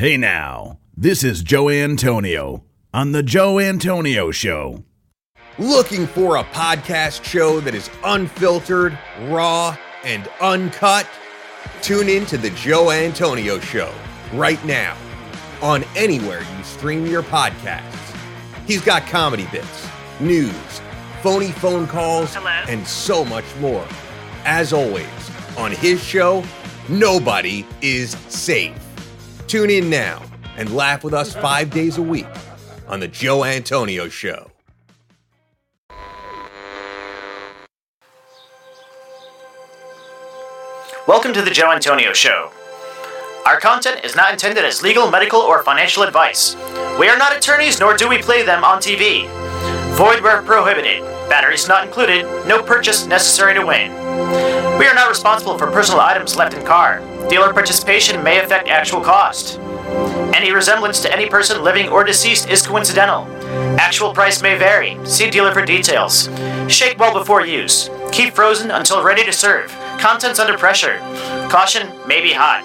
Hey now, this is Joe Antonio on The Joe Antonio Show. Looking for a podcast show that is unfiltered, raw, and uncut? Tune in to The Joe Antonio Show right now on anywhere you stream your podcasts. He's got comedy bits, news, phony phone calls, Hello? and so much more. As always, on his show, nobody is safe. Tune in now and laugh with us five days a week on The Joe Antonio Show. Welcome to the Joe Antonio Show. Our content is not intended as legal, medical, or financial advice. We are not attorneys, nor do we play them on TV. Void where prohibited. Batteries not included. No purchase necessary to win. We are not responsible for personal items left in car. Dealer participation may affect actual cost. Any resemblance to any person living or deceased is coincidental. Actual price may vary. See dealer for details. Shake well before use. Keep frozen until ready to serve. Contents under pressure. Caution may be hot.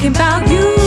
Thinking about you,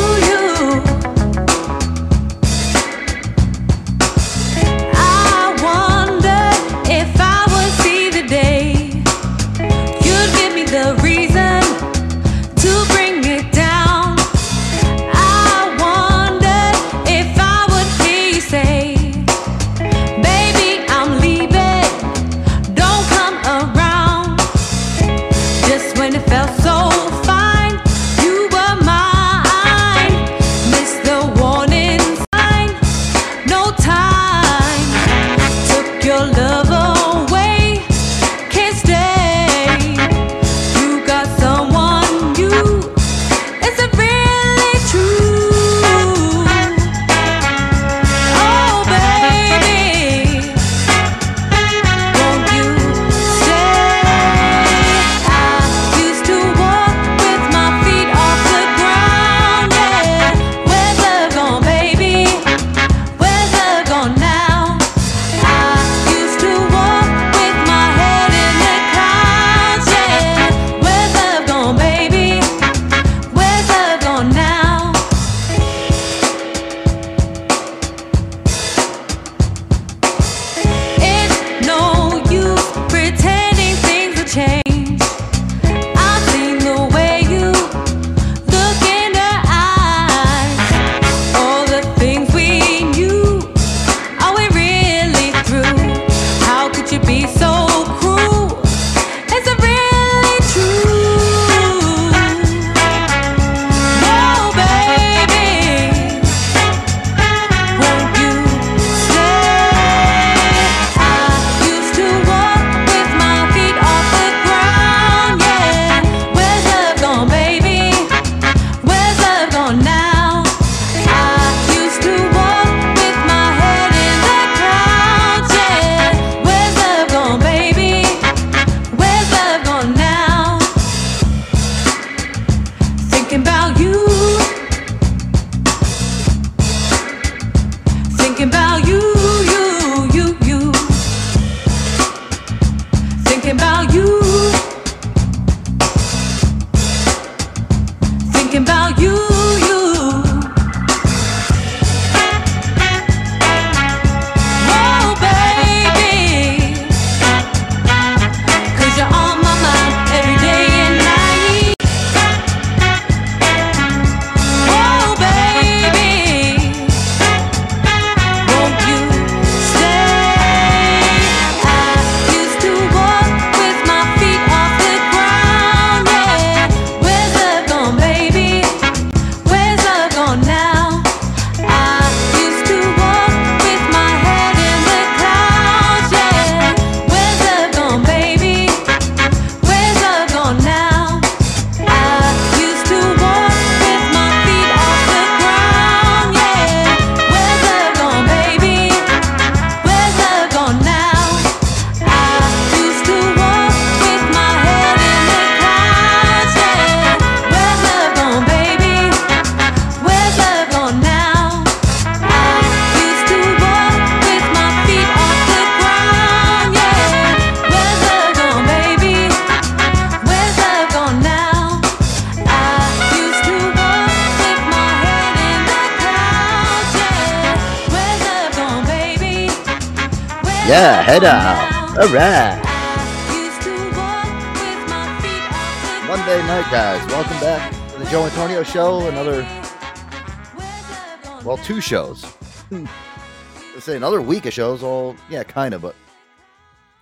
two shows. Let's say another week of shows. All yeah, kind of, but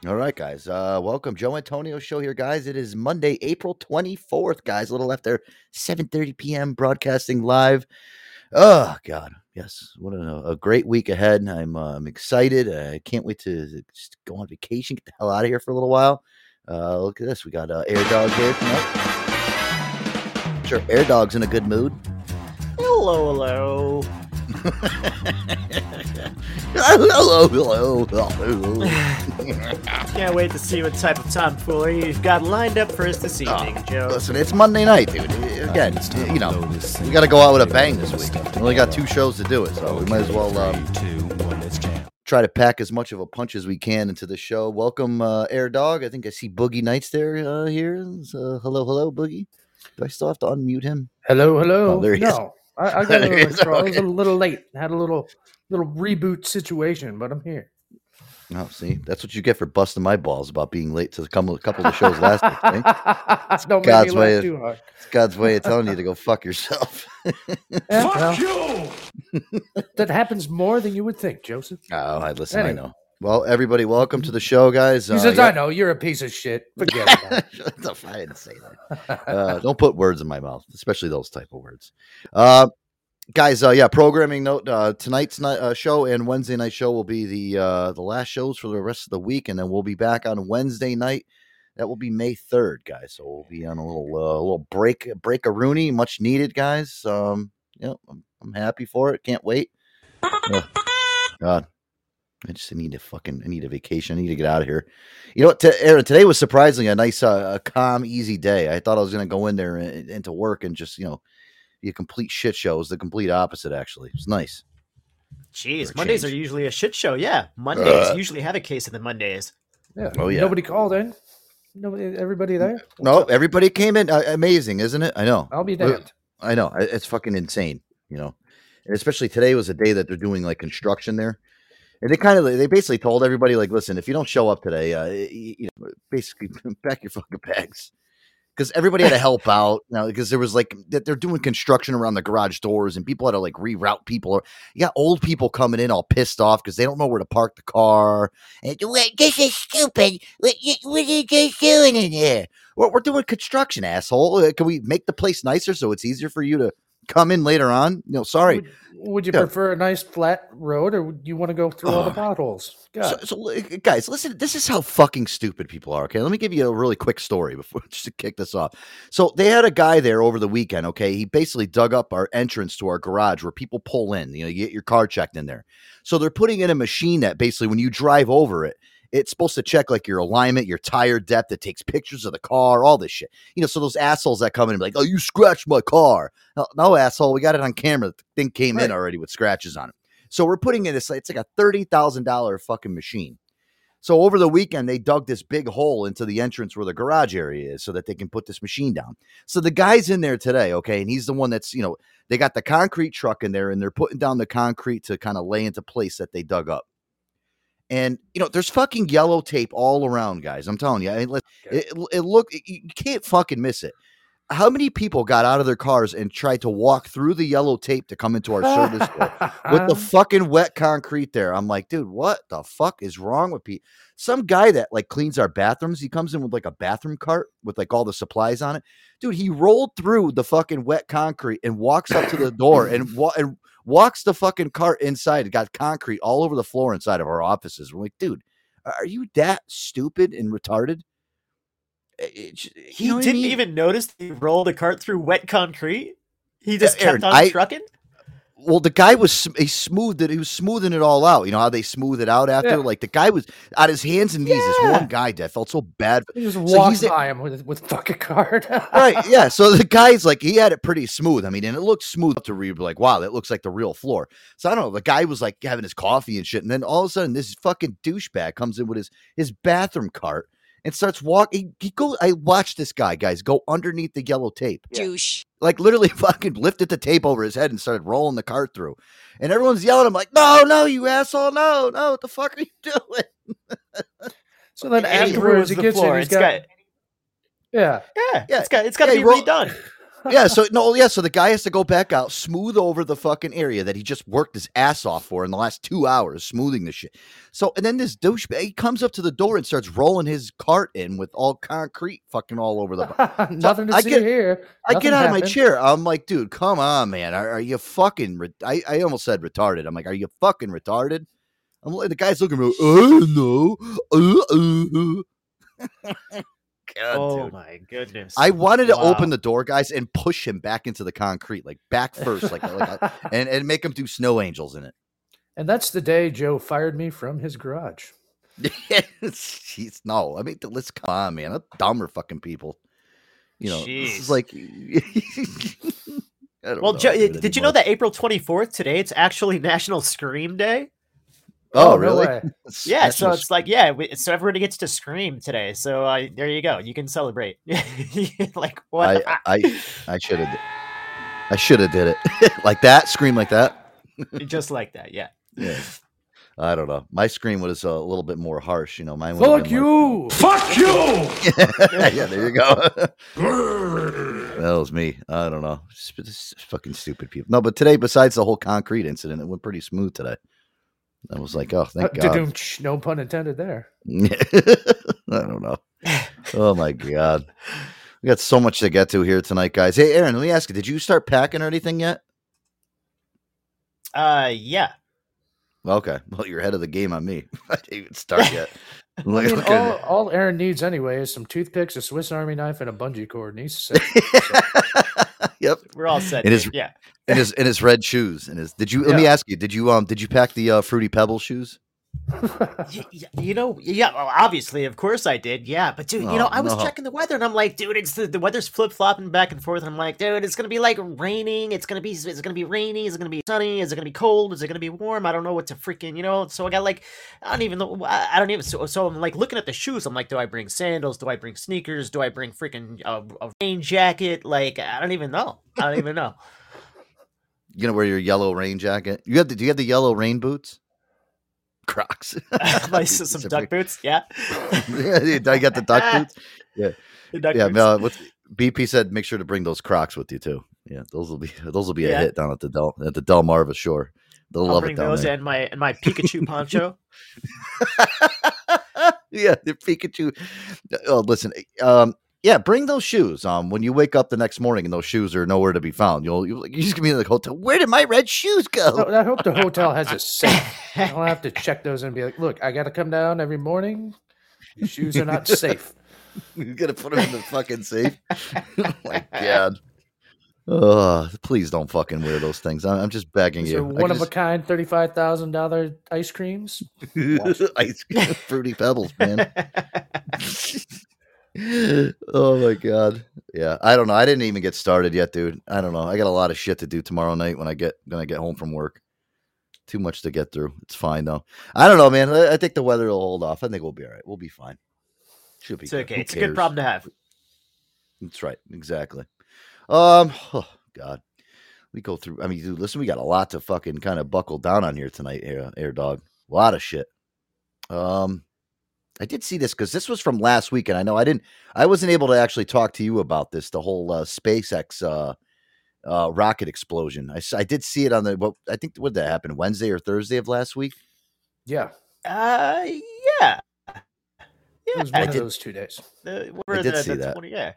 all right, guys. Uh, welcome, Joe Antonio Show here, guys. It is Monday, April twenty fourth, guys. A little after seven thirty p.m. Broadcasting live. Oh God, yes! What a, a great week ahead. I'm uh, I'm excited. I can't wait to just go on vacation, get the hell out of here for a little while. Uh, look at this. We got uh, Air Dog here tonight. Sure, Air Dog's in a good mood. Hello, hello. Hello, hello, hello. Can't wait to see what type of tomfoolery you've got lined up for us this evening, Joe. Listen, it's Monday night, dude. Again, you know, we got to go out with a bang this week. We only got two shows to do it, so we might as well um, try to pack as much of a punch as we can into the show. Welcome, uh, Air Dog. I think I see Boogie Nights there uh, here. So, hello, hello, Boogie. Do I still have to unmute him? Hello, hello. Oh, there he is. No, I, I got a little, is, intro. I was a little late. Had a little little reboot situation, but I'm here. Oh, see, that's what you get for busting my balls about being late to a couple, couple of the shows last week. eh? Don't make God's me way of- too hard. It's God's way of telling you to go fuck yourself. Yeah, well, that happens more than you would think, Joseph. Oh, I listen. I know. Well, everybody, welcome to the show, guys. He Uh, says. "I know you're a piece of shit. Forget it." Shut the fuck- I didn't say that. Uh, don't put words in my mouth, especially those type of words. Uh, guys, uh, yeah, programming note: uh, tonight's night, uh, show and Wednesday night show will be the uh, the last shows for the rest of the week, and then we'll be back on Wednesday night. That will be May third, guys. So we'll be on a little uh, little break break a Rooney, much needed, guys. Um, yeah, I'm, I'm happy for it. Can't wait. God, I just need a fucking I need a vacation. I need to get out of here. You know what, t- Aaron? Today was surprisingly a nice, uh, a calm, easy day. I thought I was going to go in there and, into work and just you know be a complete shit show. It was the complete opposite. Actually, it was nice. Jeez, For a Mondays are usually a shit show. Yeah, Mondays Uh. usually have a case of the Mondays. Yeah. Oh, yeah. Nobody called in. Nobody. Everybody there. No, everybody came in. Uh, amazing, isn't it? I know. I'll be Well, damned. I know. It's fucking insane. You know, and especially today was a day that they're doing like construction there. And they kind of, they basically told everybody, like, listen, if you don't show up today, uh, you, you know, basically pack your fucking bags. Because everybody had to help out now, because there was like that they're doing construction around the garage doors, and people had to like reroute people. Or you got old people coming in all pissed off because they don't know where to park the car. And this is stupid. What, what are you guys doing in here? We're, we're doing construction, asshole. Uh, Can we make the place nicer so it's easier for you to come in later on? No, sorry. Would, would you Yeah. prefer a nice flat road, or would you want to go through all the potholes? So, so, guys, listen. This is how fucking stupid people are. Okay, let me give you a really quick story before just to kick this off. So they had a guy there over the weekend. Okay, he basically dug up our entrance to our garage where people pull in. You know, you get your car checked in there. So they're putting in a machine that basically, when you drive over it, it's supposed to check like your alignment, your tire depth. It takes pictures of the car, all this shit. You know, so those assholes that come in and be like, "Oh, you scratched my car." No, no asshole. We got it on camera. The thing came in already with scratches on it. So we're putting in this. It's like a thirty thousand dollar fucking machine. So over the weekend, they dug this big hole into the entrance where the garage area is, so that they can put this machine down. So the guy's in there today, okay, and he's the one that's you know they got the concrete truck in there, and they're putting down the concrete to kind of lay into place that they dug up. And you know, there's fucking yellow tape all around, guys. I'm telling you, it, it, it look you can't fucking miss it. How many people got out of their cars and tried to walk through the yellow tape to come into our service with the fucking wet concrete there. I'm like, dude, what the fuck is wrong with people? Some guy that like cleans our bathrooms, he comes in with like a bathroom cart with like all the supplies on it. Dude, he rolled through the fucking wet concrete and walks up to the door and, wa- and walks the fucking cart inside. It got concrete all over the floor inside of our offices. We're like, dude, are you that stupid and retarded? It- it- you He what I didn't mean? even notice he rolled the cart through wet concrete. He just kept Aaron, on I- trucking. Well, the guy was he smoothed it. He was smoothing it all out. You know how they smooth it out after? Yeah. Like the guy was on his hands and knees. This one guy did. I felt so bad. You just So walk he's a- by him with with fucking card. right? Yeah. So the guy's like, he had it pretty smooth. I mean, and it looked smooth to read. Like, wow, that looks like the real floor. So I don't know. The guy was like having his coffee and shit, and then all of a sudden, this fucking douchebag comes in with his his bathroom cart and starts walking. He, he go. I watched this guy, guys, go underneath the yellow tape. Douche. Like literally, fucking lifted the tape over his head and started rolling the cart through. And everyone's yelling. I'm like, no, no, you asshole, no, no, what the fuck are you doing? So then And he afterwards, ruins he the gets floor. in. He's It's got, got- yeah. Yeah, Yeah, it's got it's got to be he roll- redone. yeah, so no, yeah, so the guy has to go back out, smooth over the fucking area that he just worked his ass off for in the last two hours, smoothing the shit. So, and then this douchebag he comes up to the door and starts rolling his cart in with all concrete fucking all over the. Nothing to I see get- here. I get out of my chair. I'm like, dude, come on, man. Are, are you fucking? Re- I, I almost said retarded. I'm like, are you fucking retarded? I'm like, the guy's looking at me. Oh no. Uh, uh. God, oh dude. my goodness! I wanted to open the door, guys, and push him back into the concrete, like back first, like, like uh, a- and, and make him do snow angels in it. And that's the day Joe fired me from his garage. Jeez, no, I mean, let's come on, man. I'm dumber fucking people. You know, this is like. I don't Well, know, Joe, dude, did you know that April 24th today? It's actually National Scream Day. Oh, no really? way. Yeah, so National it's like yeah, we, so everybody gets to scream today. So uh, there you go. You can celebrate. like what? I. I I should have I should have did it like that. Scream like that. Just like that. Yeah. Yeah. I don't know. My scream was a little bit more harsh. You know, mine. would've Fuck been you! Fuck you! Like, yeah, there you go. that was me. I don't know. Sp- s- fucking stupid people. No, but today, besides the whole concrete incident, it went pretty smooth today. I was like, oh, Uh, thank God. No pun intended there. I don't know. Oh my God. We got so much to get to here tonight, guys. Hey, Aaron, let me ask you: Did you start packing or anything yet? Uh, yeah. Okay. Well, you're ahead of the game on me. I didn't even start yet. I'm I like, mean, okay. all, all Aaron needs anyway is some toothpicks, a Swiss Army knife, and a bungee cord, and he's set. yep. We're all set. It is- dude. Yeah. And his and his red shoes. And his did you let me ask you, did you um did you pack the uh, fruity pebble shoes? Y- y- You know, yeah, well, obviously, of course I did. Yeah, but dude, you know, Oh, I was no. checking the weather and I'm like, dude, it's the, the weather's flip flopping back and forth. And I'm like, dude, it's gonna be like raining. It's gonna be, it's gonna be rainy. Is it gonna be sunny? Is it gonna be cold? Is it gonna be warm? I don't know what to freaking, you know. So I got like, I don't even know. I I don't even. So, so I'm like looking at the shoes. I'm like, do I bring sandals? Do I bring sneakers? Do I bring freaking uh, a rain jacket? Like, I don't even know. I don't even know. You gonna wear your yellow rain jacket? You have the do you have the yellow rain boots? Crocs. like so- some duck boots. Yeah. yeah, I got the duck boots. Yeah. Duck yeah, boots. what's BP said make sure to bring those Crocs with you too. Yeah, those will be those will be a hit down at the Del at the Delmarva shore. They'll I'll love bring it down those there. and my and my Pikachu poncho. yeah, the Pikachu. Oh, listen, um, yeah, bring those shoes. Um, when you wake up the next morning and those shoes are nowhere to be found, you'll you're just gonna be in the hotel. Where did my red shoes go? So I hope the hotel has a safe. I don't have to check those and be like, look, I got to come down every morning. Your shoes are not safe. you gotta put them in the fucking safe. oh my god. Oh, please don't fucking wear those things. I'm, just begging These you. one of a just- kind, thirty-five thousand dollar ice creams. Ice cream, fruity pebbles, man. Oh my god. Yeah, I don't know. I didn't even get started yet, dude. I don't know. I got a lot of shit to do tomorrow night when I get when I get home from work. Too much to get through. It's fine though. I don't know, man. I, I think the weather will hold off. I think we'll be all right. We'll be fine. Should be. It's good. okay. Who It's a good problem to have. That's right. Exactly. Um. Oh God. We go through. I mean, dude, listen. We got a lot to fucking kind of buckle down on here tonight, Air, Air Dog. A lot of shit. Um. I did see this because this was from last week, and I know I didn't. I wasn't able to actually talk to you about this. The whole uh, SpaceX uh, uh, rocket explosion. I did see it on the. What I think what did that happen Wednesday or Thursday of last week. Yeah, Uh, yeah. it was Yeah. one of did- those two days. The, I did the, see the that. 20 yeah.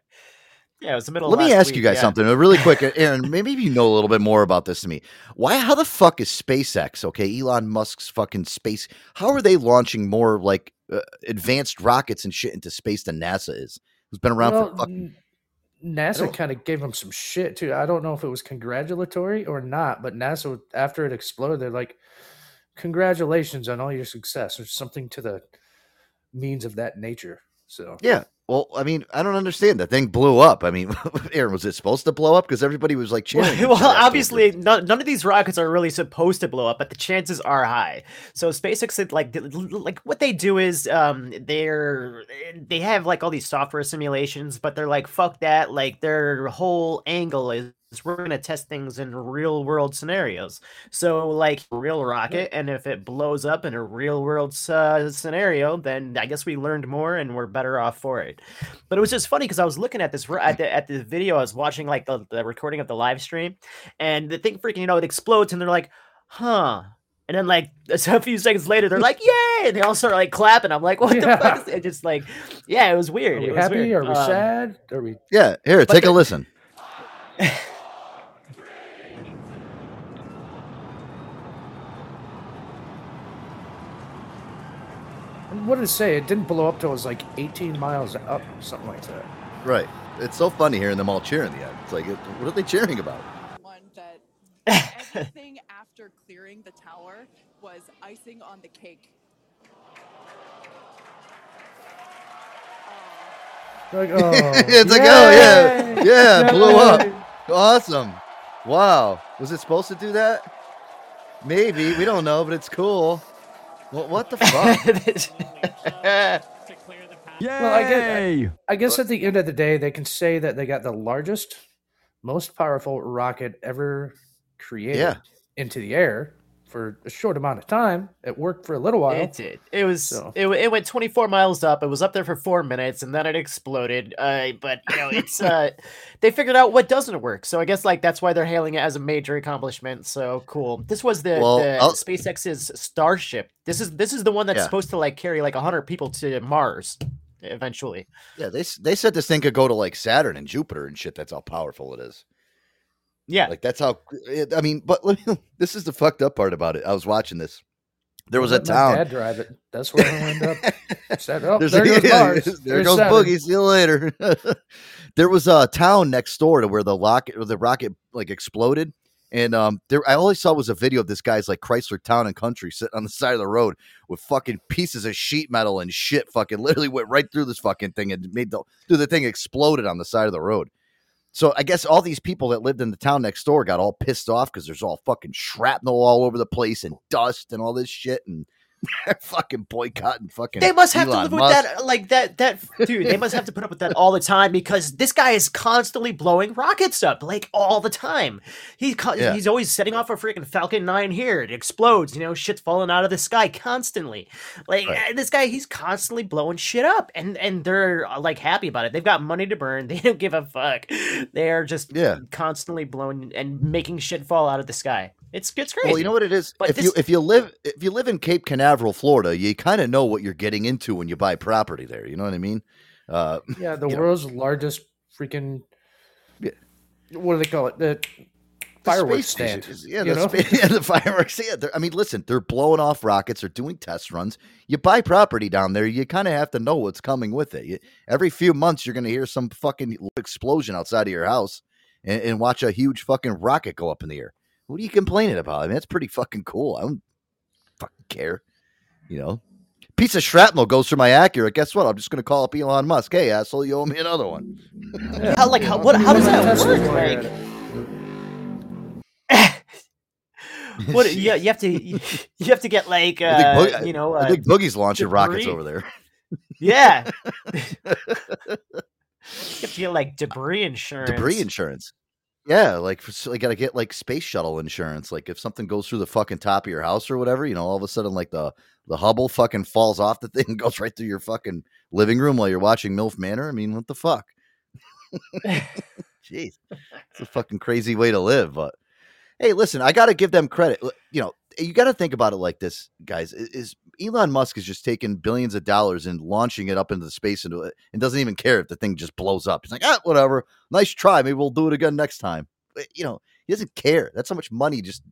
Yeah, it was the middle Let of me ask week, you guys yeah. something uh, really quick, Aaron. Maybe you know a little bit more about this than me. Why? How the fuck is SpaceX? Okay, Elon Musk's fucking space. How are they launching more like uh, advanced rockets and shit into space than NASA is? Who's been around Well, for fucking? NASA kind of gave them some shit too. I don't know if it was congratulatory or not, but NASA after it exploded, they're like, "Congratulations on all your success," or something to the means of that nature. So Yeah, Well, I mean, I don't understand. The thing blew up. I mean, Aaron, was it supposed to blow up? Because everybody was like cheering. Well, obviously, none, none of these rockets are really supposed to blow up, but the chances are high. So SpaceX, it, like, like what they do is, um, they're they have like all these software simulations, but they're like, fuck that. Like their whole angle is we're gonna test things in real world scenarios. So like real rocket, and if it blows up in a real world uh, scenario, then I guess we learned more and we're better off for it. But it was just funny because I was looking at this at the, at the video, I was watching like the, the recording of the live stream, and the thing freaking, you know, it explodes, and they're like, huh. And then, like a few seconds later, they're like, "Yay!" And they all start like clapping. I'm like, "What Yeah. the fuck?" Is it? Just like, yeah, it was weird. Are we it was happy? weird. Are we Um, sad? Are we? Yeah, here, take a listen. What did it say? It didn't blow up till it was like 18 miles up, something like that. Right. It's so funny hearing them all cheering the end. It's like, what are they cheering about? one that everything after clearing the tower was icing on the cake. Like, oh, it's like, oh yeah, yay! yeah, blew up. Awesome. Wow. Was it supposed to do that? Maybe. We don't know, but it's cool. What, what the fuck? Yeah, well, I guess, I guess at the end of the day, they can say that they got the largest, most powerful rocket ever created Yeah. into the air for a short amount of time. It worked for a little while. It did. It was. So- It, it went 24 miles up. It was up there for four minutes, and then it exploded. Uh, but you know, it's uh, they figured out what doesn't work. So I guess like that's why they're hailing it as a major accomplishment. So cool. This was the, Well, the SpaceX's Starship. This is this is the one that's Yeah. supposed to like carry like 100 people to Mars eventually. yeah, they they said this thing could go to like Saturn and Jupiter and shit. That's how powerful it is. Yeah. Like that's how. I mean, but let me, this is the fucked up part about it. I was watching this. There was a my town. Dad drive it. That's where I'll end up. Said, oh, there a- goes Mars. there There's goes Saturn. Boogie. See you later. there was a town next door to where the rocket, the rocket, like exploded, and um, there I only saw was a video of this guy's like Chrysler Town and Country sitting on the side of the road with fucking pieces of sheet metal and shit. Fucking literally went right through this fucking thing and made the dude the thing exploded on the side of the road. So I guess all these people that lived in the town next door got all pissed off because there's all fucking shrapnel all over the place and dust and all this shit and they're fucking boycotting fucking. They must have to Elon live with that, like that. That dude, they must have to put up with that all the time because this guy is constantly blowing rockets up, like all the time. He's co- Yeah. he's always setting off a freaking Falcon Nine here. It explodes, you know, shit's falling out of the sky constantly. Like Right. this guy, he's constantly blowing shit up, and and they're uh, like happy about it. They've got money to burn. They don't give a fuck. They are just Yeah. constantly blowing and making shit fall out of the sky. It's it's crazy. Well, you know what it is. But if you if you live if you live in Cape Canaveral, Florida, you kind of know what you're getting into when you buy property there. You know what I mean? Uh, Yeah, the you know. world's largest freaking. Yeah. What do they call it? The the fireworks stand. Yeah, you the, know? spa- yeah, the fireworks. Yeah, I mean, listen, they're blowing off rockets. They're doing test runs. You buy property down there, you kind of have to know what's coming with it. You, every few months, you're going to hear some fucking explosion outside of your house and, and watch a huge fucking rocket go up in the air. What are you complaining about? I mean, that's pretty fucking cool. I don't fucking care. You know, piece of shrapnel goes through my Acura. Guess what? I'm just going to call up Elon Musk. Hey, asshole, you owe me another one. how like how, what how does that work? Like. at it. What you, you have to you, you have to get like uh, Boog- you know I uh, think Boogie's launching rockets over there. yeah you have to get like debris insurance debris insurance. Yeah, like for, like gotta get like space shuttle insurance. Like if something goes through the fucking top of your house or whatever, you know, all of a sudden like the the Hubble fucking falls off the thing and goes right through your fucking living room while you're watching MILF Manor. I mean, what the fuck? Jeez, it's a fucking crazy way to live. But hey, listen, I got to give them credit. You know, you got to think about it like this, guys. Is Elon Musk is just taking billions of dollars and launching it up into the space into it, and doesn't even care if the thing just blows up. He's like, ah, whatever, nice try. Maybe we'll do it again next time. But, You know, he doesn't care. That's how much money just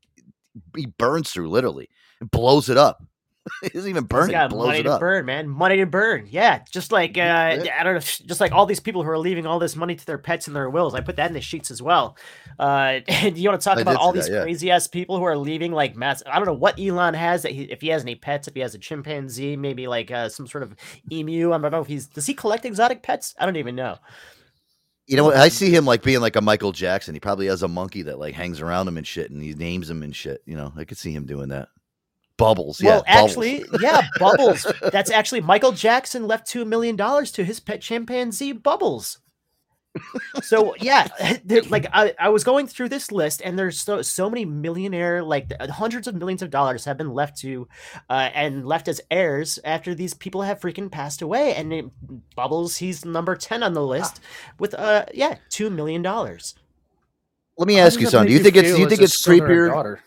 he burns through, literally, and blows it up. he doesn't even burn it. Blows money it to up. burn, man. Money to burn. Yeah, just like uh, I don't know, just like all these people who are leaving all this money to their pets and their wills. I put that in the sheets as well. Uh, and you want to talk I about all these that, yeah. crazy ass people who are leaving like mass. I don't know what Elon has that he, if he has any pets, if he has a chimpanzee, maybe like uh, some sort of emu. I don't know if he's does he collect exotic pets? I don't even know. You know what? I see him like being like a Michael Jackson. He probably has a monkey that like hangs around him and shit, and he names him and shit. You know, I could see him doing that. Bubbles, yeah. Well, Bubbles. actually, yeah, Bubbles. That's actually Michael Jackson left two million dollars to his pet chimpanzee Bubbles. So yeah, like I, I was going through this list, and there's so so many millionaire, like hundreds of millions of dollars have been left to, uh, and left as heirs after these people have freaking passed away. And it, Bubbles, he's number ten on the list with uh yeah two million dollars. Let me ask you that something. Do you think it's do you think it's son or creepier?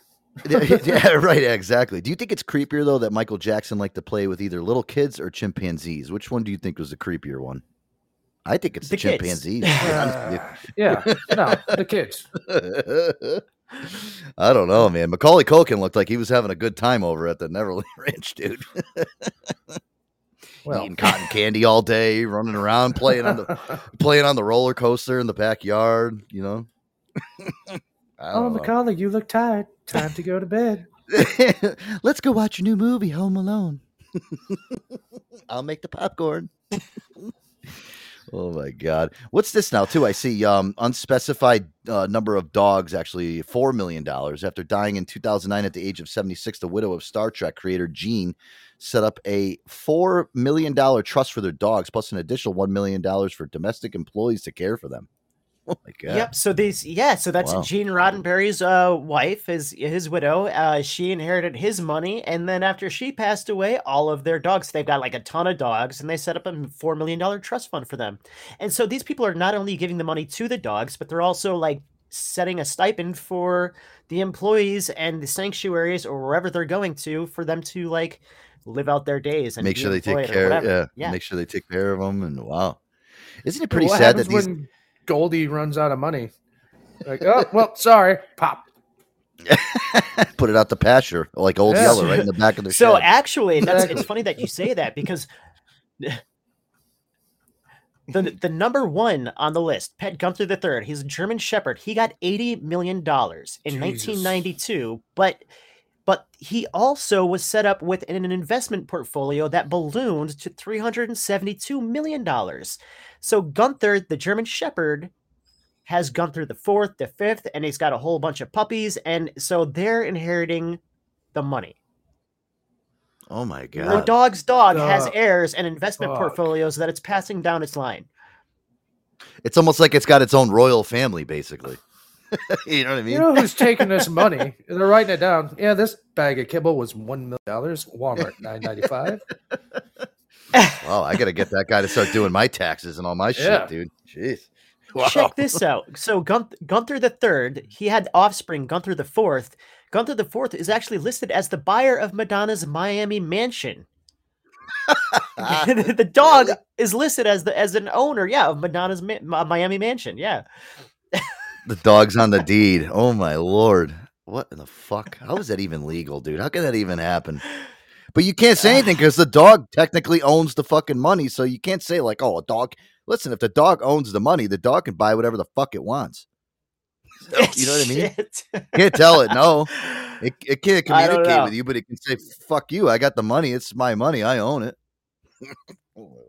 Daughter? yeah, right, exactly. Do you think it's creepier though that Michael Jackson liked to play with either little kids or chimpanzees? Which one do you think was the creepier one? I think it's the, The chimpanzees. to be honest with you. Uh, yeah, no, the kids. I don't know, man. Macaulay Culkin looked like he was having a good time over at the Neverland Ranch, dude. Well, Eating cotton candy all day, running around, playing on the playing on the roller coaster in the backyard. You know. I oh, don't know. Macaulay, you look tired. Time to go to bed. Let's go watch a new movie, Home Alone. I'll make the popcorn. oh my god. What's this now too? I see um unspecified uh, number of dogs actually 4 million dollars after dying in 2009 at the age of 76 the widow of Star Trek creator Gene set up a 4 million dollar trust for their dogs plus an additional 1 million dollars for domestic employees to care for them. Oh my god. Yep. So these, yeah. So that's Wow. Gene Roddenberry's uh, wife, his his widow. Uh, she inherited his money, and then after she passed away, all of their dogs. They've got like a ton of dogs, and they set up a four million dollar trust fund for them. And so these people are not only giving the money to the dogs, but they're also like setting a stipend for the employees and the sanctuaries or wherever they're going to for them to like live out their days and make sure they take care yeah, yeah. make sure they take care of them and wow. Isn't it pretty what sad that these when Goldie runs out of money? Like, oh well, sorry, pop. put it out the pasture like old Yeah. Yeller right in the back of the So shed. actually, that's it's funny that you say that because the the number one on the list, Pet Gunther the Third, he's a German Shepherd. He got eighty million dollars in Jesus. nineteen ninety two, but but he also was set up with an investment portfolio that ballooned to three hundred and seventy two million dollars. So Gunther, the German Shepherd, has Gunther the fourth, the fifth, and he's got a whole bunch of puppies, and so they're inheriting the money. oh my The god. dog's dog has heirs and investment Fuck. portfolios that it's passing down its line. It's almost like it's got its own royal family, basically. you know what I mean? You know who's taking this money? They're writing it down. Yeah, this bag of kibble was one million dollars. Walmart nine ninety five. wow, I gotta get that guy to start doing my taxes and all my Yeah. shit, dude. Jeez. Wow. Check this out. So Gun- Gunther the Third, he had offspring. Gunther the Fourth. Gunther the Fourth is actually listed as the buyer of Madonna's Miami mansion. the dog is listed as the as an owner, yeah, of Madonna's Ma- Ma- Miami mansion. Yeah, The dog's on the deed. Oh my lord. What in the fuck? How is that even legal, dude? How can that even happen? But you can't say anything because the dog technically owns the fucking money. So you can't say like, oh, a dog. Listen, if the dog owns the money, the dog can buy whatever the fuck it wants. So, you know what I mean? Shit. Can't tell it no. It, it can't communicate with you, but it can say, "Fuck you! I got the money. It's my money. I own it." oh!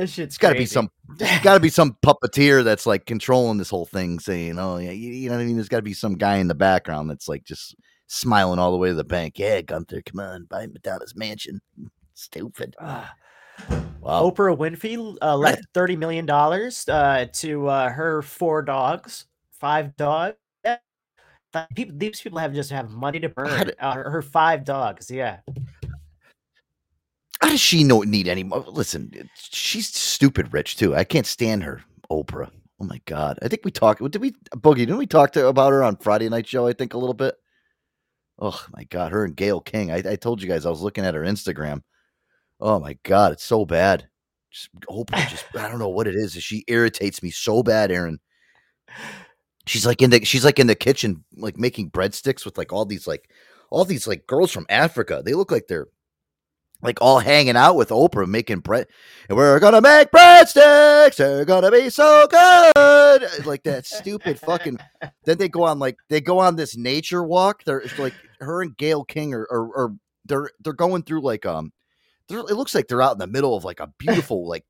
This shit's It's got to be some. Got to be some puppeteer that's like controlling this whole thing, saying, "Oh yeah, you, you know what I mean." There's got to be some guy in the background that's like just smiling all the way to the bank. Yeah, Gunther, come on, buy Madonna's mansion. Stupid. Ah. Wow. Oprah Winfrey uh, left thirty million dollars uh, to uh, her four dogs, five dogs. Yeah. People, these people have just have money to burn. did- Uh, her, her five dogs, yeah. How does she know need any more? Listen, she's stupid rich too. I can't stand her, Oprah. Oh my god! I think we talked. Did we Boogie? Didn't we talk to about her on Friday night show? I think a little bit. Oh my god, her and Gayle King. I, I told you guys I was looking at her Instagram. Oh my god, it's so bad. Just Oprah. Just I don't know what it is. She irritates me so bad, Aaron. She's like in the she's like in the kitchen, like making breadsticks with like all these like all these like girls from Africa. They look like they're like all hanging out with Oprah making bread. And we're gonna make breadsticks. They're gonna be so good. Like that stupid fucking. Then they go on like they go on this nature walk. They're it's like her and Gayle King are, are, are they're they're going through like um. It looks like they're out in the middle of like a beautiful like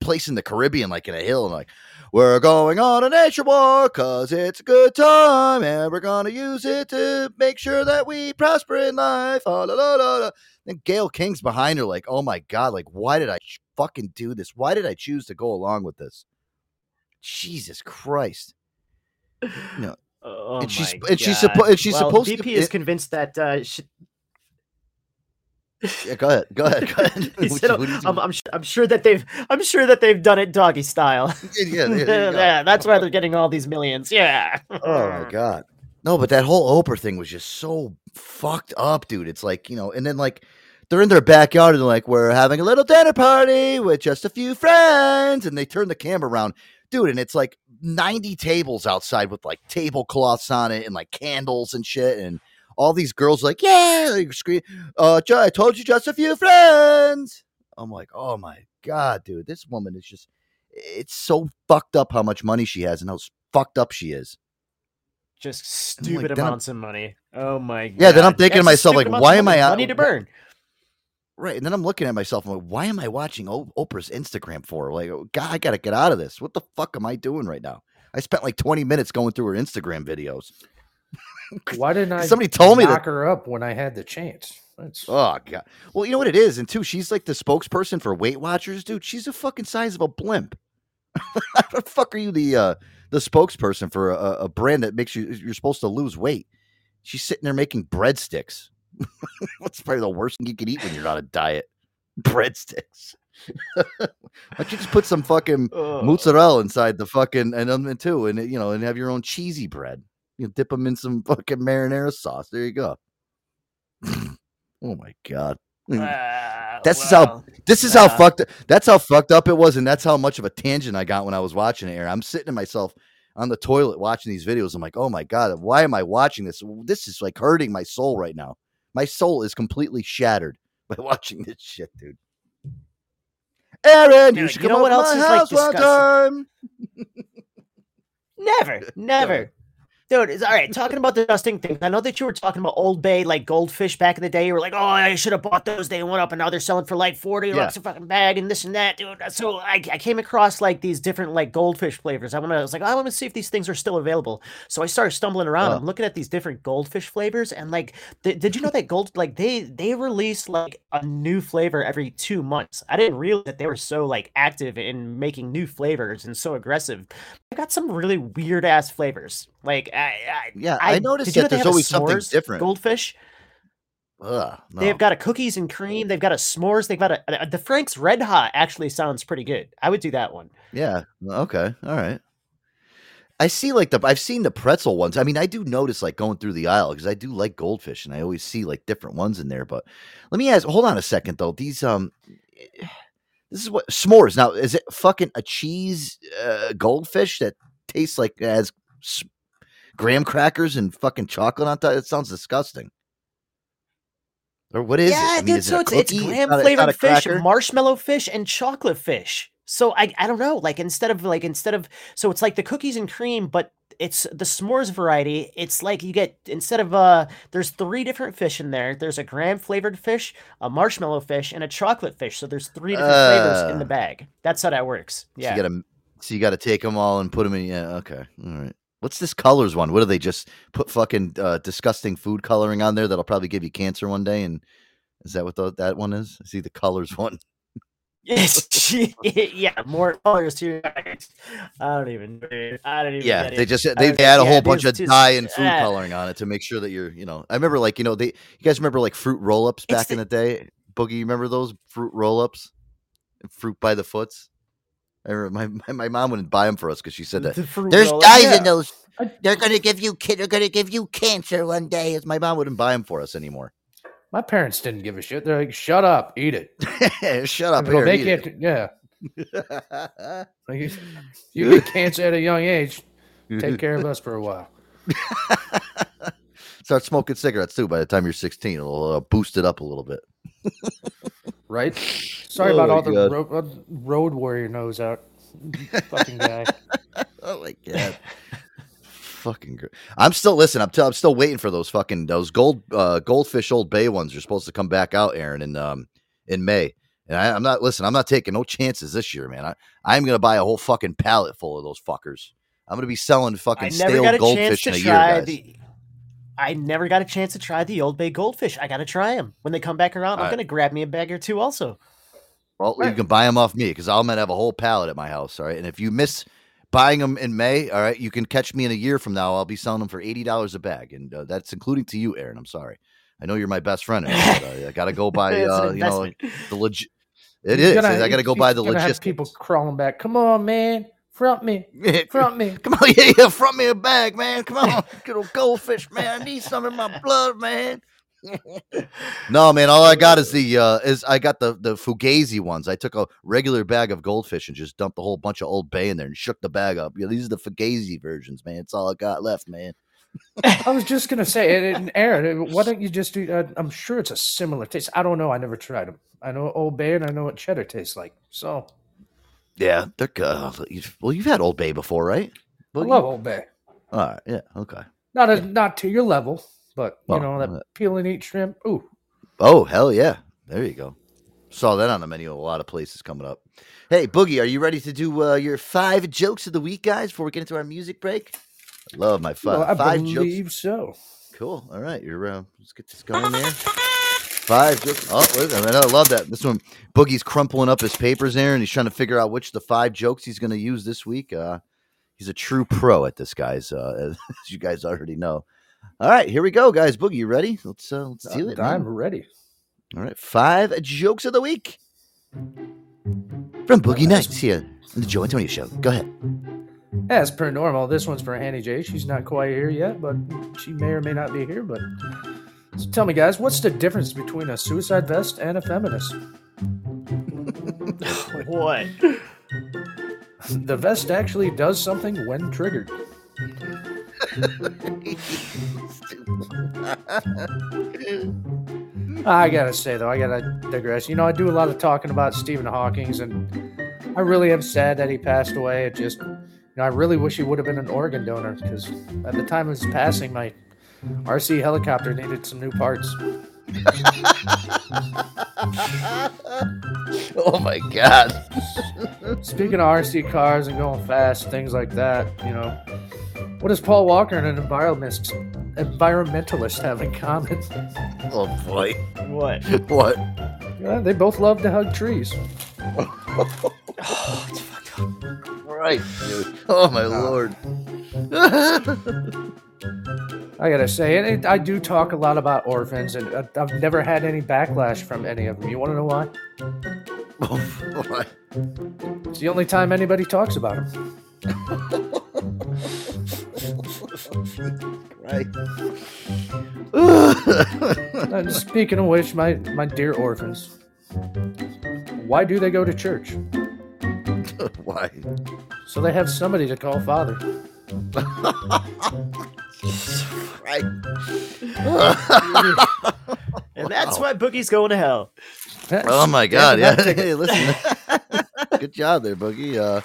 place in the Caribbean, like in a hill, and like we're going on a nature walk because it's a good time, and we're gonna use it to make sure that we prosper in life. Ah, la, la, la, la. Then Gayle King's behind her, like, oh my god, like why did I fucking do this? Why did I choose to go along with this? Jesus Christ! No, Oh And she's- and she's God. suppo- and she's Well, supposed to- VP is convinced that uh, she, yeah, go ahead, go ahead, go ahead. he said, you- what do you- I'm, I'm, su- I'm sure that they've I'm sure that they've done it doggy style. yeah, you yeah, that's why they're getting all these millions. Yeah. Oh my god. No, but that whole Oprah thing was just so fucked up, dude. It's like, you know, and then like they're in their backyard and they're like, we're having a little dinner party with just a few friends. And they turn the camera around, dude, and it's like 90 tables outside with like tablecloths on it and like candles and shit. And all these girls like, yeah, they scream, uh, I told you just a few friends. I'm like, oh my God, dude, this woman is just, it's so fucked up how much money she has and how fucked up she is. Just I'm like, stupid then of money. Oh my god. Yeah, then I'm thinking to That's myself, like, why am I out- money to burn? Right. And then I'm looking at myself. I'm like, why am I watching o- Oprah's Instagram for? Like, oh, God, I got to get out of this. What the fuck am I doing right now? I spent like 20 minutes going through her Instagram videos. Why didn't I? Somebody told me that- knock her up when I had the chance. That's Oh, God. Well, you know what it is? And two, she's like the spokesperson for Weight Watchers, dude. She's a fucking size of a blimp. How the fuck are you the uh, the spokesperson for a, a brand that makes you you're supposed to lose weight? She's sitting there making breadsticks. What's probably the worst thing you can eat when you're on a diet? Breadsticks. Why don't you just put some fucking Ugh. mozzarella inside the fucking and them too, and you know, and have your own cheesy bread. You know, dip them in some fucking marinara sauce. There you go. oh my god. Ah, This is how well, this is how fucked that's how fucked up it was, and that's how much of a tangent I got when I was watching it. Here. I'm sitting to myself on the toilet watching these videos. I'm like, oh my god, why am I watching this? This is like hurting my soul right now. My soul is completely shattered by watching this shit, dude. Aaron, you should you come know what else to is, my like, house one time. Never, never. Dude, it's all right. Talking about the dusting things, I know that you were talking about Old Bay, like goldfish back in the day. You were like, "Oh, I should have bought those." They went up, and now they're selling for like forty Yeah. bucks a fucking bag, and this and that, dude. Uh, so I, I came across like these different like goldfish flavors. I want to, I was like, oh, I want to see if these things are still available. So I started stumbling around. Oh. I'm looking at these different goldfish flavors, and like, th- did you know that gold, like they they release like a new flavor every two months? I didn't realize that they were so like active in making new flavors and so aggressive. I got some really weird ass flavors. Like I, I Yeah, I, noticed you know that there's always something different. Goldfish. Ugh, no. They've got a cookies and cream. They've got a s'mores. They've got a, a the Frank's Red Hot. Actually, sounds pretty good. I would do that one. Yeah. Okay. All right. I see like the I've seen the pretzel ones. I mean, I do notice like going through the aisle because I do like goldfish and I always see like different ones in there. But let me ask, hold on a second though. These um this is what s'mores. Now, is it fucking a cheese uh, goldfish that tastes like it has s- graham crackers and fucking chocolate on top? It sounds disgusting. Or what is it? yeah, I mean, dude. it So a it's, it's graham flavored fish, marshmallow fish, and chocolate fish. So I I don't know. Like instead of like instead of so it's like the cookies and cream, but it's the s'mores variety. It's like you get instead of uh there's three different fish in there. There's a graham flavored fish, a marshmallow fish, and a chocolate fish. So there's three different flavors in the Uh. bag. That's how that works. So Yeah. you gotta so you gotta take them all and put them in. Yeah, okay, all right. What's this colors one? What do they just put fucking uh, disgusting food coloring on there that'll probably give you cancer one day? And is that what the, that one is? I see the colors one. Yes, yeah, more colors too. I don't even. I don't even. Yeah, they it. just they don't- add a yeah, whole bunch of dye and food ah. coloring on it to make sure that you're, you know. I remember like you know they you guys remember like fruit roll ups back in the day. Boogie, you remember those fruit roll ups? Fruit by the foots. I remember my, my my mom wouldn't buy them for us because she said that The there's roll-up, dyes yeah. in those. They're gonna give you kid. They're gonna give you cancer one day. As my mom wouldn't buy them for us anymore. my parents didn't give a shit. They're like, "Shut up, eat it." Shut up Well, here. they eat can't. Yeah, like, you- you get cancer at a young age. Take care of us for a while. Start smoking cigarettes too. By the time you're 16, it'll uh, boost it up a little bit. Right? Sorry Oh about my all the God. ro- uh, road warrior nose out. Fucking guy. Oh my god. fucking gr- I'm still listening. I'm, t- I'm still waiting for those fucking those gold uh goldfish old bay ones are supposed to come back out Aaron in um in May. And I, I'm not listen, I'm not taking no chances this year, man. I I'm going to buy a whole fucking pallet full of those fuckers. I'm going to be selling fucking I never stale got a chance goldfish to in a year, guys. the. I never got a chance to try the Old Bay goldfish. I got to try them when they come back around. I'm Alright. gonna grab me a bag or two also. Well, you can buy them off me because I'm gonna have a whole pallet at my house. All right, and if you miss buying them in May, all right, you can catch me in a year from now. I'll be selling them for eighty dollars a bag, and uh, that's including to you, Aaron. I'm sorry. I know you're my best friend. Aaron, but, uh, I got to go buy, uh, you know, the legit. It He's is. gonna- I got to go buy the gonna logistics. people crawling back. Come on, man. Front me. Front me. Come on, yeah, yeah, front me a bag, man. Come on, good old goldfish, man. I need some in my blood, man. no, man. All I got is the uh is I got the the fugazi ones. I took a regular bag of goldfish and just dumped a whole bunch of old bay in there and shook the bag up. Yeah, these are the fugazi versions, man. It's all I got left, man. I was just gonna say, and, and Aaron, why don't you just do? Uh, I'm sure it's a similar taste. I don't know. I never tried them. I know Old Bay, and I know what cheddar tastes like. So Yeah, they're good. You've- Well, you've had Old Bay before, right? I Boogie? love Old Bay. All right, yeah, okay. Not a, not to your level, but you Well, know that uh, peel and eat shrimp. Ooh, Oh hell yeah! There you go. Saw that on the menu. A lot of places coming up. Hey Boogie, are you ready to do uh, your five jokes of the week, guys? Before we get into our music break, I love my five well, I five jokes. believe so. Cool. All right, you're uh, let's get this going there. Five jokes. Oh, wait, I, mean, I love that. This one, Boogie's crumpling up his papers there, and he's trying to figure out which the five jokes he's going to use this week. Uh, he's a true pro at this, guys. Uh, as you guys already know. All right, here we go, guys. Boogie, you ready? Let's uh, let's do it. I'm ready. All right, five jokes of the week from Boogie Nights here on the Joe Antonio Show. Go ahead. As per normal, this one's for Annie J. She's not quite here yet, but she may or may not be here. But so tell me, guys, what's the difference between a suicide vest and a feminist? What? The vest actually does something when triggered. I gotta say though, I gotta digress. You know, I do a lot of talking about Stephen Hawking's, and I really am sad that he passed away. It just, you know, I really wish he would have been an organ donor because at the time of his passing, my RC helicopter needed some new parts. Oh my god. Speaking of RC cars and going fast, things like that, you know, what does Paul Walker and an environmentalist environmentalist have in common? Oh boy. What? What? Yeah, they both love to hug trees. Oh, right, dude. Oh my ah. lord. I gotta say, and it, I do talk a lot about orphans, and I- I've never had any backlash from any of them. You want to know why? What? It's the only time anybody talks about them. Right. And speaking of which, my my dear orphans, why do they go to church? Why? So they have somebody to call father. Right. And that's why Boogie's going to hell. Oh my god! Yeah. Hey, listen. Good job there, Boogie. Uh,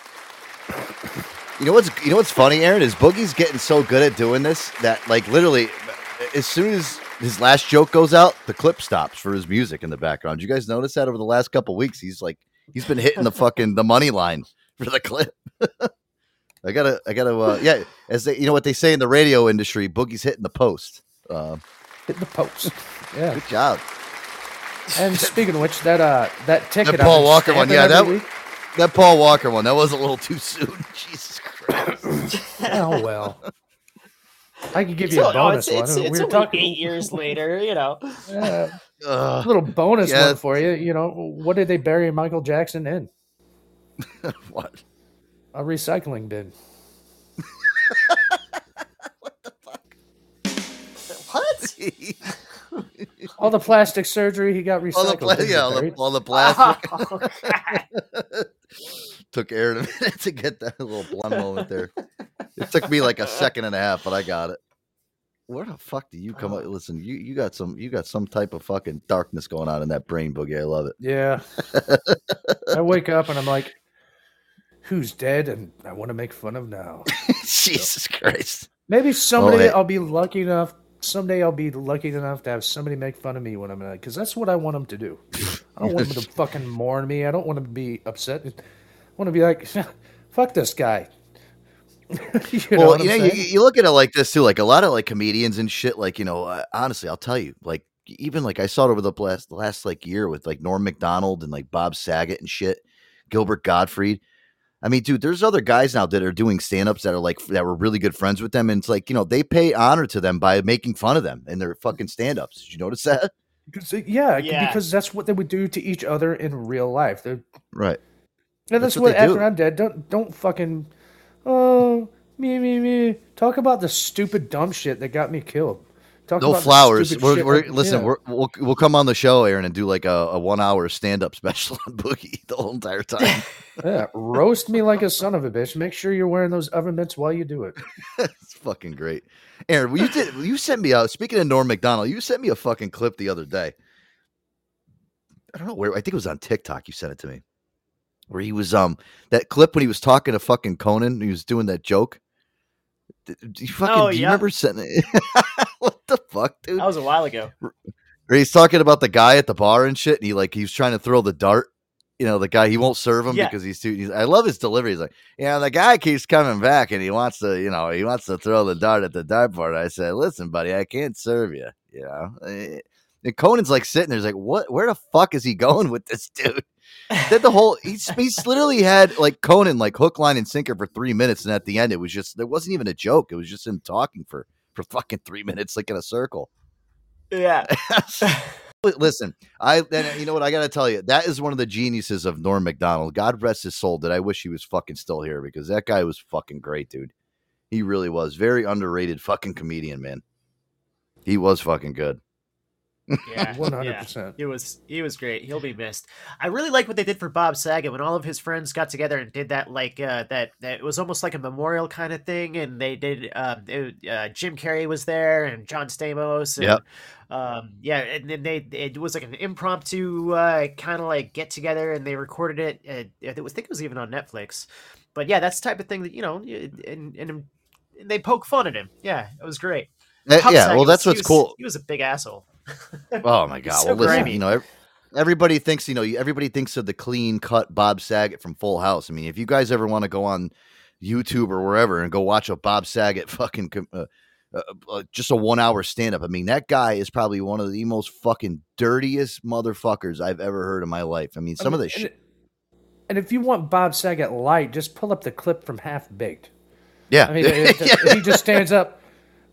you know what's you know what's funny, Aaron? Is Boogie's getting so good at doing this that like literally, as soon as his last joke goes out, the clip stops for his music in the background. You guys notice that over the last couple weeks? He's like he's been hitting the fucking the money line for the clip. I gotta, I gotta, uh, yeah. As they, you know what they say in the radio industry, Boogie's hitting the post. Uh, Hit the post. Yeah. good job. And speaking of which, that uh that ticket That Paul Walker one, yeah, that every w- that Paul Walker one, that was a little too soon. Jesus Christ. Oh well. I could give It's, you a oh, bonus it's, it's, one. it's we were only talking eight years later, you know. Yeah, a little bonus Yeah. one for you. You know, what did they bury Michael Jackson in? what? A recycling bin. What? The fuck? What? all the plastic surgery he got recycled. all the pla- yeah, all the, all the plastic. Oh, took Aaron a minute to get that little blonde moment there. It took me like a second and a half, but I got it. where the fuck do you come up? Oh. Listen, you you got some you got some type of fucking darkness going on in that brain boogie. I love it. Yeah. I wake up and I'm like, who's dead and I want to make fun of now. Jesus Christ. Maybe someday. I'll be lucky enough. Someday I'll be lucky enough to have somebody make fun of me when I'm in because that's what I want them to do. I don't want them to fucking mourn me. I don't want them to be upset. I want to be like, fuck this guy. you know well, you know, you, you look at it like this too. Like a lot of like comedians and shit. Like you know, uh, honestly, I'll tell you. Like even like I saw it over the last last like year with like Norm Macdonald and like Bob Saget and shit, Gilbert Gottfried. I mean, dude, there's other guys now that are doing stand-ups that are like that were really good friends with them, and it's like you know they pay honor to them by making fun of them in their fucking stand-ups. Did you notice that? Because, uh, yeah, Yeah. because that's what they would do to each other in real life. They're, Right. and That's that's, what what, after do. I'm dead, don't don't fucking oh me me me talk about the stupid dumb shit that got me killed. Talk No about flowers. We're, shit we're, like- listen, yeah. we're, we'll we'll come on the show, Aaron, and do like a, a one hour stand up special on Boogie the whole entire time. yeah, roast me like a son of a bitch. Make sure you're wearing those oven mitts while you do it. it's fucking great. Aaron, well, you did you sent me a speaking of Norm Macdonald, you sent me a fucking clip the other day. I don't know where I think it was on TikTok. You sent it to me. Where he was um that clip when he was talking to fucking Conan, he was doing that joke. D- Do you fucking Oh, do you yeah. remember sending it? What the fuck, dude? That was a while ago. He's talking about the guy at the bar and shit, and he like he's trying to throw the dart. You know, the guy he won't serve him Yeah. because he's too. He's, I love his delivery. He's like, yeah, the guy keeps coming back and he wants to, you know, he wants to throw the dart at the dartboard. I said, listen, buddy, I can't serve you. You know, Eh, and Conan's like sitting there, he's like, what? Where the fuck is he going with this dude? Did the whole he's he's literally had like Conan like hook, line, and sinker for three minutes, and at the end it was just there wasn't even a joke. It was just him talking for for fucking three minutes, like in a circle. Yeah. Listen, I then you know what I got to tell you. That is one of the geniuses of Norm Macdonald. God rest his soul. That I wish he was fucking still here because that guy was fucking great, dude. He really was very underrated fucking comedian, man. He was fucking good. Yeah, 100%. He was he was great. He'll be missed. I really like what they did for Bob Saget when all of his friends got together and did that like uh, that that it was almost like a memorial kind of thing. And they did um, it, uh, Jim Carrey was there and John Stamos. And, Yep. Um, yeah, and then they it was like an impromptu uh, kind of like get together, and they recorded it. Uh, it was, I think it was even on Netflix. But yeah, that's the type of thing that you know, and and, and they poke fun at him. Yeah, it was great. Uh, yeah, Saget well, that's was- he what's was- cool. He was a big asshole. Oh my god! so well, listen, grimy. you know, everybody thinks you know, everybody thinks of the clean cut Bob Saget from Full House. I mean, if you guys ever want to go on YouTube or wherever and go watch a Bob Saget fucking uh, uh, uh, just a one hour stand up, I mean, that guy is probably one of the most fucking dirtiest motherfuckers I've ever heard in my life. I mean, I some of mean, the and- shit. And if you want Bob Saget light, just pull up the clip from Half Baked. Yeah, I mean, it- it- he just stands up.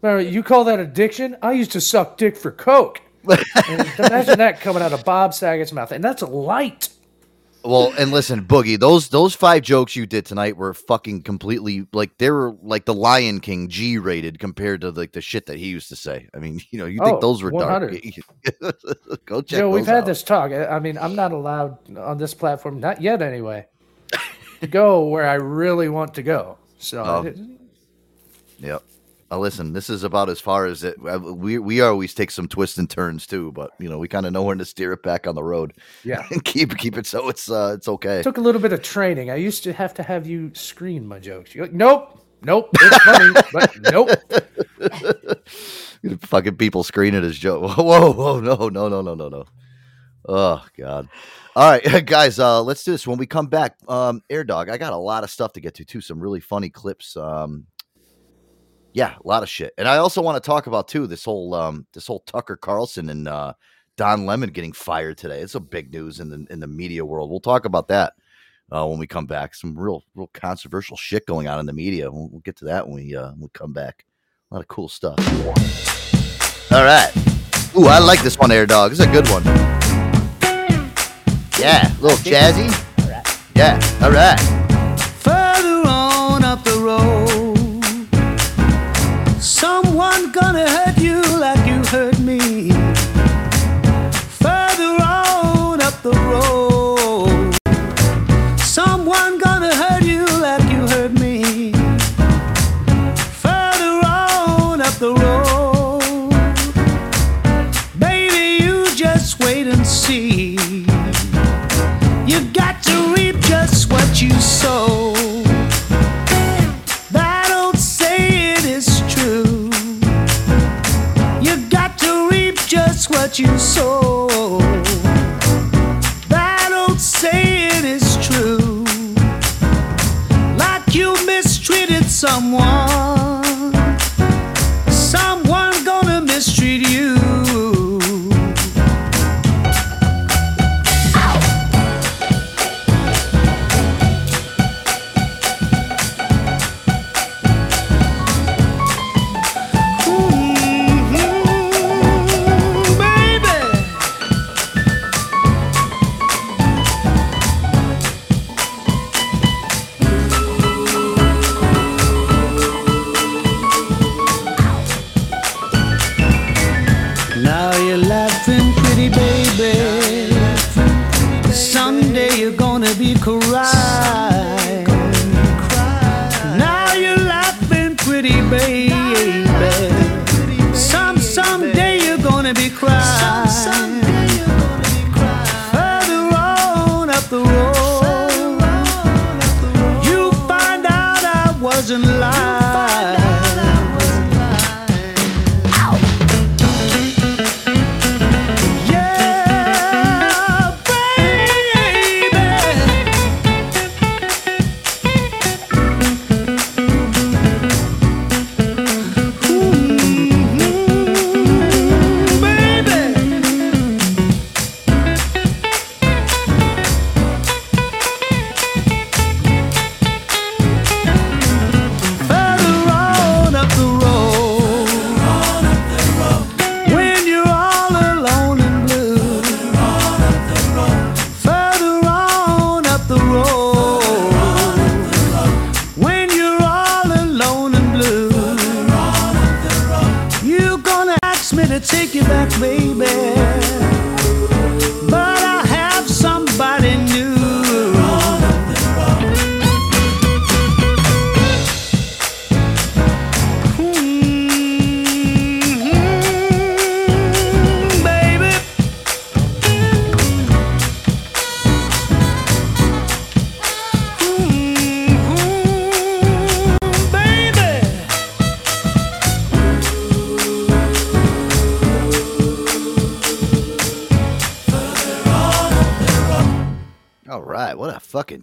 "Remember, You call that addiction? I used to suck dick for coke. Imagine that coming out of Bob Saget's mouth, and that's light. Well, and listen, Boogie, those those five jokes you did tonight were fucking completely like they were like the Lion King G rated compared to like the shit that he used to say. I mean, you know, you think Oh, those were dark? Go check. Joe, we've those had this talk. I mean, I'm not allowed on this platform, not yet anyway, to go where I really want to go. So Oh. Yep. Uh, listen, this is about as far as it. uh, We we always take some twists and turns too, but you know we kind of know when to steer it back on the road. Yeah. and keep keep it so it's uh it's okay. took a little bit of training. I used to have to have you screen my jokes. You're like, nope, nope, it's funny, but nope. fucking people screen it as Joe. Whoa, whoa, no, no, no, no, no, no. Oh God. All right, guys, uh, let's do this. When we come back, um, Air Dog, I got a lot of stuff to get to too. Some really funny clips. Um, yeah, a lot of shit. And I also want to talk about too this whole um this whole Tucker Carlson and uh Don Lemon getting fired today. It's a big news in the in the media world. We'll talk about that uh, when we come back. Some real real controversial shit going on in the media. We'll, we'll get to that when we uh, when we come back. A lot of cool stuff. All right. Ooh, I like this one, Air Dog. It's a good one. Yeah, a little jazzy. All right. Yeah, all right. one gonna hurt you like you hurt me. Further on up the road, someone gonna hurt you like you hurt me. Further on up the road, baby, you just wait and see. You got to reap just what you sow. That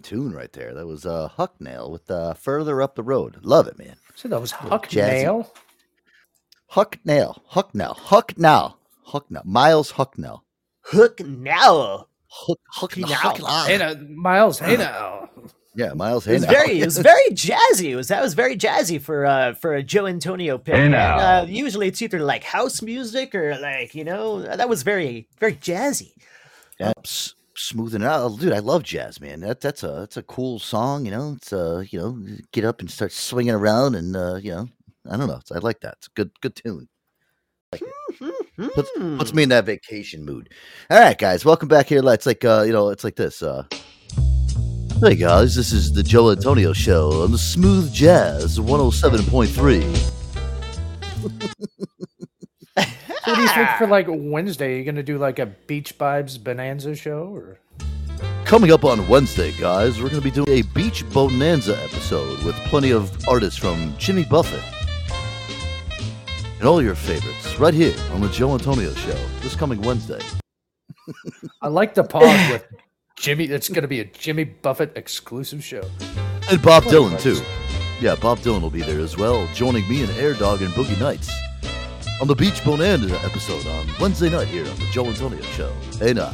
tune right there. That was uh, Hucknall with uh, "Further Up the Road." Love it, man. So that was Little Huck jazzy. Nail. Hucknall, Hucknall, Hucknall, Hucknall, Miles Hucknall. Hook now. Huck, Hucknall, now. Hucknall. Hey now, Miles. Hey now. Yeah, Miles. It was now. very, it was very jazzy. It was that was very jazzy for uh for a Joe Antonio pick. Hey And, uh, usually it's either like house music or like you know that was very very jazzy. Yeah, s- smoothing it out, dude. I love jazz, man. That that's a that's a cool song. You know, it's uh, you know, get up and start swinging around, and uh, you know, I don't know. I like that. It's a good good tune. Like. Puts, puts me in that vacation mood. All right, guys, welcome back here. It's like uh, you know, it's like this. Uh, hey guys, this is the Joe Antonio Show on the Smooth Jazz 107.3. So what do you think for ah. like Wednesday? Are you gonna do like a Beach Vibes Bonanza show or? Coming up on Wednesday, guys, we're going to be doing a Beach Bonanza episode with plenty of artists from Jimmy Buffett and all your favorites right here on the Joe Antonio Show this coming Wednesday. I like the pause with Jimmy. It's gonna be a Jimmy Buffett exclusive show. And Bob Dylan, too. Yeah, Bob Dylan will be there as well, joining me and Air Dog and Boogie Nights on the Beach Bonanza episode on Wednesday night here on the Joe Antonio Show. Hey now.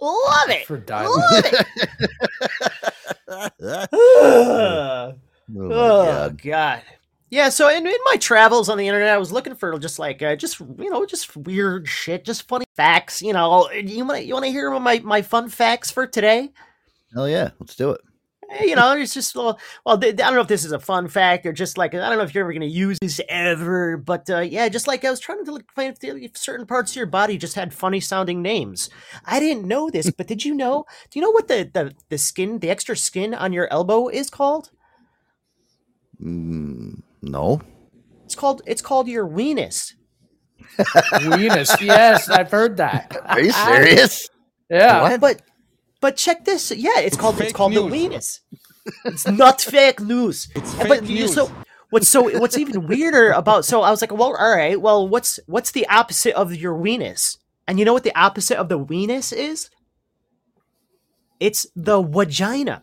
Love it. For Love it. Oh, my oh God. god. Yeah, so in, in my travels on the internet, I was looking for just like uh, just you know just weird shit, just funny facts. You know, you want you want to hear my my fun facts for today? Hell yeah, let's do it. You know, it's just well, well, th- I don't know if this is a fun fact or just like I don't know if you're ever going to use this ever, but uh, yeah, just like I was trying to look, find if- if certain parts of your body just had funny sounding names. I didn't know this, but did you know? Do you know what the the the skin, the extra skin on your elbow is called? Mm, no. It's called it's called your weenus. Venus. Yes, I've heard that. Are you serious? Yeah. What? But but check this. Yeah, it's called it's called the weenus. It's not fake news. It's fake but you- so what's so what's even weirder about so I was like, well, all right, well, what's what's the opposite of your weenus? And you know what the opposite of the weenus is? It's the vagina.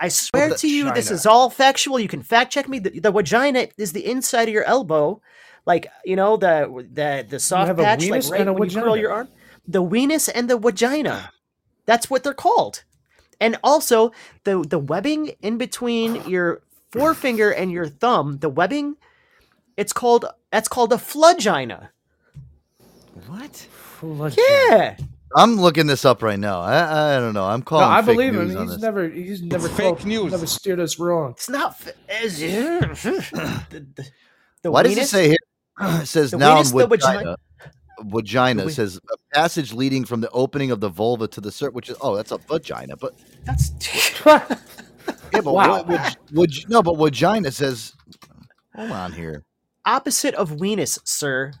I swear the- to you, this is all factual. You can fact check me. The, the vagina is the inside of your elbow, like you know the the the soft have a patch, like right and a when you curl your arm. The weenus and the vagina. That's what they're called. And also the the webbing in between your forefinger and your thumb, the webbing, it's called that's called a flagina. What? Yeah. I'm looking this up right now. I, I don't know. I'm No, calling. I fake believe news him. He's never he's never Fake told- news. Never steered us wrong. It's not f- as the, the, the Why does it say here? It says the noun weenus, the vagina. vagina- Vagina we- says a passage leading from the opening of the vulva to the cert, which is oh, that's a vagina. But That's yeah, but Wow. what, would, would no, but vagina says. Hold on here. opposite of weenus, sir.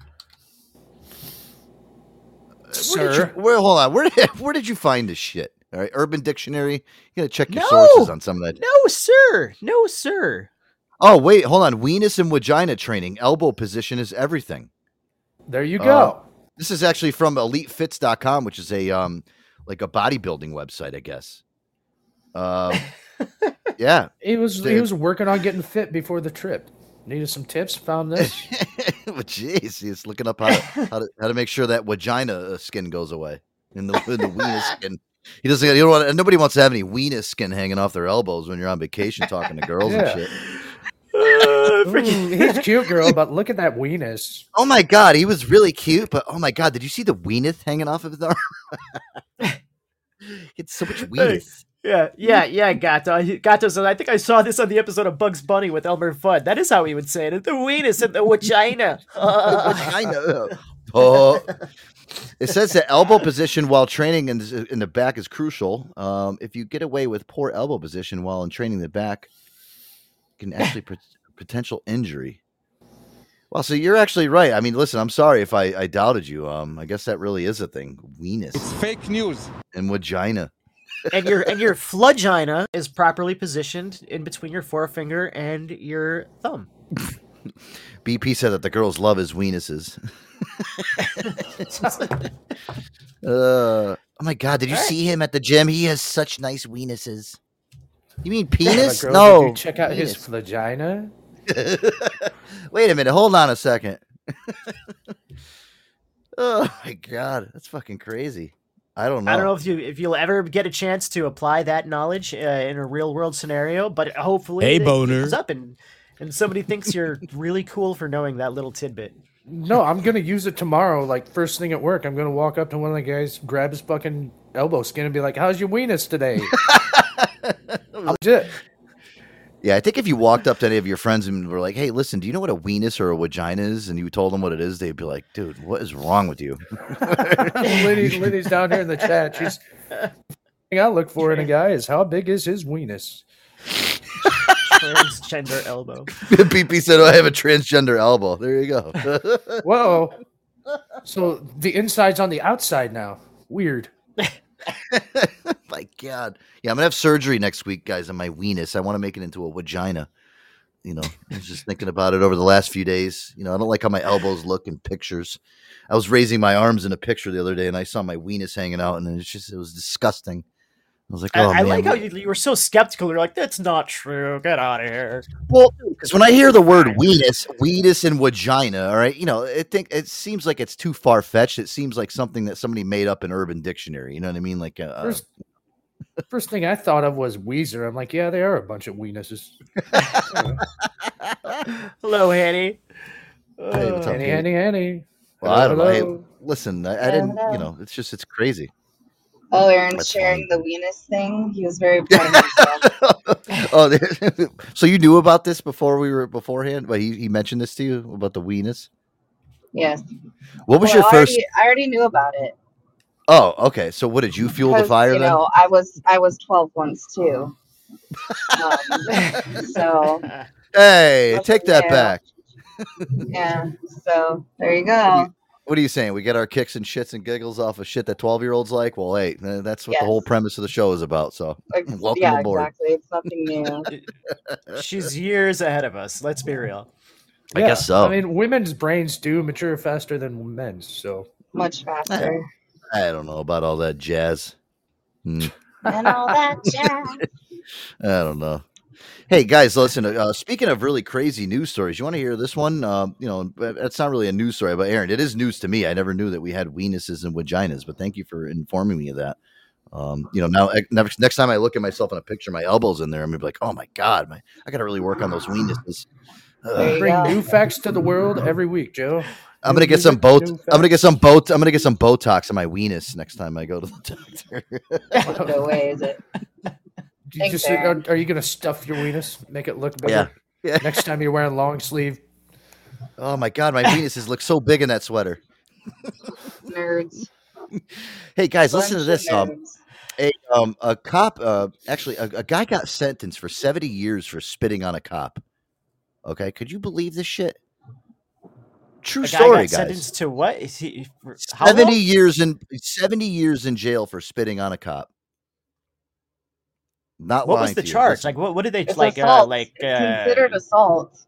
Where Sir. you, where, hold on. Where did, where did you find this shit? All right, Urban Dictionary. You gotta check your No! sources on some of that. No, sir. No, sir. Oh wait, hold on. Weenus and vagina training. Elbow position is everything. There you Uh, go. This is actually from EliteFits.com, which is a um like a bodybuilding website, I guess. Um, yeah. he was he was working on getting fit before the trip. Needed some tips. Found this. but jeez, he's looking up how to, how to how to make sure that vagina uh, skin goes away in the in the weenus skin. He doesn't. You don't want. Nobody wants to have any weenus skin hanging off their elbows when you're on vacation talking to girls Yeah. and shit. Ooh, he's cute, girl, but look at that weenus. Oh my god, he was really cute. But oh my god, did you see the weenus hanging off of his arm? it's so much weenus. Yeah, yeah, yeah, Gato. Gato says, I think I saw this on the episode of Bugs Bunny with Elmer Fudd. That is how he would say it. The weenus and the vagina. vagina. Oh. It says that elbow position while training in, the- in the back is crucial. Um, if you get away with poor elbow position while in training the back, it can actually pre- potential injury. Well, so you're actually right. I mean, listen, I'm sorry if I, I doubted you. Um, I guess that really is a thing. Weenus It's fake news. and vagina. and your and your flagina is properly positioned in between your forefinger and your thumb. BP said that the girls love his weenuses. uh, oh my god, did you All right. see him at the gym? He has such nice weenuses. You mean penis? girl, no. Did you check out his penis. vagina? Wait a minute. Hold on a second. oh my god, that's fucking crazy. I don't know. I don't know if you if you'll ever get a chance to apply that knowledge uh, in a real world scenario, but hopefully Hey, it boner. comes up and and somebody thinks you're really cool for knowing that little tidbit. No, I'm gonna use it tomorrow. Like first thing at work, I'm gonna walk up to one of the guys, grab his fucking elbow skin, and be like, "How's your weenus today?" Legit. Yeah, I think if you walked up to any of your friends and were like, "Hey, listen, do you know what a weenus or a vagina is?" and you told them what it is, they'd be like, "Dude, what is wrong with you?" Liddy, Liddy's down here in the chat. She's thing I look for in a guy is how big is his weenus? Transgender elbow. BP said, oh, "I have a transgender elbow." There you go. Whoa. So the inside's on the outside now. Weird. my God, yeah, I'm gonna have surgery next week, guys, on my weenus. I want to make it into a vagina. You know, I was just thinking about it over the last few days. You know, I don't like how my elbows look in pictures. I was raising my arms in a picture the other day, and I saw my weenus hanging out, and it's just it was disgusting. I was like, I, "Oh I man!" like how you, you were so skeptical. You're like, "That's not true. Get out of here." Well, because when I hear the word weenus, weenus and vagina, all right, you know, I think it seems like it's too far fetched. It seems like something that somebody made up in Urban Dictionary. You know what I mean? Like, uh, First, first thing I thought of was Weezer. I'm like, yeah, they are a bunch of weenuses. Hello, Hanny. Hey, what's up, Henny, Pete? Henny, Henny. well, I don't know. Hey, listen, I, I didn't. You know, it's just it's crazy. Oh, Aaron's That's sharing the weenus thing. He was very proud of himself. oh, there- so you knew about this before we were beforehand? But he, he mentioned this to you about the weenus. yes. What was Well, your I first? Already, I already knew about it. Oh, okay. So what did you fuel the fire You then? know, I was I was 12 once too. Um, so Hey, take that back. yeah. So there you go. What are you saying? We get our kicks and shits and giggles off of shit that twelve year olds like. Well, hey, that's what the whole premise of the show is about. So, Ex- welcome yeah, aboard. exactly. It's nothing new. She's years ahead of us. Let's be real. I guess so. I mean, women's brains do mature faster than men's. So Much faster. I don't know about all that jazz. Hmm. and all that jazz. I don't know. Hey guys, listen. Uh, speaking of really crazy news stories, you want to hear this one? Um, you know, uh, it's not really a news story, but Aaron, it is news to me. I never knew that we had weenuses and vaginas, but thank you for informing me of that. Um, you know, now eh, next, next time I look at myself in a picture, my elbows in there, I'm gonna be like, oh my god, my I got to really work on those weenuses. There Ugh. you bring go. new facts to the world every week, Joe. I'm gonna get some music, boat. I'm gonna get some boat. I'm gonna get some Botox on my weenus next time I go to the doctor. no way is it. Do you Thanks, just, are, are you going to stuff your weenus, make it look bigger? Yeah. Yeah. Next time you're wearing long sleeve. oh my god, my weenuses look so big in that sweater. Nerds. Hey guys, listen to Bunch of this. Um, a um a cop uh actually a, a guy got sentenced for 70 years for spitting on a cop okay could you believe this shit true A guy story got guys sentenced to what? Is he for- how 70 long? years in 70 years in jail for spitting on a cop not What lying was the to charge? Listen- Like what? What did they It's like? Uh, assault. like It's uh, considered assault.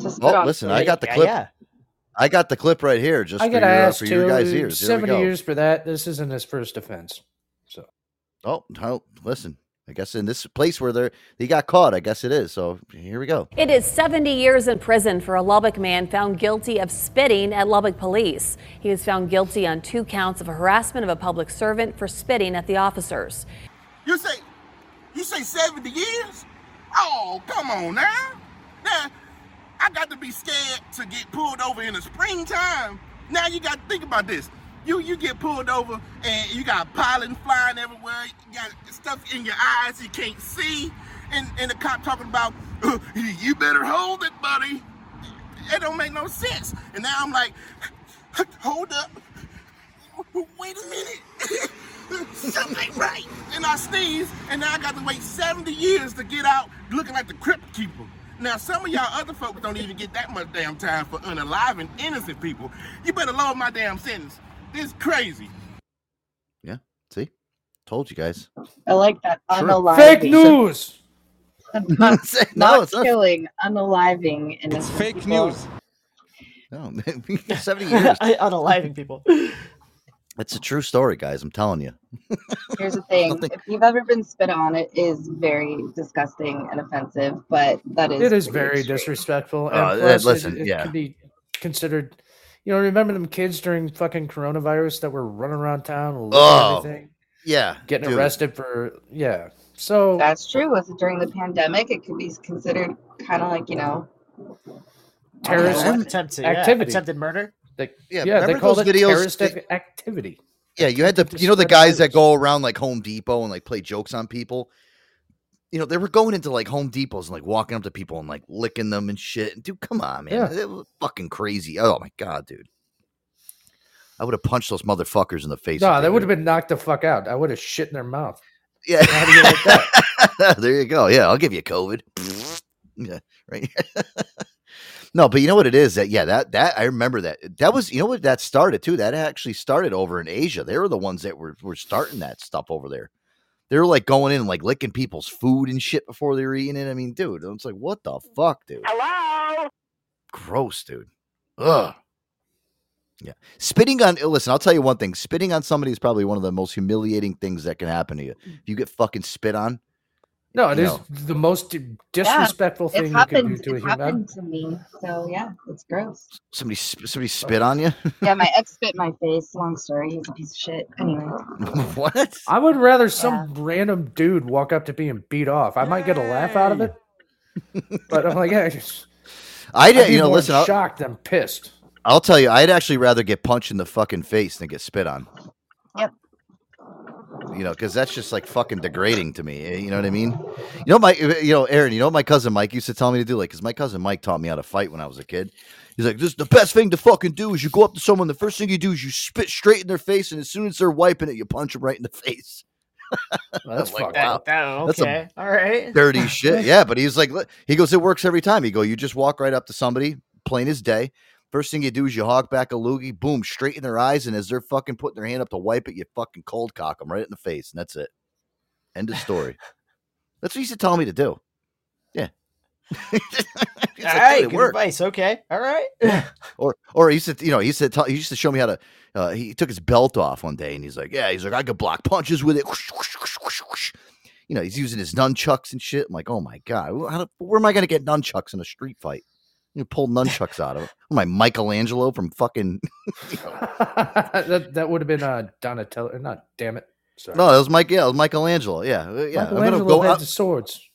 To Oh, listen, I got the clip. Yeah. i got the clip right here just I for got to your, uh, ask for too. your guys ears here we Seventy years for that. This isn't his first offense. So oh no listen i guess in this place where they're he got caught i guess it is so here we go It is 70 years in prison for a Lubbock man found guilty of spitting at Lubbock police. He was found guilty on two counts of harassment of a public servant for spitting at the officers. You say, you say 70 years? Oh, come on now. Now, I got to be scared to get pulled over in the springtime. Now you got to think about this. You you get pulled over and you got pollen flying everywhere. You got stuff in your eyes you can't see, and and the cop talking about "Uh, you better hold it, buddy. It don't make no sense. And now I'm like, hold up. Wait a minute. Something ain't right. And I sneeze, and now I got to wait 70 years to get out looking like the Crypt Keeper. Now, some of y'all other folks don't even get that much damn time for unaliving innocent people. You better lower my damn sentence. This is crazy. yeah see told you guys I like that. True. Unaliving. fake news. Not, no not it's not killing, unaliving innocent Fake people. news. no 70 years I, unaliving people. It's a true story guys i'm telling you Here's the thing: Nothing- if you've ever been spit on, it is very disgusting and offensive. But that is It is very extreme. disrespectful. And Uh, plus, listen, it, it yeah. can be considered. You know, remember them kids during fucking coronavirus that were running around town, Oh, everything, yeah getting dude. arrested for yeah. So That's true. Was it during the pandemic, it could be considered kind of like you know. terrorist I'm- Attempted, yeah, activity. attempted murder. They, Yeah, yeah, they those it videos terrorist activity. Yeah, you had to, you know, the guys that go around like Home Depot and like play jokes on people. You know, they were going into like Home Depots and like walking up to people and like licking them and shit. And dude, come on, man, Yeah. it was fucking crazy. Oh my god, dude, I would have punched those motherfuckers in the face. No, they would have been knocked the fuck out. I would have shit in their mouth. Yeah, How do you like that? there you go. Yeah, I'll give you COVID. yeah, right. no, but you know what it is that yeah that that I remember that that was you know what that started too. That actually started over in Asia. They were the ones that were were starting that stuff over there. They were like going in and like licking people's food and shit before they were eating it. I mean, dude, it's like what the fuck, dude. Hello? Gross, dude. Ugh. Yeah. Spitting on listen, I'll tell you one thing. Spitting on somebody is probably one of the most humiliating things that can happen to you. If you get fucking spit on, No, it is know, the most disrespectful It's thing you can do to a It's human. happened to me. So yeah, it's gross. somebody somebody spit on you. Yeah, my ex spit my face. Long story. He's a piece of shit. Anyway. what? I would rather some random dude walk up to me and beat off. I might get a laugh out of it, but I'm like, yeah, just- I did. be You know, listen. I'll, shocked than pissed. I'll tell you. I'd actually rather get punched in the fucking face than get spit on. Yep. You know, because that's just like fucking degrading to me. eh, You know what I mean? You know, my, you know, Aaron. You know what my cousin Mike used to tell me to do? Like, because my cousin Mike taught me how to fight when I was a kid. He's like, this is the best thing to fucking do is you go up to someone. The first thing you do is you spit straight in their face, and as soon as they're wiping it, you punch them right in the face. Well, that's like, fucked wow. up. That, That's all right. dirty shit. Yeah, but he's like, he goes, it works every time. He go, you just walk right up to somebody, plain as day. First thing you do is you hawk back a loogie, boom, straight in their eyes, and as they're fucking putting their hand up to wipe it, you fucking cold cock them right in the face, and that's it. End of story. that's what he used to tell me to do. Yeah. All like, right, good worked." advice. Okay, all right. or or he used to you know he used to tell, he used to show me how to uh, he took his belt off one day and he's like yeah he's like I could block punches with it you know he's using his nunchucks and shit I'm like oh my god how do- where am I gonna get nunchucks in a street fight you pull nunchucks out of it am I Michelangelo from fucking that that would have been uh, Donatello. Not damn it. Sorry. no that was Mike yeah it was Michelangelo yeah uh, yeah I'm gonna Michelangelo go had out- the swords.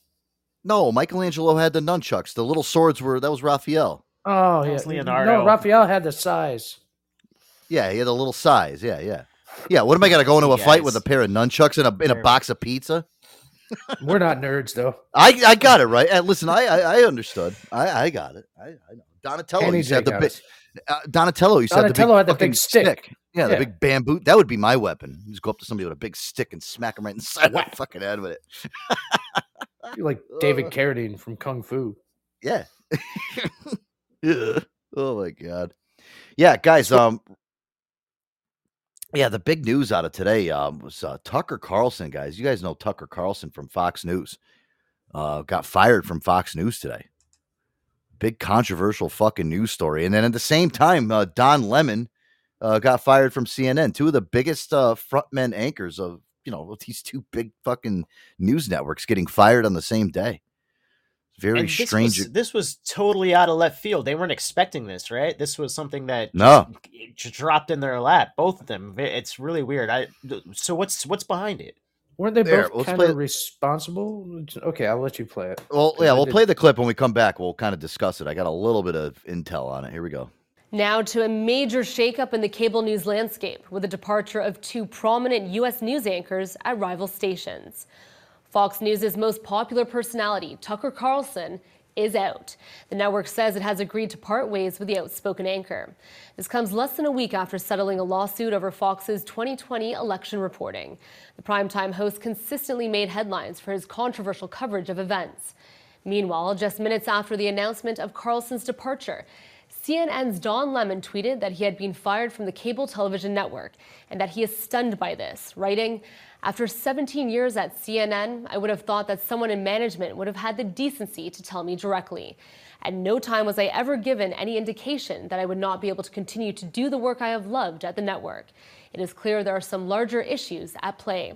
no Michelangelo had the nunchucks the little swords were that was Raphael Oh yeah, was Leonardo. No, Raphael had the size. Yeah, he had a little size. Yeah, yeah. Yeah, what am I gonna go into a fight with a pair of nunchucks and a in a box of pizza? We're not nerds though. I I got it right. And listen, I I, I understood. I I got it. I, I know. Donatello used to have the big. Uh, Donatello used to have the big, Donatello had the big stick. Yeah, the Yeah. big bamboo. That would be my weapon. You just go up to somebody with a big stick and smack him right in the side of the fucking head with it. You're like David Carradine from Kung Fu. Yeah. Yeah. Oh my god. Yeah, guys. Um. Yeah, the big news out of today um, was uh, Tucker Carlson. Guys, you guys know Tucker Carlson from Fox News. Uh, got fired from Fox News today. Big controversial fucking news story. And then at the same time, uh, Don Lemon uh, got fired from CNN. Two of the biggest uh, frontmen anchors of you know these two big fucking news networks getting fired on the same day. Very And this strange. Was, this was totally out of left field. They weren't expecting this, right? This was something that No. just, just dropped in their lap. Both of them. It's really weird. I so what's what's behind it? Weren't they There, both kind of responsible? Okay, I'll let you play it. Well, yeah, I we'll did- play the clip when we come back. We'll kind of discuss it. I got a little bit of intel on it. Here we go. Now to a major shakeup in the cable news landscape with the departure of two prominent U.S. news anchors at rival stations. Fox News' most popular personality, Tucker Carlson, is out. The network says it has agreed to part ways with the outspoken anchor. This comes less than a week after settling a lawsuit over Fox's 2020 election reporting. The primetime host consistently made headlines for his controversial coverage of events. Meanwhile, just minutes after the announcement of Carlson's departure, CNN's Don Lemon tweeted that he had been fired from the cable television network and that he is stunned by this, writing, After 17 years at CNN, I would have thought that someone in management would have had the decency to tell me directly. At no time was I ever given any indication that I would not be able to continue to do the work I have loved at the network. It is clear there are some larger issues at play.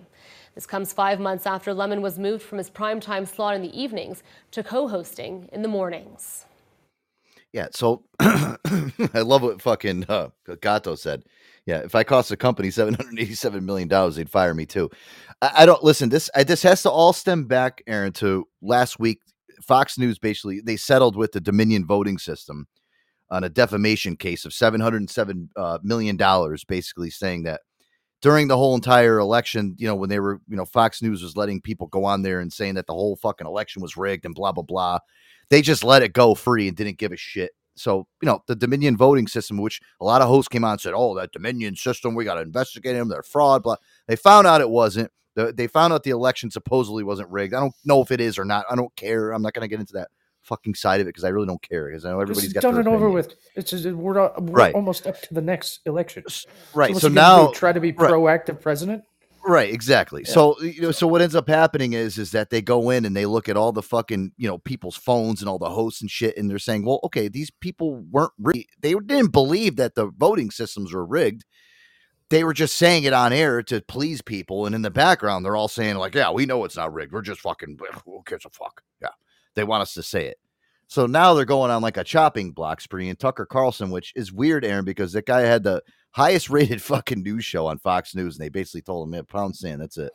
This comes five months after Lemon was moved from his primetime slot in the evenings to co hosting in the mornings. Yeah, so I love what fucking uh, Gato said. Yeah, if I cost the company seven hundred eighty-seven million dollars, they'd fire me too. I, I don't listen. This I, this has to all stem back, Aaron, to last week. Fox News basically they settled with the Dominion voting system on a defamation case of seven hundred seven uh, million dollars, basically saying that during the whole entire election, you know, when they were, you know, Fox News was letting people go on there and saying that the whole fucking election was rigged and blah blah blah. They just let it go free and didn't give a shit. So, you know, the Dominion voting system, which a lot of hosts came out and said, "Oh, that Dominion system, we got to investigate them. They're fraud." Blah. They found out it wasn't. The, they found out the election supposedly wasn't rigged. I don't know if it is or not. I don't care. I'm not going to get into that fucking side of it because I really don't care because I know everybody's got done it over with. It's just, we're, we're Right. almost up to the next election. Right. So gonna now try to be right. proactive president. Right, exactly. Yeah. So you know, so what ends up happening is is that they go in and they look at all the fucking you know people's phones and all the hosts and shit, and they're saying, well, okay, these people weren't really they didn't believe that the voting systems were rigged. They were just saying it on air to please people, and in the background, they're all saying like, yeah, we know it's not rigged. We're just fucking who cares a fuck. Yeah, they want us to say it. So now they're going on like a chopping block spree, and Tucker Carlson, which is weird, Aaron, because that guy had the highest rated fucking news show on Fox News, and they basically told him, "Man, pound sand, that's it."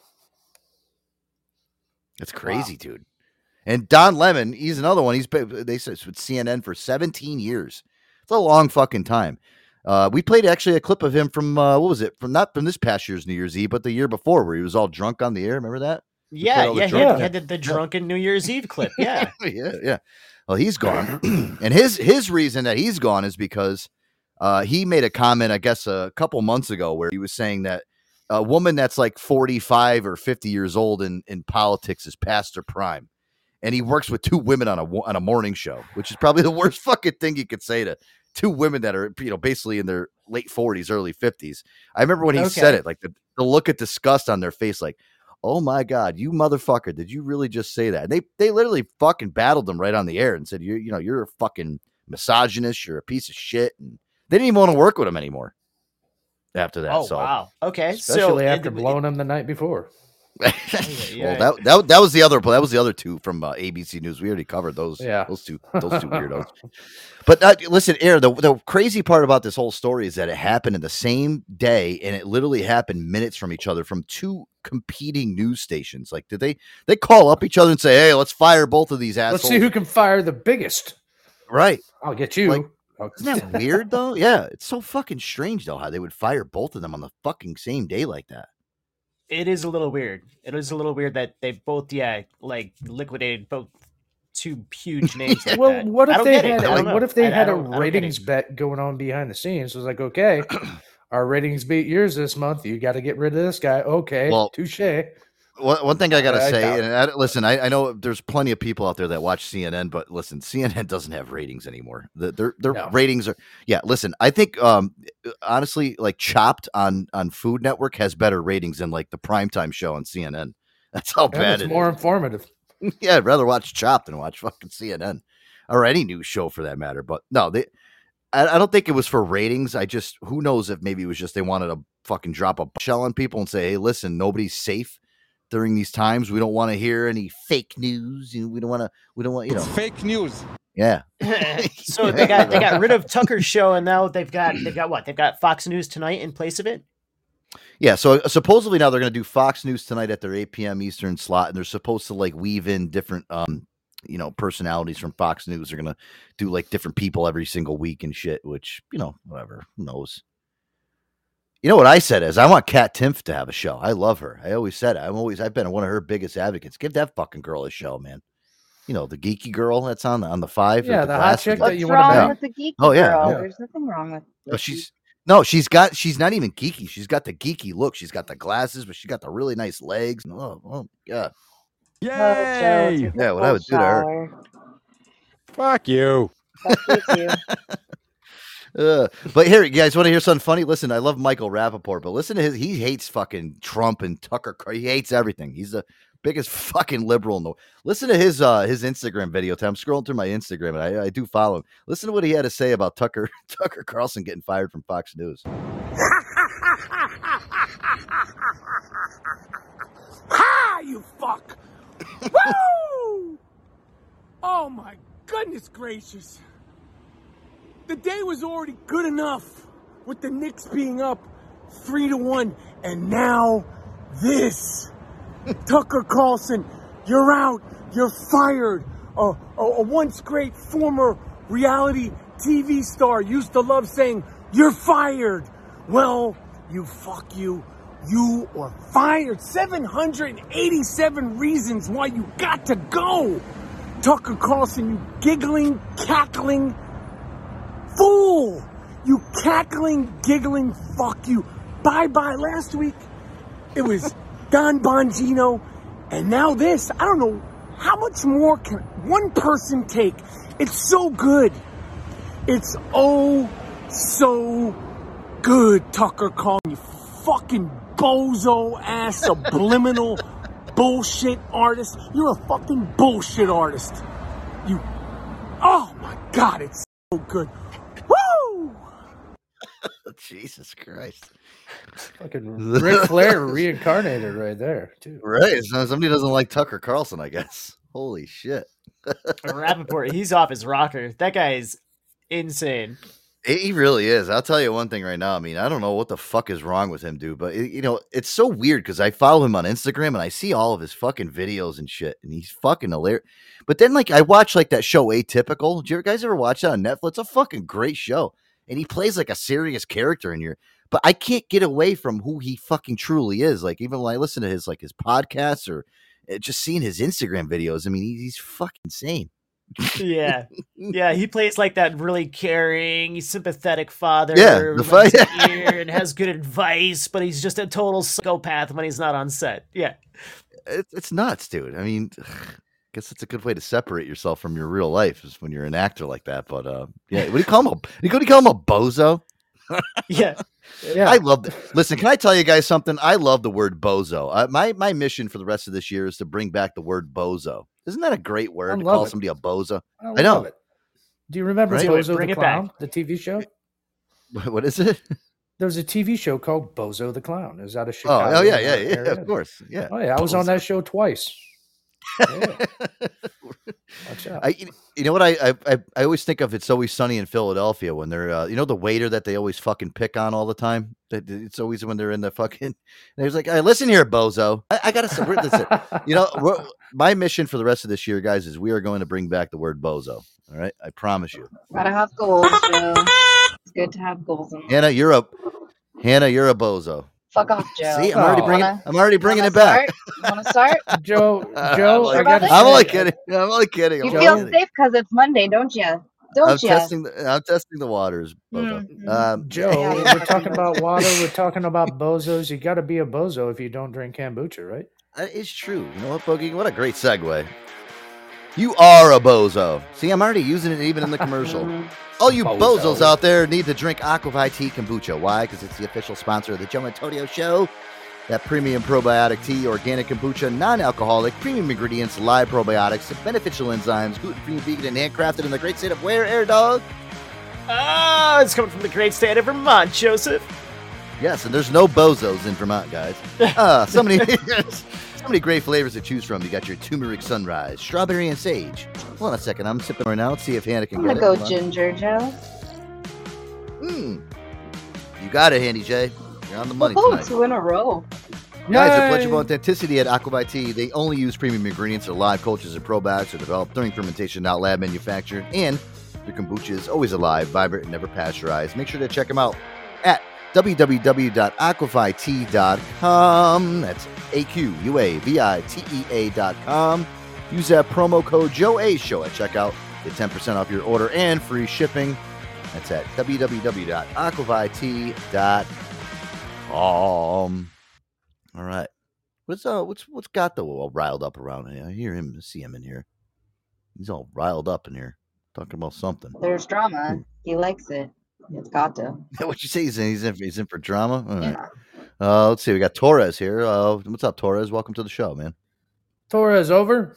That's crazy, dude. And Don Lemon, he's another one. He's been, they said with CNN for 17 years. It's a long fucking time. Uh, we played actually a clip of him from uh, what was it? From not from this past year's New Year's Eve, but the year before, where he was all drunk on the air. Remember that? We Yeah, yeah, drunk- he had the, the drunken New Year's Eve clip. Yeah. yeah, yeah. Well, he's gone, and his his reason that he's gone is because uh, he made a comment, I guess, a couple months ago, where he was saying that a woman that's like forty five or fifty years old in in politics is past her prime, and he works with two women on a on a morning show, which is probably the worst fucking thing you could say to two women that are you know basically in their late forties, early fifties. I remember when he said it, like the, the look of disgust on their face, like, "Oh my god, you motherfucker! Did you really just say that?" And they they literally fucking battled him right on the air and said, "You you know you're a fucking misogynist. You're a piece of shit." And they didn't even want to work with him anymore after that. Oh so. wow. Okay. so Especially after it- blowing him the night before. well, yeah. that, that that was the other that was the other two from uh, ABC News. We already covered those. Yeah. those two those two weirdos. But uh, listen, Air. The the crazy part about this whole story is that it happened in the same day, and it literally happened minutes from each other from two competing news stations. Like, did they they call up each other and say, "Hey, let's fire both of these assholes"? Let's see who can fire the biggest. right. I'll get you. Like, Oh, Isn't that weird though? Yeah, it's so fucking strange though how they would fire both of them on the fucking same day like that. it is a little weird. It is a little weird that they both, yeah, like liquidated both two huge names. like well, that. what if they had I like, what if they I- I had a don't- I don't get it. ratings bet going on behind the scenes? It was like, okay, our ratings beat yours this month. You got to get rid of this guy. Okay, Well, touche. One, one thing I gotta I say, doubt and I, listen, I, I know there's plenty of people out there that watch CNN, but listen, CNN doesn't have ratings anymore. The, their their No. ratings are, yeah. Listen, I think um honestly, like Chopped on on Food Network has better ratings than like the primetime show on CNN. That's how bad it's it more is. informative. yeah, I'd rather watch Chopped than watch fucking CNN or any news show for that matter. But no, they. I, I don't think it was for ratings. I just who knows if maybe it was just they wanted to fucking drop a shell on people and say, "Hey, listen, nobody's safe during these times. We don't want to hear any fake news. You know, we don't want to. We don't want you know fake news. Yeah, so they got they got rid of Tucker's show, and now they've got they've got what? They've got Fox News tonight in place of it. yeah. So uh, supposedly now they're going to do Fox News tonight at their 8 p.m. Eastern slot, and they're supposed to like weave in different um you know personalities from Fox News. They're going to do like different people every single week and shit. Which you know whatever who knows. You know what I said is I want Kat Timpf to have a show. I love her. I always said it. I'm always I've been one of her biggest advocates. Give that fucking girl a show, man. You know the geeky girl that's on the on the five. Yeah, with the hot chick that you want to wrong with the geeky Oh, yeah, girl? yeah. There's nothing wrong with. No, she's no, she's got she's not even geeky. She's got the geeky look. She's got the glasses, but she got the really nice legs. Oh, oh yeah. Oh, Yay! Yeah, what I would do to her. Fuck you. Uh, but here, you guys want to hear something funny? Listen, I love Michael Rappaport, but listen to his. He hates fucking Trump and Tucker. He hates everything. He's the biggest fucking liberal in the. Listen to his uh his Instagram video. I'm scrolling through my Instagram, and I, I do follow him. Listen to what he had to say about Tucker Tucker Carlson getting fired from Fox News. Ha! You fuck! Woo! Oh my goodness gracious! The day was already good enough with the Knicks being up three to one, and now this. Tucker Carlson, you're out. You're fired. A, a, a once great former reality TV star used to love saying, "You're fired." Well, you fuck you. You are fired. 787 reasons why you got to go. Tucker Carlson, you giggling, cackling fool. You cackling, giggling fuck you. Bye bye. Last week, it was Dan Bongino, and now this. I don't know how much more can one person take. It's so good. It's oh so good, Tucker Carlson. You fucking bozo ass subliminal bullshit artist. You're a fucking bullshit artist. You. Oh my god, it's so good. Woo! Jesus Christ. Fucking Ric Flair reincarnated right there, too. Right. So somebody doesn't like Tucker Carlson, I guess. Holy shit. Rappaport, he's off his rocker. That guy is insane. He he really is. I'll tell you one thing right now. I mean, I don't know what the fuck is wrong with him, dude. But it- you know, it's so weird because I follow him on Instagram and I see all of his fucking videos and shit, and he's fucking hilarious. But then, like, I watch like that show Atypical. Did you guys ever watch that on Netflix? It's a fucking great show, and he plays like a serious character in here. But I can't get away from who he fucking truly is. Like, even when I listen to his like his podcasts or uh, just seeing his Instagram videos, I mean, he's, he's fucking insane. Yeah. Yeah, he plays like that really caring, sympathetic father Yeah, the fa- and has good advice, but he's just a total psychopath when he's not on set. Yeah. It, it's nuts, dude. I mean, guess it's a good way to separate yourself from your real life is when you're an actor like that. But uh, yeah, what do you call him? A, you go, do you call him a bozo? yeah, yeah. I love. The, listen, can I tell you guys something? I love the word bozo. Uh, my my mission for the rest of this year is to bring back the word bozo. Isn't that a great word I to love call it. somebody a bozo? I, I know. love it. Do you remember Right? Bozo Bring the it back. Clown, the TV show? What is it? There was a TV show called Bozo the Clown. Is that a of Oh, Chicago. oh yeah, yeah, yeah. area. Of course, yeah. Oh yeah, I was on that show twice. Yeah. Watch out. I, you you know what I, I I I always think of it's always sunny in Philadelphia when they're uh, you know the waiter that they always fucking pick on all the time. That it's always when they're in the fucking. And he's like, hey, listen here, bozo. I, I gotta say, we're- listen. You know, we're, my mission for the rest of this year, guys, is we are going to bring back the word bozo. All right, I promise you. Gotta have goals, Joe. It's good to have goals in life. Hannah, you're a Hannah, you're a bozo. Fuck off, Joe. See, I'm already Oh. bringing. Wanna- I'm already bringing wanna it back. Start? Want to start? Joe, I'm Joe, only- I gotta I'm only say, kidding. I'm only kidding. I'm You only feel kidding. safe because it's Monday, don't you? Don't I'm you? testing. The, I'm testing the waters. Bozo. Mhm. Um, Joe, Yeah. we're talking about water. We're talking about bozos. You got to be a bozo if you don't drink kombucha, right? That is true. You know what, Boogie? What a great segue. You are a bozo. See, I'm already using it even in the commercial. All you Bozo. bozos out there need to drink Aquavite Tea Kombucha. Why? Because it's the official sponsor of the Joe Antonio Show. That premium probiotic tea, organic kombucha, non-alcoholic, premium ingredients, live probiotics, beneficial enzymes, gluten-free, vegan, and handcrafted in the great state of where, Air Dog? Ah, it's coming from the great state of Vermont, Joseph. Yes, and there's no bozos in Vermont, guys. Uh, so many, so many great flavors to choose from. You got your turmeric sunrise, strawberry and sage. Hold on a second, I'm sipping right now. Let's see if Hannah can I'm gonna it. go Hold ginger, Joe. Mm. You got it, Handy J. You're on the money Oh, tonight. two in a row. Guys, a pledge of authenticity at Aquavite Tea. They only use premium ingredients. Their live cultures and probiotics are developed during fermentation, not lab manufactured. And their kombucha is always alive, vibrant, and never pasteurized. Make sure to check them out at www.aquavitea.com. That's A Q U A V I T E A.com. Use that promo code Joe A Show at checkout. Get 10% off your order and free shipping. That's at www.aquavitea.com. All right. What's uh what's what's got the all riled up around here? I hear him see him in here. He's all riled up in here. Talking about something. There's drama. He likes it. It's got to. what you say he's in he's in he's in for drama? All right. Yeah. Uh let's see, we got Torres here. Uh what's up, Torres? Welcome to the show, man. Torres over.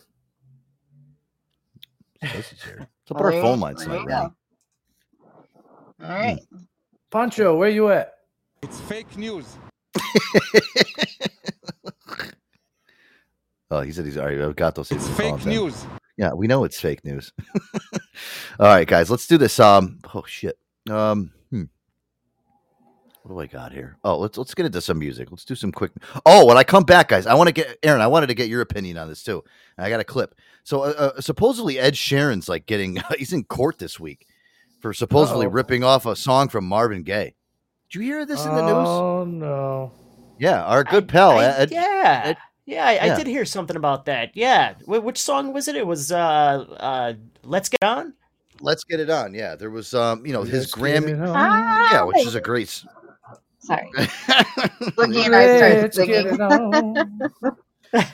Says he's here. Let's put our phone you- lines there you tonight, go. Ronnie. All right. Pancho, where you at? It's fake news. Oh, he said he's already I've got those. It's fake news. Yeah, we know it's fake news. All right, guys, let's do this. Um, oh shit. Um, hmm. What do I got here? Oh, let's let's get into some music. Let's do some quick. Oh, when I come back, guys, I want to get Aaron. I wanted to get your opinion on this too. I got a clip. So uh, uh, supposedly Ed Sheeran's like getting he's in court this week for supposedly Uh-oh. ripping off a song from Marvin Gaye. Did you hear this in the news? Oh no. Yeah, our good pal I- Ed. yeah. Ed- yeah, I, I did hear something about that. Yeah. Wh- which song was it? It was uh uh Let's Get On? Let's get it on. Yeah, there was um, you know, his Let's get Grammy. it. Yeah, which is a great. S- Sorry. Boogie and I started Let's get it singing. on.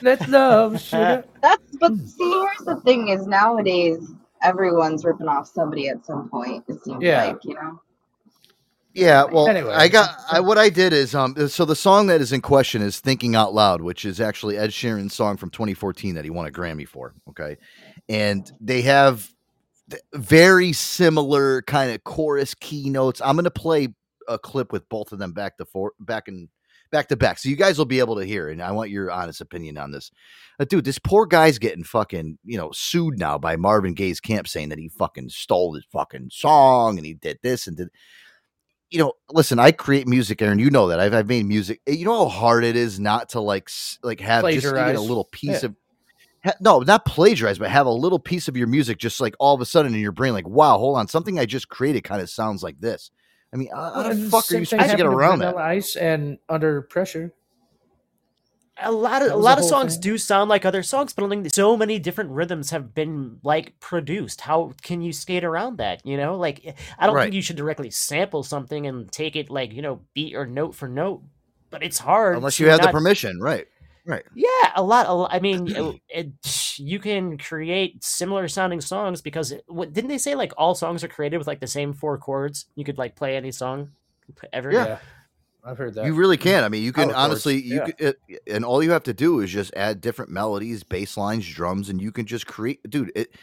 Let love sugar. That's but see, here's the thing: is nowadays everyone's ripping off somebody at some point. It seems Yeah. like you know. Yeah, well, Anyway. I got I, what I did is um, so the song that is in question is "Thinking Out Loud," which is actually Ed Sheeran's song from 2014 that he won a Grammy for. Okay, and they have very similar kind of chorus keynotes. I'm going to play a clip with both of them back to for back and back to back, so you guys will be able to hear. And I want your honest opinion on this, uh, dude. This poor guy's getting fucking you know sued now by Marvin Gaye's camp, saying that he fucking stole his fucking song and he did this and did you know, listen, I create music, Aaron. You know that I've, I've made music. Eh, You know how hard it is not to like like have just even a little piece Yeah. of ha- no, not plagiarize, but have a little piece of your music just like all of a sudden in your brain, like wow, hold on, something I just created kind of sounds like this. I mean, how, how the fuck are you thing supposed to get around that? Ice and Under Pressure. A lot of a lot of songs thing. do sound like other songs, but only so many different rhythms have been like produced. How can you skate around that? You know, like eh, I don't Right. think you should directly sample something and take it like you know beat or note for note. But it's hard Unless you have the permission, right? Right. Yeah, a lot. A lot I mean, it, it- you can create similar sounding songs because it, what, didn't they say like all songs are created with like the same four chords? You could like play any song ever. Yeah. I've heard that. You really can. I mean, you can Power chords, honestly, you yeah. could, it, and all you have to do is just add different melodies, bass lines, drums, and you can just create. Dude, it,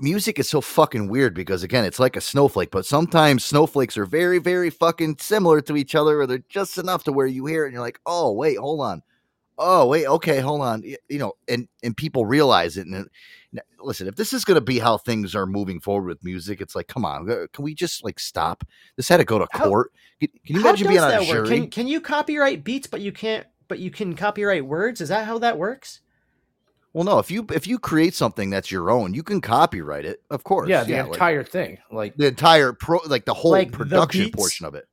music is so fucking weird because again, it's like a snowflake, but sometimes snowflakes are very, very fucking similar to each other, or they're just enough to where you hear it and you're like, oh wait, hold on, oh wait, okay, hold on, you know, and and people realize it. And listen, if this is going to be how things are moving forward with music, it's like, come on, can we just like stop? This had to go to How- court. Can, can you imagine being on a jury? Can can you copyright beats, but you can't? But you can copyright words. Is that how that works? Well, no. If you if you create something that's your own, you can copyright it, of course. Yeah, the like, entire thing. Like the entire pro, like the whole Like production beats? portion of it.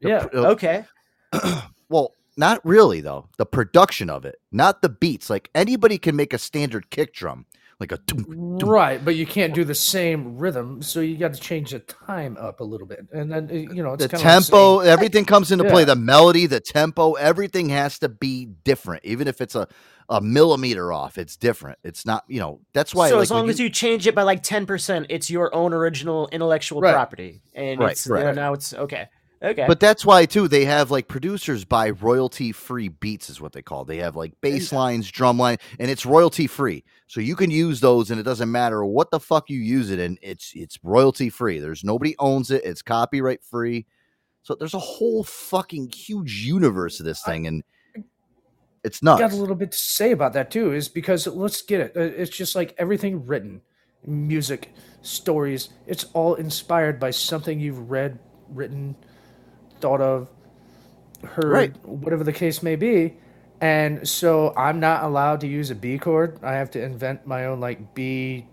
The Yeah, pr- uh, Okay. well, not really though. The production of it, not the beats. Like anybody can make a standard kick drum, like a. tum- right, but you can't do the same rhythm, so you got to change the time up a little bit, and then uh, you know it's the tempo, Like saying- everything comes into play. The melody, the tempo, everything has to be different, even if it's a a millimeter off. It's different. It's not, you know. That's why. so like, as long you- as you change it by like ten percent, it's your own original intellectual Right. property, and Right, it's right. now it's okay. Okay. But that's why too they have like producers buy royalty free beats is what they call. They have like bass lines, drum line, and it's royalty free. So you can use those and it doesn't matter what the fuck you use it in. It's it's royalty free. There's nobody owns it. It's copyright free. So there's a whole fucking huge universe of this thing and it's nuts. got a little bit to say about that too is because let's get it uh, it's just like everything written music stories it's all inspired by something you've read written thought of heard Right. whatever the case may be. And so i'm not allowed to use a b chord. I have to invent my own like b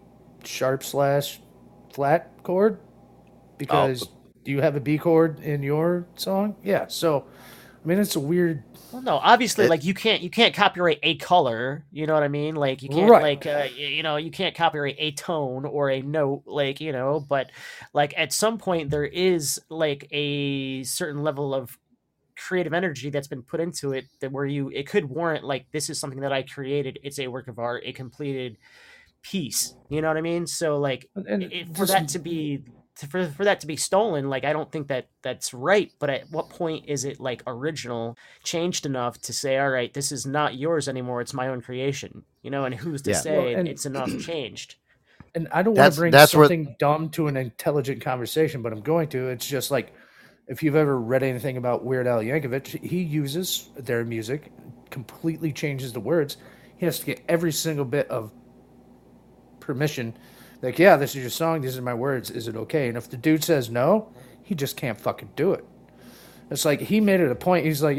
sharp slash flat chord. Oh. Because do you have a b chord in your song? Yeah. So i mean it's a weird Well, no, obviously, It- like you can't you can't copyright a color. You know what I mean? Like you can't Right. like uh, you know you can't copyright a tone or a note. Like you know, but like at some point there is like a certain level of creative energy that's been put into it that where you it could warrant like this is something that I created. It's a work of art, a completed piece. You know what I mean? So like And it, for just- that to be to, for, for that to be stolen like i don't think that that's right but at what point is it like original changed enough to say all right this is not yours anymore it's my own creation you know and who's to Yeah. say Well, and- it's enough changed and I don't want to bring that's where- something dumb to an intelligent conversation, but I'm going to. It's just like if you've ever read anything about Weird Al Yankovic, he uses their music, completely changes the words. He has to get every single bit of permission. Like, yeah, this is your song. These are my words. Is it okay? And if the dude says no, he just can't fucking do it. It's like he made it a point. He's like,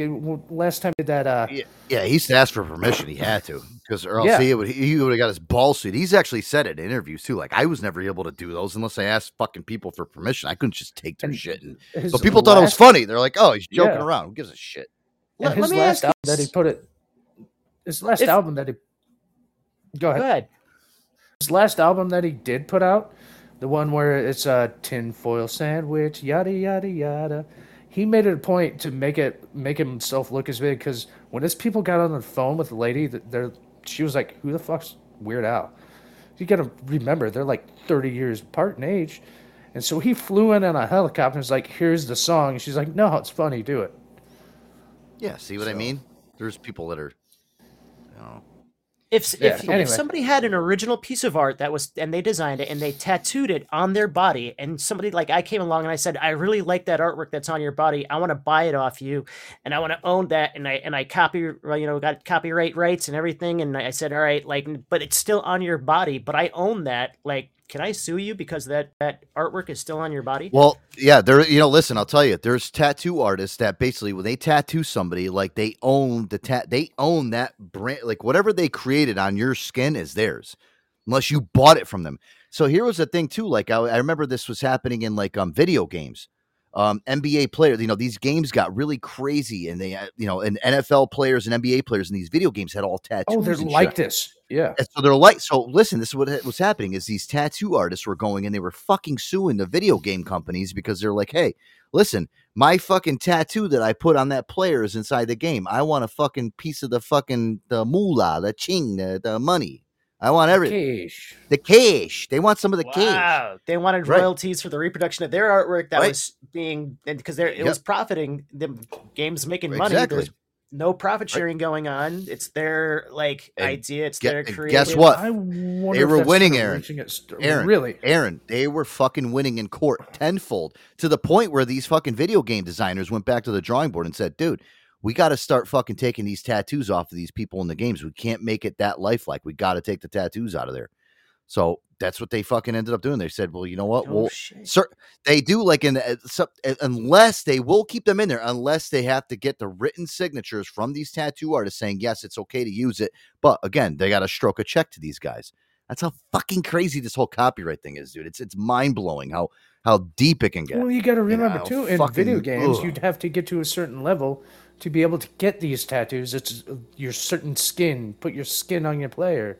last time he did that. Uh, Yeah, he used to ask for permission. He had to because, or else Yeah. he would he would have got his ball suit. He's actually said it in interviews too. Like I was never able to do those unless I asked fucking people for permission. I couldn't just take their shit. And, but people thought it was funny. They're like, "Oh, he's joking Yeah. around. Who gives a shit?" and Let- his let me last ask you album that he put it. His last If- album that he. Go ahead. go ahead His last album that he did put out, the one where it's a tinfoil sandwich, yada yada yada. He made it a point to make it make himself look as big because when his people got on the phone with the lady, they're she was like, "Who the fuck's Weird Al?" You got to remember they're like thirty years apart in age, and so he flew in on a helicopter. and was like, "Here's the song." And she's like, "No, it's funny. Do it." Yeah, see what I mean? There's people that are, you know, if Yeah, if, anyway. if somebody had an original piece of art that was and they designed it and they tattooed it on their body and somebody like I came along and I said I really like that artwork that's on your body I want to buy it off you and I want to own that and I and I copy you know got copyright rights and everything and I said all right like but it's still on your body but I own that like can I sue you because that that artwork is still on your body Well, yeah, there. You know, listen, I'll tell you, there's tattoo artists that basically when they tattoo somebody, like they own the tat, they own that brand, like whatever they created on your skin is theirs, unless you bought it from them. So here was the thing too. Like I, I remember this was happening in like um video games. Um, NBA players. You know, these games got really crazy, and they, uh, you know, and NFL players and NBA players in these video games had all tattoos. Oh, they're like this. Yeah. And so they're like, so listen, this is what was happening is these tattoo artists were going and they were fucking suing the video game companies because they're like, hey, listen, my fucking tattoo that I put on that player is inside the game. I want a fucking piece of the fucking the moolah, the ching, the, the money. I want everything. Cash. The cash. They want some of the cash. Wow, they wanted Right. royalties for the reproduction of their artwork that Right. was being because it Yep. was profiting the games making money. Exactly. There's no profit sharing going on. It's their like And idea. It's Ge- their and creative. guess what? I They were winning, Aaron. reaching its- Aaron, Really? Aaron, they were fucking winning in court tenfold to the point where these fucking video game designers went back to the drawing board and said, dude, we got to start fucking taking these tattoos off of these people in the games. We can't make it that lifelike. We got to take the tattoos out of there. So that's what they fucking ended up doing. They said, well, you know what? Oh, well, sir, they do like in uh, some, uh, unless they will keep them in there, unless they have to get the written signatures from these tattoo artists saying, yes, it's okay to use it. But again, they got to stroke a check to these guys. That's how fucking crazy this whole copyright thing is, dude. It's it's mind blowing how how deep it can get. Well, you got to remember how too, in fucking- video games, ugh. you'd have to get to a certain level to be able to get these tattoos. It's your certain skin. Put your skin on your player.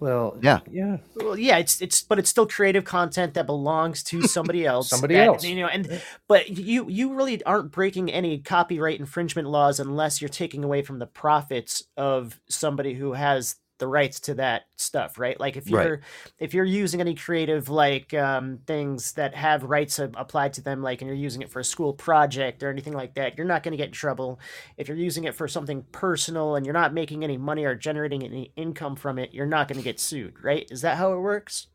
Well, Yeah. yeah. Well, yeah, it's it's but it's still creative content that belongs to somebody else. Somebody that- else. you know. And but you you really aren't breaking any copyright infringement laws unless you're taking away from the profits of somebody who has the rights to that stuff, right? Like if you're if you're using any creative like um, things that have rights applied to them, like and you're using it for a school project or anything like that, you're not going to get in trouble. If you're using it for something personal and you're not making any money or generating any income from it, you're not going to get sued, right? Is that how it works?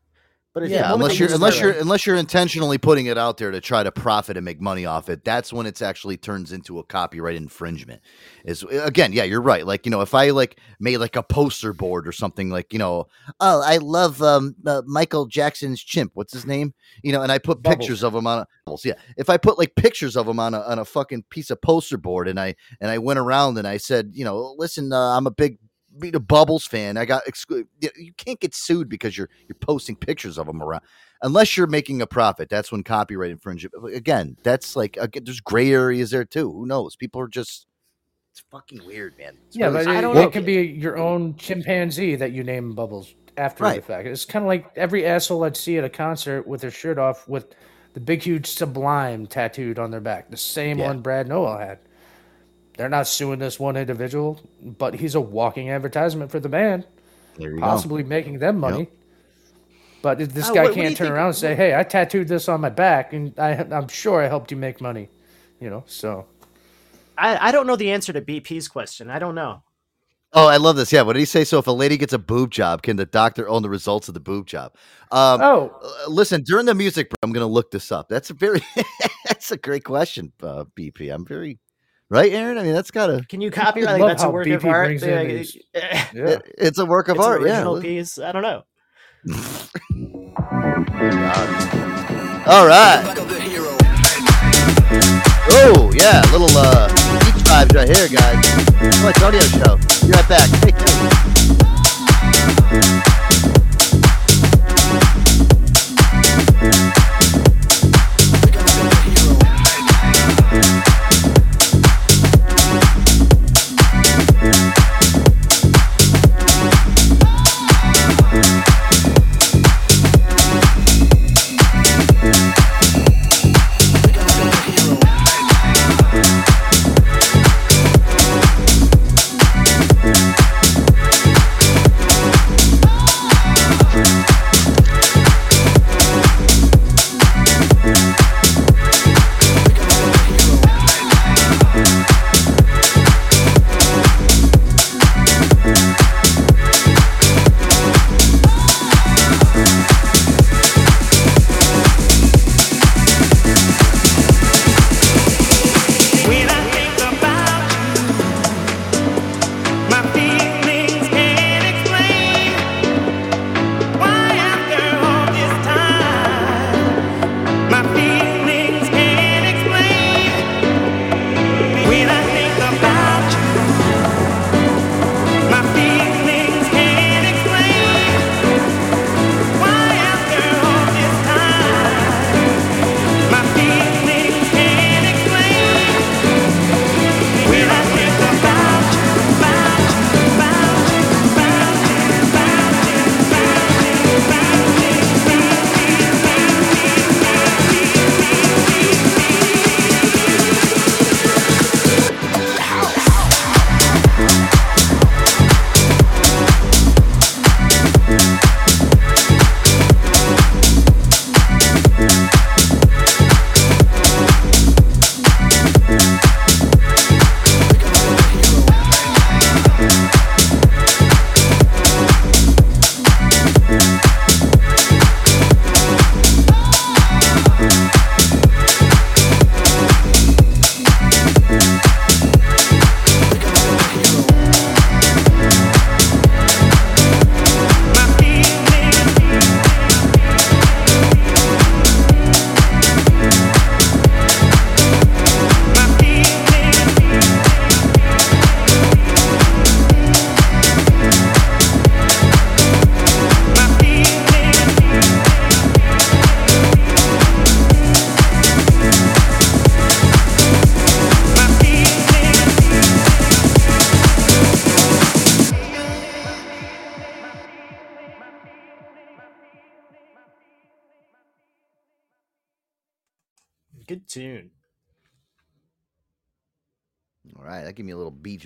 But Yeah, unless you're unless you're unless you're intentionally putting it out there to try to profit and make money off it, that's when it's actually turns into a copyright infringement. Is again, yeah, you're right. Like you know, if I like made like a poster board or something, like you know, oh, I love um, uh, Michael Jackson's chimp. What's his name? You know, and I put Bubbles. pictures of him on a yeah. If I put like pictures of him on a on a fucking piece of poster board, and I and I went around and I said, you know, listen, uh, I'm a big being a Bubbles fan, I got exclu- you you can't get sued because you're you're posting pictures of them around unless you're making a profit. That's when copyright infringement. Again, that's like again, there's gray areas there too. Who knows? People are just it's fucking weird, man. It's Yeah, really- but it, Well, it can be your own chimpanzee that you name Bubbles after Right. the fact. It's kind of like every asshole I'd see at a concert with their shirt off with the big, huge Sublime tattooed on their back, the same Yeah. one Brad Nowell had. They're not suing this one individual, but he's a walking advertisement for the band, There you go. possibly making them money. But this Uh, guy what- what can't you turn think- around and say, "Hey, I tattooed this on my back, and I, I'm sure I helped you make money," you know. So I, I don't know the answer to BP's question. I don't know. Oh, I love this. Yeah, what did he say? So, if a lady gets a boob job, can the doctor own the results of the boob job? Um, Oh. uh, listen, during the music, break, I'm going to look this up. That's a very, that's a great question, uh, BP. I'm very, right, Aaron? I mean, that's got to. Can you copyright? Like, that's a work BP of art. Like, eh, yeah. It's a work of it's art. Yeah. original piece. I don't know. All right. Oh yeah, little uh beach vibes right here, guys. Joe Antonio show. Be right back. Stay tuned.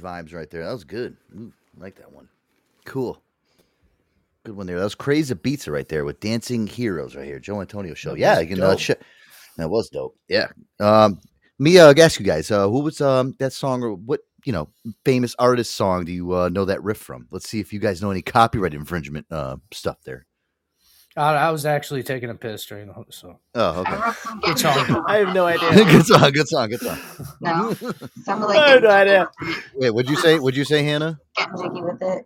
Gave me a little beach vibes right there. That was good. Ooh, I like that one. Cool. Good one there. That was crazy beats right there with Dancing Heroes right here. Joe Antonio show. That Yeah, you know that shit. That was dope. Yeah. Um, me, uh, ask you guys, uh, who was um that song or what you know famous artist song do you uh, know that riff from? Let's see if you guys know any copyright infringement uh stuff there. I, I was actually taking a piss during the whole so. Oh, okay. Good song. I have no idea. good song. Good song. Good song. No, sounded like I have no idea. Wait, what'd you say? What'd you say, Hannah? getting jiggy with it.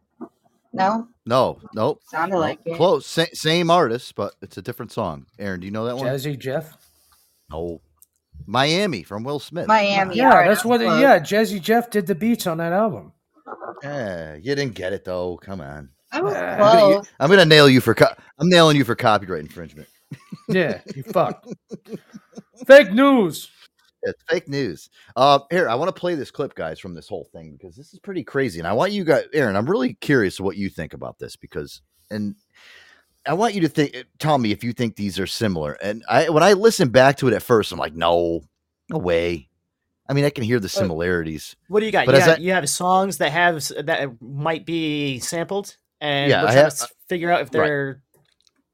No, No, nope. sounded like it. Close. Sa- same artist, but it's a different song. Aaron, do you know that one? Jazzy Jeff. No. Miami from Will Smith. Miami. Yeah, alright, that's what. close. Yeah, Jazzy Jeff did the beats on that album. Yeah, you didn't get it though. Come on. I was Uh, I'm gonna. I'm gonna nail you for co- I'm nailing you for copyright infringement. Yeah, you fuck. Fake news. It's fake news. Uh, here, I want to play this clip, guys, from this whole thing because this is pretty crazy, and I want you guys, Aaron. I'm really curious what you think about this because, and I want you to think, tell me if you think these are similar. And I, when I listen back to it at first, I'm like, no, no way. I mean, I can hear the similarities. What do you got? But you, as got I- you have songs that have that might be sampled, and Yeah, we're I trying have- to figure out if they're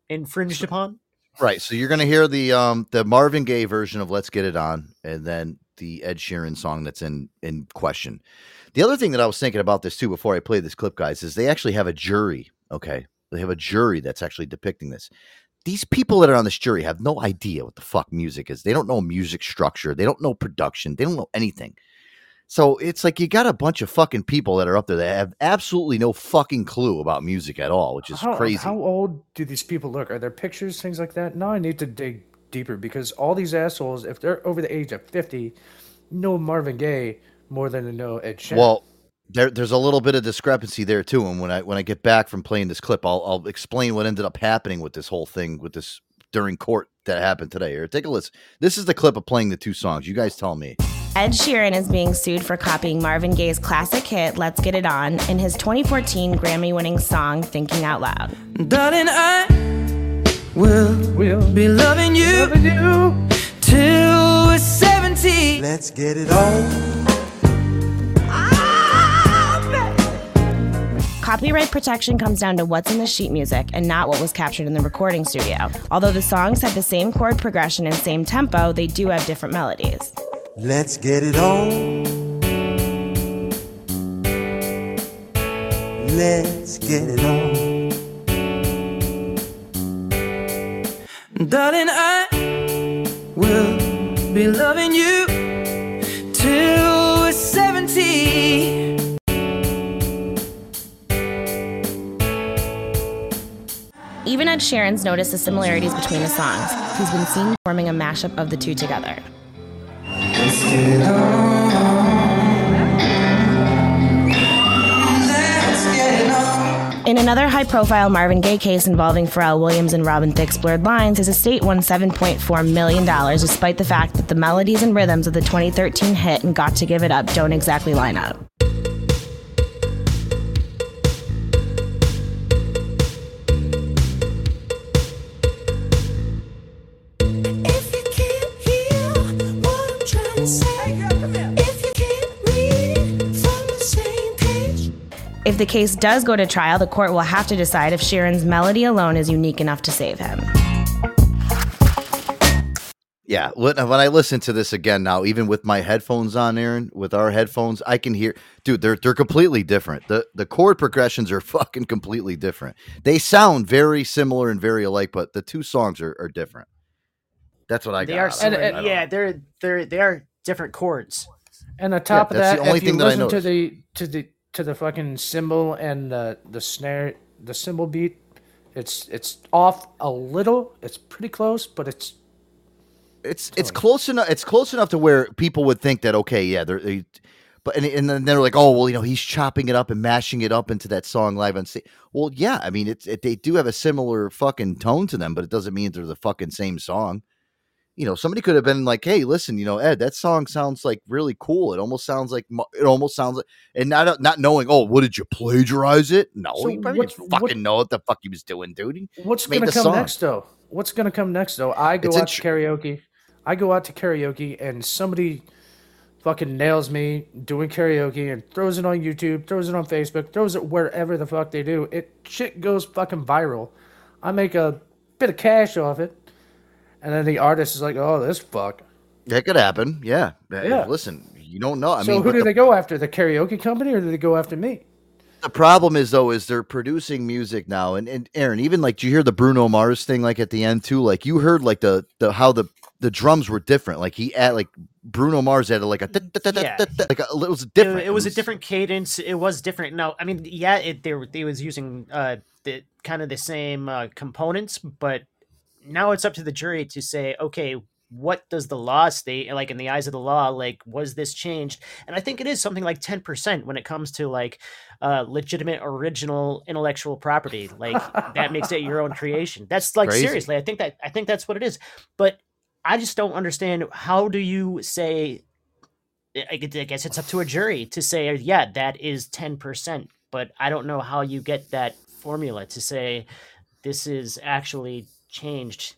infringed upon. Right. So you're going to hear the um the Marvin Gaye version of "Let's Get It On," and then the Ed Sheeran song that's in in question. The other thing that I was thinking about this too before I play this clip, guys, is they actually have a jury. Okay, they have a jury that's actually depicting this. These people that are on this jury have no idea what the fuck music is. They don't know music structure. They don't know production. They don't know anything. So it's like you got a bunch of fucking people that are up there that have absolutely no fucking clue about music at all, which is how, crazy. How old do these people look? Are there pictures, things like that? Now I need to dig deeper because all these assholes, if they're over the age of fifty, know Marvin Gaye more than they know Ed Sheeran. Well, there, there's a little bit of discrepancy there too. And when I when I get back from playing this clip, I'll I'll explain what ended up happening with this whole thing with this during court that happened today. Here, take a listen. This is the clip of playing the two songs. You guys tell me. Ed Sheeran is being sued for copying Marvin Gaye's classic hit Let's Get It On in his 2014 Grammy winning song Thinking Out Loud. Darling, I will, be loving you, till we're 70. Let's get it on. Ah, Copyright protection comes down to what's in the sheet music and not what was captured in the recording studio. Although the songs have the same chord progression and same tempo, they do have different melodies. Let's get it on. Let's get it on. Darling, I will be loving you till we're 70. Even Ed Sheeran's noticed the similarities between the songs. He's been seen forming a mashup of the two together. In another high profile Marvin Gaye case involving Pharrell Williams and Robin Thicke's Blurred Lines, his estate won $7.4 million despite the fact that the melodies and rhythms of the 2013 hit and Got to Give It Up don't exactly line up. The case does go to trial, the court will have to decide if Sheeran's melody alone is unique enough to save him. Yeah, when, when I listen to this again now, even with my headphones on, Aaron, with our headphones, I can hear, dude, they're they're completely different. the The chord progressions are fucking completely different. They sound very similar and very alike, but the two songs are, are different. That's what I They got. are, out of it. similar- I yeah, they're they're they are different chords. And on top of that, the only if you thing that I listen to the to the to the fucking cymbal and the the snare, the cymbal beat, it's it's off a little. It's pretty close, but it's it's it's close enough. It's close enough to where people would think that okay, yeah, they're. They, but and, and then they're like, oh well, you know, he's chopping it up and mashing it up into that song live on stage. Well, yeah, I mean, it's it, they do have a similar fucking tone to them, but it doesn't mean they're the fucking same song. You know, somebody could have been like, "Hey, listen, you know, Ed, that song sounds like really cool. It almost sounds like it almost sounds like," and not uh, not knowing, oh, what did you plagiarize it? No, So he probably didn't fucking what- know what the fuck he was doing, dude. He what's gonna come song. next though? What's gonna come next though? I go It's watch int- karaoke. I go out to karaoke and somebody fucking nails me doing karaoke and throws it on YouTube, throws it on Facebook, throws it wherever the fuck they do. It shit goes fucking viral. I make a bit of cash off it, and then the artist is like, "Oh, this fuck." That could happen. Yeah. Yeah. Listen, you don't know. I so mean, who do the, they go after? The karaoke company, or do they go after me? the problem is though, is they're producing music now, and, and Aaron, even like, do you hear the Bruno Mars thing like at the end too? Like you heard like the the how the the drums were different. Like he had like Bruno Mars had like a Yeah. like a, it was It- different. It, was a different cadence. It was different. No, I mean, yeah, it they were they was using uh the kind of the same uh, components, but now it's up to the jury to say, okay, what does the law state? Like in the eyes of the law, like was this changed? And I think it is something like ten percent when it comes to like uh legitimate original intellectual property. Like that makes it your own creation. That's like Crazy. seriously, I think that I think that's what it is. But I just don't understand how do you say I I guess it's up to a jury to say, yeah, that is 10%. But I don't know how you get that formula to say this is actually changed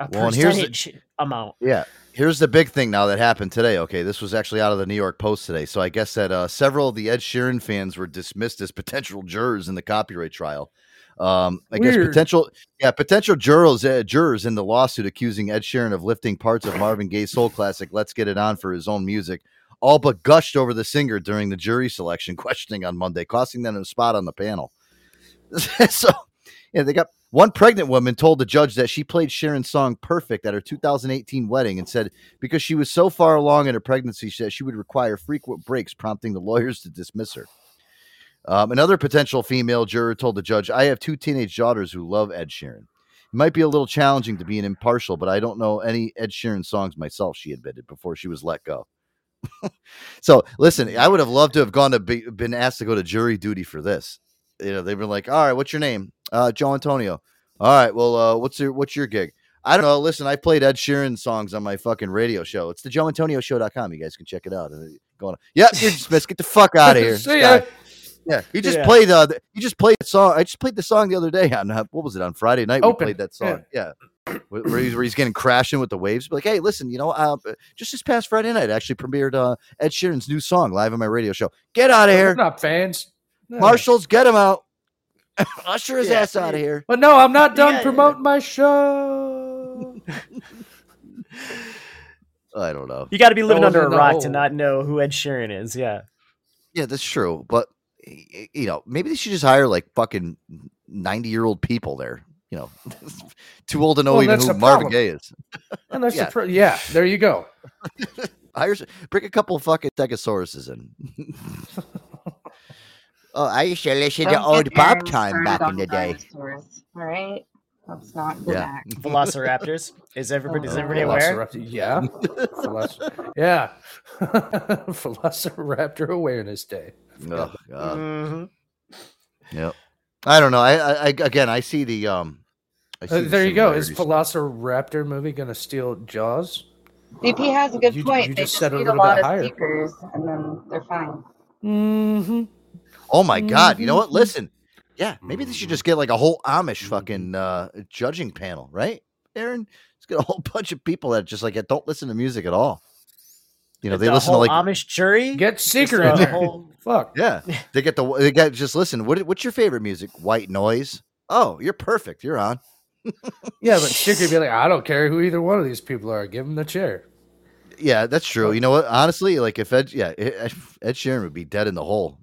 a Well, and here's the- percentage amount. Yeah. Here's the big thing now that happened today. Okay, this was actually out of the New York Post today. So I guess that uh, several of the Ed Sheeran fans were dismissed as potential jurors in the copyright trial. Um, I guess potential, yeah, potential jurors, uh, jurors in the lawsuit accusing Ed Sheeran of lifting parts of Marvin Gaye's soul classic "Let's Get It On" for his own music, all but gushed over the singer during the jury selection questioning on Monday, costing them a spot on the panel. so, yeah, they got one pregnant woman told the judge that she played Sheeran's song "Perfect" at her 2018 wedding, and said because she was so far along in her pregnancy, she said she would require frequent breaks, prompting the lawyers to dismiss her. Um, another potential female juror told the judge, "I have two teenage daughters who love Ed Sheeran. It might be a little challenging to be an impartial, but I don't know any Ed Sheeran songs myself." She admitted before she was let go. so, listen, I would have loved to have gone to be, been asked to go to jury duty for this. You know, they've been like, "All right, what's your name?" Uh, Joe Antonio. All right, well, uh, what's your what's your gig? I don't know. Listen, I played Ed Sheeran songs on my fucking radio show. It's the JoeAntonioShow.com. You guys can check it out. Uh, going, yep, you're dismissed. Get the fuck out of here. See ya. Yeah, he just Yeah. played. Uh, the- he just played that song. I just played the song the other day on uh, what was it on Friday night? Open, We played that song. Yeah, where, where he's where he's getting crashing with the waves. But Like, hey, listen, you know, uh, just this past Friday night, I actually premiered uh, Ed Sheeran's new song live on my radio show. Get out of here, not fans. No. Marshals. Get him out. Usher his Yeah. ass out of here. But no, I'm not done Yeah. promoting my show. I don't know. You got to be living oh, under a rock whole- to not know who Ed Sheeran is. Yeah. Yeah, that's true. But y- y- you know, maybe they should just hire like fucking ninety year old people there. You know, too old to know Well, even who Marvin problem. Gaye is. And that's Yeah. the pro- yeah, there you go. Hire, bring a couple fucking Stegosauruses in. Oh, I used to listen to Don't old get Bob time back in the day. dinosaurs, All right, let's not go Yeah. back. Velociraptors. Is everybody, is Oh, everybody aware? Yeah. Veloc- yeah. Velociraptor Awareness Day. Oh, God. Mhm. Yep. I don't know. I, I, I again, I see the um. I Uh, see the there you go. Is. Velociraptor movie going to steal Jaws? BP has a good You- point. you they just just said a need a little bit lot of higher. speakers, and then they're fine. Mm-hmm. Oh my God! You know what? Mhm. Listen, yeah, maybe they should just get like a whole Amish Mm-hmm. fucking uh, judging panel, right, Aaron? Let's get a whole bunch of people that just like don't listen to music at all. You know, they The listen to like Amish jury. Get Just Seeker a in there. whole- Fuck. Yeah, they get the they get just listen. What what's your favorite music? White noise. Oh, you're perfect. You're on. Yeah, but Seeker would be like, I don't care who either one of these people are. Give them the chair. Yeah, that's true. You know what? Honestly, like if Ed, yeah, Ed Ed Sheeran would be dead in the hole,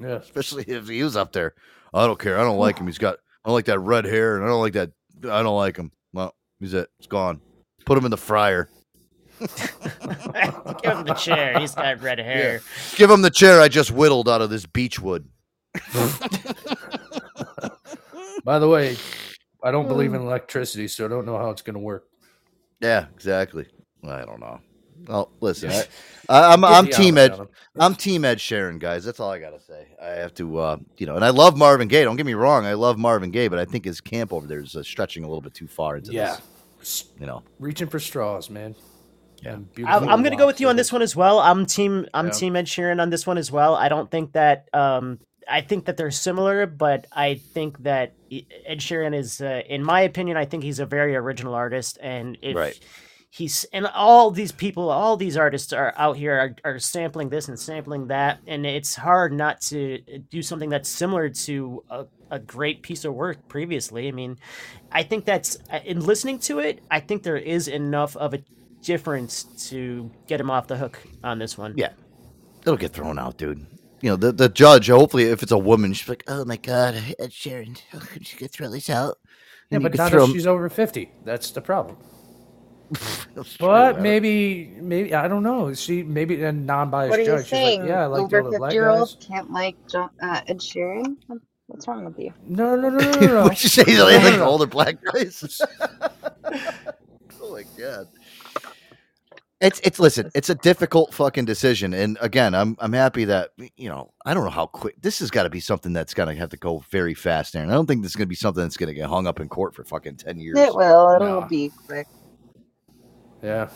Yeah. especially if he was up there. I don't care. I don't like him. He's got. I don't like that red hair, and I don't like that. I don't like him. Well, he's it. It's gone. Put him in the fryer. Give him the chair. He's got red hair. Give him the chair I just whittled out of this beech wood. By the way, I don't believe in electricity, so I don't know how it's going to work. Yeah, exactly. I don't know. Well, listen, I, I, I'm I'm team Ed. I'm team Ed Sheeran, guys. That's all I gotta say. I have to, uh, you know, and I love Marvin Gaye. Don't get me wrong, I love Marvin Gaye, but I think his camp over there is uh, stretching a little bit too far into Yeah. this. You know, Reaching for straws, man. Yeah. I'm, I'm gonna go with you on this one as well. I'm team. I'm Yeah. team Ed Sheeran on this one as well. I don't think that. Um, I think that they're similar, but I think that Ed Sheeran is, uh, in my opinion, I think he's a very original artist, and if Right. He's and all these people, all these artists are out here are, are sampling this and sampling that, and it's hard not to do something that's similar to a, a great piece of work previously. I mean, I think that's uh, in listening to it, I think there is enough of a difference to get him off the hook on this one. Yeah, it'll get thrown out, dude. You know, the, the judge, hopefully, if it's a woman, she's like, oh my God, Ed Sheeran, how could you throw this out? Yeah, And you but could not throw she's over fifty. That's the problem. That's true, But maybe, maybe I don't know. She maybe a non-biased What are you judge. She's saying? like, yeah, I like Over all the black fifty year guys. olds can't like John, uh, Ed Sheeran. What's wrong with you? No, no, no, no, no, no. Would you say they No, like no, no. older black guys? oh my god. It's it's listen, it's a difficult fucking decision. And again, I'm I'm happy that you know, I don't know how quick this has got to be something that's gonna have to go very fast, Aaron. I don't think this is gonna be something that's gonna get hung up in court for fucking ten years. It will. It'll No. be quick. Yeah.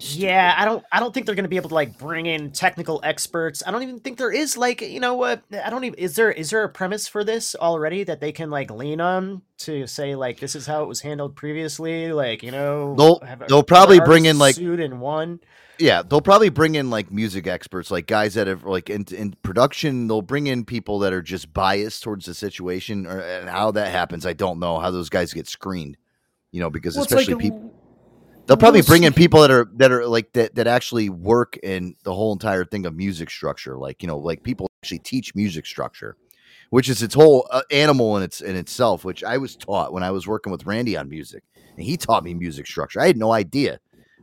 Yeah, I don't. I don't think they're going to be able to like bring in technical experts. I don't even think there is like you know what. I don't even. Is there is there a premise for this already that they can like lean on to say like this is how it was handled previously? Like you know They'll- have- they'll probably bring in, like- sued and won. Yeah, they'll probably bring in like music experts, like guys that have like in, in production. They'll bring in people that are just biased towards the situation, or and how that happens. I don't know how those guys get screened, you know, because Well, it's like especially a- people. They'll probably bring in people that are that are like that that actually work in the whole entire thing of music structure, like you know, like people actually teach music structure, which is its whole uh, animal in its in itself. Which I was taught when I was working with Randy on music, and he taught me music structure. I had no idea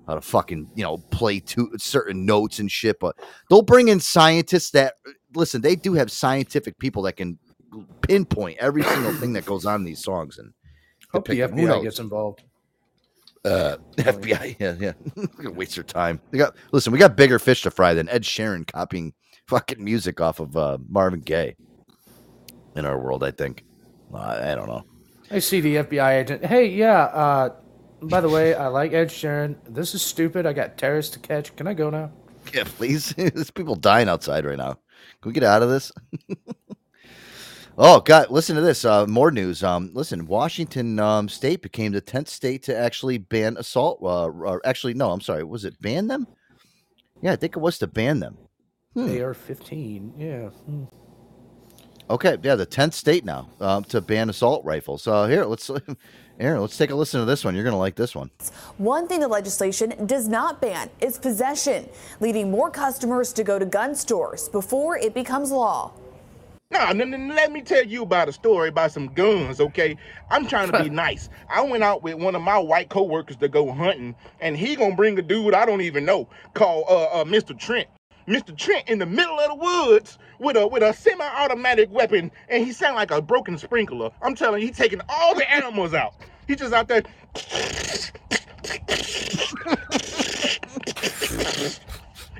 how to fucking you know play two certain notes and shit. But they'll bring in scientists that listen. They do have scientific people that can pinpoint every single thing that goes on in these songs and Hope the depict them. Who FBI gets involved. Uh, FBI, yeah, yeah, Gonna waste their time. They got listen. We got bigger fish to fry than Ed Sheeran copying fucking music off of uh, Marvin Gaye in our world. I think. Uh, I don't know. I see the FBI agent. Hey, yeah. Uh, by the way, I like Ed Sheeran. This is stupid. I got terrorists to catch. Can I go now? Yeah, please. There's people dying outside right now. Can we get out of this? Oh God! Listen to this. Uh, more news. Um, listen. Washington um, State became the tenth state to actually ban assault. Uh, or actually, no. I'm sorry. Was it ban them? Yeah, I think it was to ban them. Hmm. AR-15. Yeah. Hmm. Okay, yeah, the tenth state now um, to ban assault rifles. Uh, here, let's, Aaron, let's take a listen to this one. You're gonna like this one. One thing the legislation does not ban is possession, leading more customers to go to gun stores before it becomes law. Nah, n- n- let me tell you about a story about some guns, okay? I'm trying to be nice. I went out with one of my white coworkers to go hunting, and he gonna bring a dude I don't even know called uh, uh Mr. Trent. Mr. Trent in the middle of the woods with a with a semi-automatic weapon, and he sound like a broken sprinkler. I'm telling you, he taking all the animals out. He just out there.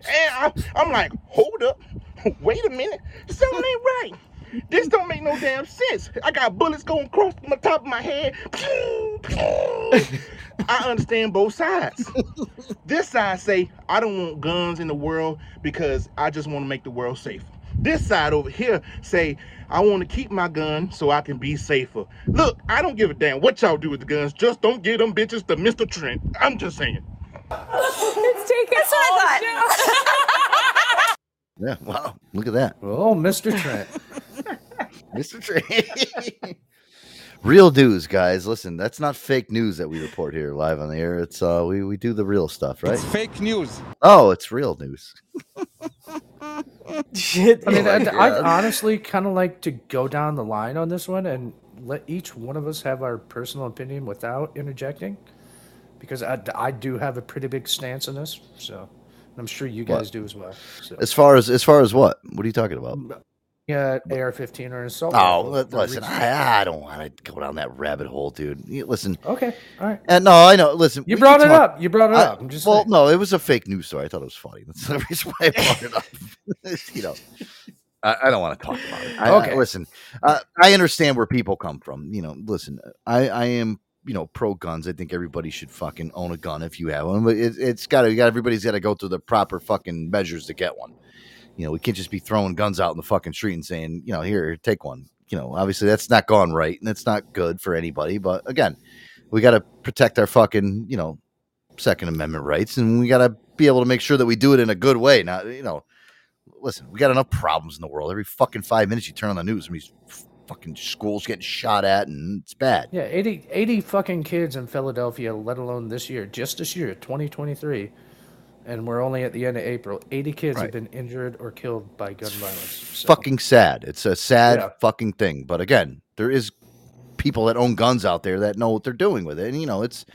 And I, I'm like, hold up, wait a minute, something ain't right. This don't make no damn sense. I got bullets going across the top of my head. I understand both sides. This side say I don't want guns in the world because I just want to make the world safe. This side over here say I want to keep my gun so I can be safer. Look, I don't give a damn what y'all do with the guns. Just don't give them bitches to Mr. Trent. I'm just saying. It's taken That's what I thought. Yeah, wow, look at that. Oh, Mr. Trent. Mr. Trent. real news, guys. Listen, that's not fake news that we report here live on the air. It's uh, we we do the real stuff, right? It's fake news. Oh, it's real news. Shit. I mean, Oh I'd, I'd honestly kind of like to go down the line on this one and let each one of us have our personal opinion without interjecting, because I, I do have a pretty big stance on this. So, and I'm sure you What? guys do as well. So, As far as as far as what? What are you talking about? yeah, AR-15 or an assault. Oh, rifle, listen, I, I don't want to go down that rabbit hole, dude. You- Listen, Okay, all right. And no, I know. Listen, You brought it talk- up. You brought it I- up. I'm just well, saying. no, it was a fake news story. I thought it was funny. That's the reason why I brought it up. you know, I, I don't want to talk about it. I, Okay. I- listen, uh, I understand where people come from. You know, listen, I, I am, you know, pro guns. I think everybody should fucking own a gun if you have one. But it, it's got to, got everybody's got to go through the proper fucking measures to get one. You know, we can't just be throwing guns out in the fucking street and saying, you know, here, take one. You know, obviously that's not gone right and it's not good for anybody. But again, we got to protect our fucking, you know, Second Amendment rights, and we got to be able to make sure that we do it in a good way. Now, you know, listen, we got enough problems in the world. Every fucking five minutes, you turn on the news, and these fucking schools getting shot at, and it's bad. Yeah, 80, 80 fucking kids in Philadelphia, let alone this year, just this year, 2023. And we're only at the end of April. 80 kids Right. have been injured or killed by gun violence. So, fucking sad. It's a sad Yeah. fucking thing. But again, there is people that own guns out there that know what they're doing with it. And you know, it's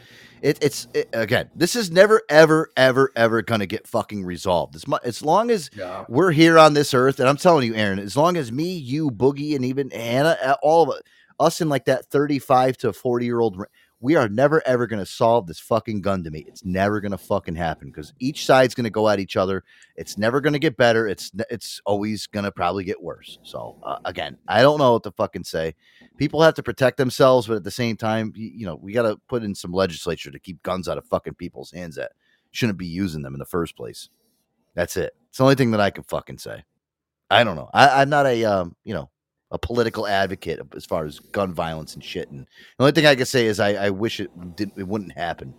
it, it's it, again, this is never ever ever ever going to get fucking resolved. As, mu- as long as Yeah. we're here on this earth, and I'm telling you, Aaron, as long as me, you, Boogie, and even Hannah, uh, all of us in like that 35 to 40 year old, we are never ever going to solve this fucking gun debate. It's never going to fucking happen because each side's going to go at each other. It's never going to get better. It's it's always going to probably get worse. So uh, again, I don't know what to fucking say. People have to protect themselves, but at the same time, you, you know, we got to put in some legislature to keep guns out of fucking people's hands that shouldn't be using them in the first place. That's it. It's the only thing that I can fucking say. I don't know. I, I'm not a um, you know, a political advocate as far as gun violence and shit. And the only thing I can say is I, I wish it didn't it wouldn't happen.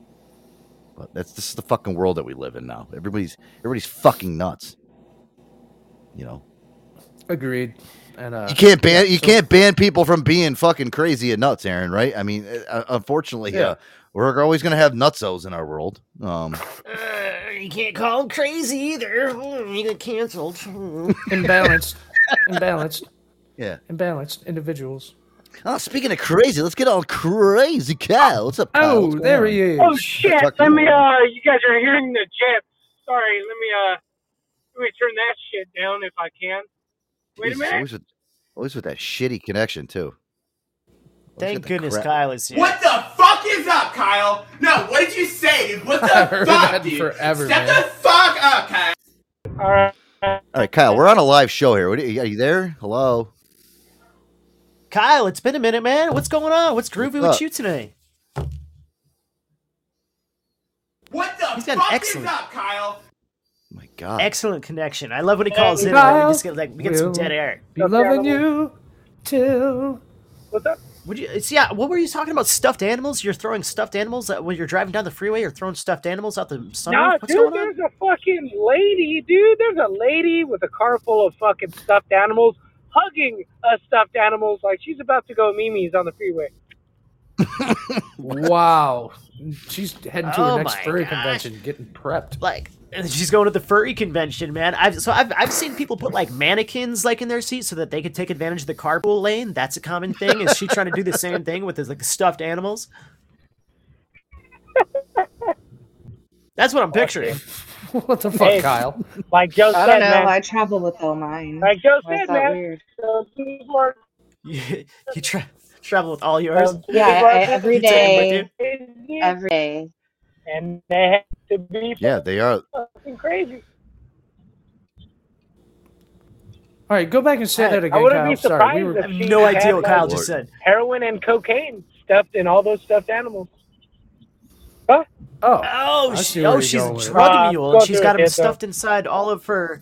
But that's this is the fucking world that we live in now. Everybody's everybody's fucking nuts. You know, Agreed. And uh, you can't ban yeah, you so- can't ban people from being fucking crazy and nuts, Aaron. Right? I mean, uh, unfortunately, Yeah. uh, we're always gonna have nutsos in our world. Um, Uh, you can't call them crazy either. You get canceled. Imbalanced. imbalanced. Yeah. Imbalanced individuals. oh, speaking of crazy, let's get all crazy, Kyle. What's up? Kyle? Oh, What's going there on? he is. Oh shit! Fuck Let you. me. Uh, you guys are hearing the jets. Sorry. Let me. Uh, let me turn that shit down if I can. Wait a minute. Always with, always with that shitty connection too. Thank goodness crap- Kyle is here. What the fuck is up, Kyle? No, what did you say, dude? What the I've heard fuck, that dude? forever, Step man. the fuck up, Kyle. All right. All right, Kyle, we're on a live show here. What are you, are you there? Hello. Kyle, it's been a minute, man. What's going on? What's groovy What's with you today? What the He's got an fuck excellent- is up, Kyle? Oh my God. Excellent connection. I love when he calls in. and Kyle We just get like we get some will dead air. Be loving you till. What's up? Would you? See, yeah. What were you talking about? Stuffed animals? You're throwing stuffed animals when you're driving down the freeway. You're throwing stuffed animals out the sunroof. Nah, What's dude, going on? there's a fucking lady, dude. There's a lady with a car full of fucking stuffed animals hugging a stuffed animals like she's about to go Mimi's on the freeway. Wow. She's heading to Oh her next furry gosh. convention, getting prepped. Like, and she's going to the furry convention, man. I've so I've I've seen people put like mannequins like in their seats so that they could take advantage of the carpool lane. That's a common thing. Is she trying to do the same thing with his like the stuffed animals? That's what I'm picturing. what the fuck, Hey, Kyle? Like Joe I said, don't know. man. I travel with all mine. Like Joe Why said, man. weird? So people are- You, you tra- travel with all yours. um, Yeah, I, I, every You take 'em with day. you? Every day. and they have to be Yeah, they are. fucking crazy. All right, go back and say Hey, that I again, wouldn't Kyle. be Sorry, surprised we were. I have no idea what Kyle like, just said. Heroin and cocaine stuffed in all those stuffed animals. Oh, Oh, I she, oh, you're she's a going with it. drug Uh, mule, and she's got it, him Dad, though. stuffed inside all of her.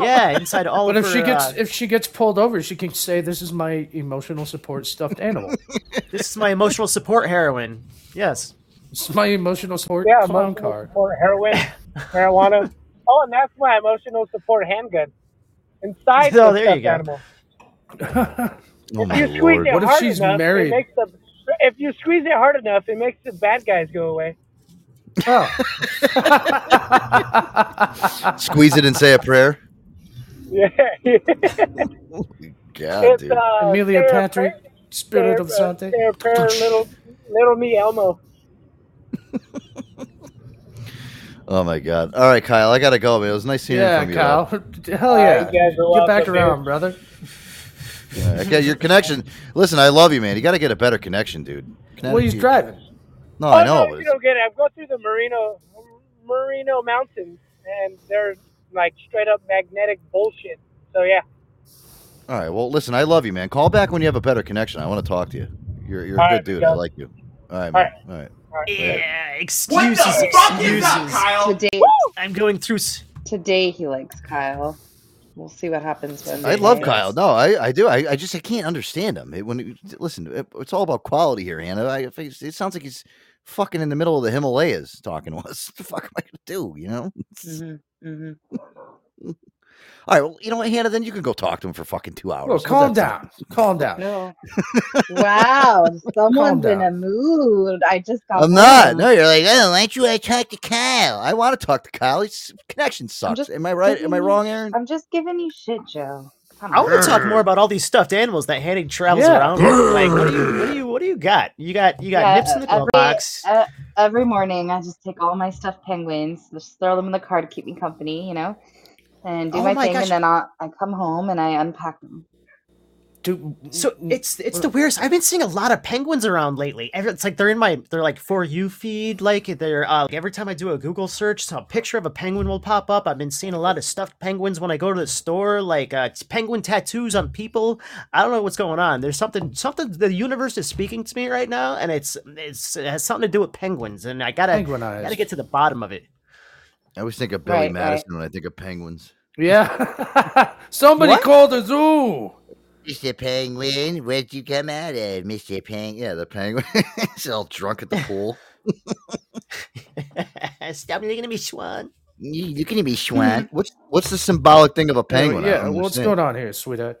Yeah, inside all But of her. But if she gets uh, if she gets pulled over, she can say, "This is my emotional support stuffed animal. this is my emotional support heroin. Yes. this is my emotional support Yeah, clown emotional car." support heroin, marijuana. Oh, and that's my emotional support handgun. Inside Oh, the there you stuffed go. animal. Oh If my you squeeze lord. it What if she's enough, married? It makes the, if you squeeze it hard enough, it makes the bad guys go away. Oh, Squeeze it and say a prayer. Yeah. God, it's dude. uh, Amelia Sarah Patrick, Prayer- Spirit of Sarah- Sante. Sarah Prayer, little little me Elmo. Oh my God. All right, Kyle, I gotta go, man. It was nice hearing Yeah, from you. Kyle. Hell yeah. right, you guys are Get back around, dude. brother. Yeah, I got your connection. Listen, I love you, man. You got to get a better connection, dude. Well, he's Connecticut- driving. No, oh, I know. No, you don't get it. I've gone through the Merino Merino Mountains, and they're like straight up magnetic bullshit. So yeah. All right. Well, listen, I love you, man. Call back when you have a better connection. I want to talk to you. You're you're a good right, dude. yeah. I like you. All right, man. All right. Yeah, What excuses, fuck is up, excuses. Kyle? Today, I'm going through. s- today he likes Kyle. We'll see what happens when. I love. Kyle. No, I, I do. I, I just I can't understand him. It, when it- listen, it, it's all about quality here, Hannah. I, it sounds like he's fucking in the middle of the Himalayas talking to us. What the fuck am I gonna do? You know? Mm-hmm. All right, well, you know what, Hannah? Then you can go talk to him for fucking two hours. Well, calm that down. Calm down. No. Wow, someone's in a mood. I just got. I'm not. No, you're like, oh, why don't you want to talk to Kyle? I want to talk to Kyle. His connection sucks. just Am I right? Am I wrong, Aaron? I'm just giving you shit, Joe. I want to talk more about all these stuffed animals that Hanny travels Yeah. around with. Like, what do you, what do you, what do you got? You got, you got Yeah, nips in the glove every, box. uh, every morning, I just take all my stuffed penguins, just throw them in the car to keep me company, you know, and do Oh my, my thing, gosh. and then I, I come home and I unpack them. So it's it's the weirdest. I've been seeing a lot of penguins around lately. It's like they're in my they're like for you feed. Like they're uh, like every time I do a Google search, so a picture of a penguin will pop up. I've been seeing a lot of stuffed penguins when I go to the store, like uh, penguin tattoos on people. I don't know what's going on. There's something something the universe is speaking to me right now, and it's it's it has something to do with penguins, and I gotta gotta get to the bottom of it. I always think of Billy Right, right. Madison when I think of penguins. Yeah. Somebody What? called the zoo. Mr. Penguin, where'd you come out of, Mr. Penguin? Yeah, the penguin. He's all drunk at the pool. Stop looking at me, Swan. You looking at me, Schwan. what's what's the symbolic thing of a penguin? I Yeah, what's going on here, sweetheart?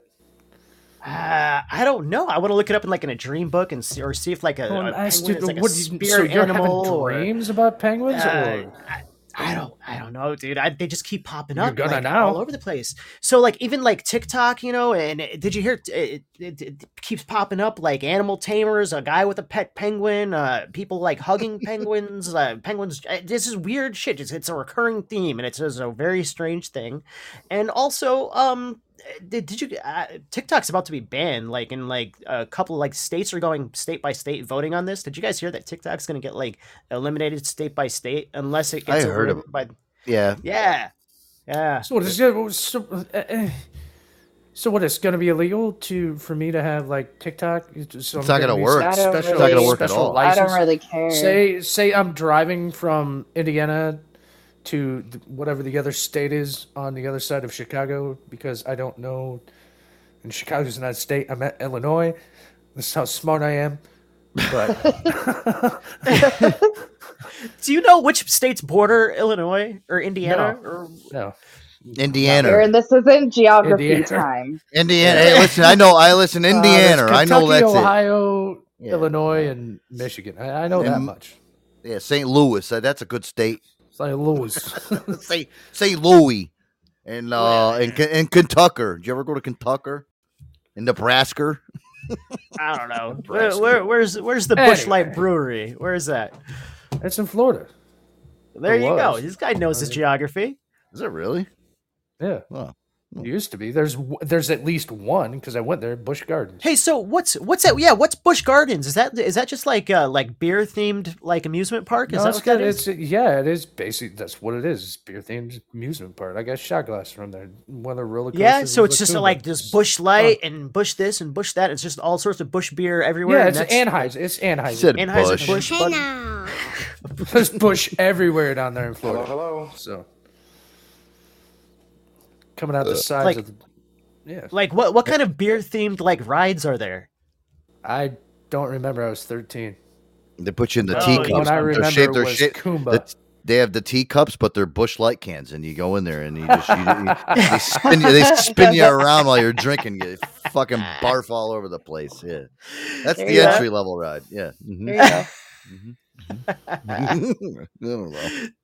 Uh, I don't know. I want to look it up in like in a dream book and see, or see if like a, Well, a I asked penguin is like a what spirit so you're animal having or dreams about penguins, Uh, or I don't, I don't know, dude. I, they just keep popping up like, now. all over the place. So like even like TikTok, you know, and it- did you hear? It, it, it keeps popping up like animal tamers, a guy with a pet penguin, uh, people like hugging penguins, uh, penguins. uh, This is weird shit. It's, it's a recurring theme, and it's just a very strange thing. And also, um, did, did you? Uh, TikTok's about to be banned. Like in like a couple like states are going state by state voting on this. Did you guys hear that TikTok's going to get like eliminated state by state unless it I gets heard of overridden by Yeah. yeah. Yeah. so what is it? So, uh, uh, so what? It's going to be illegal to for me to have like TikTok. So It's not gonna work. I don't It's not gonna work at special all. I don't really care. Say say I'm driving from Indiana to th- whatever the other state is on the other side of Chicago because I don't know. And Chicago's not a state. I'm at Illinois. This is how smart I am. But Do you know which states border Illinois or Indiana? No. Or no. Indiana. Aaron, this isn't geography Indiana. time. Indiana. Hey, listen, I know. I listen. Uh, there's Indiana. I know Kentucky, that's it. Ohio, Yeah. Illinois, and Michigan. I, I know that much. Yeah, St. Louis. uh, That's a good state. St. Louis. St. St. Louis, and uh, and and Kentucky. Did you ever go to Kentucky? In Nebraska? I don't know. Where, where, where's where's the Bush Anyway. Light Brewery? Where is that? It's in Florida. There It you go. This guy knows his geography. Is it really? Yeah. Well, It used to be. There's there's at least one because I went there. Busch Gardens. Hey, so what's what's that? Yeah, what's Busch Gardens? Is that is that just like uh like beer themed like amusement park? Is No, that it's what that good. is? It's yeah, it is basically that's what it is. Beer themed amusement park. I got shot glass from there. One of the roller coasters. Yeah, so it's just Kumba. like this Busch Light and Bush this and Bush that. It's just all sorts of Bush beer everywhere. yeah, it's that's- Anheuser. It's Anheuser. Said Anheuser Bush. Busch, bud. There's Bush everywhere down there in Florida. Hello, hello. So coming out the sides Like- of the yeah. Like what what kind of beer themed like rides are there? I don't remember. I was 13. They put you in the Oh, teacups. what I They're remember shaped- they're was shaped- Kumba. the- they have the teacups, but they're Busch Light cans, and you go in there and you just you, you- they spin you, they spin you around while you're drinking. You fucking barf all over the place. Yeah, that's There the you go. entry level ride. Yeah. Mhm. There you go. I don't know.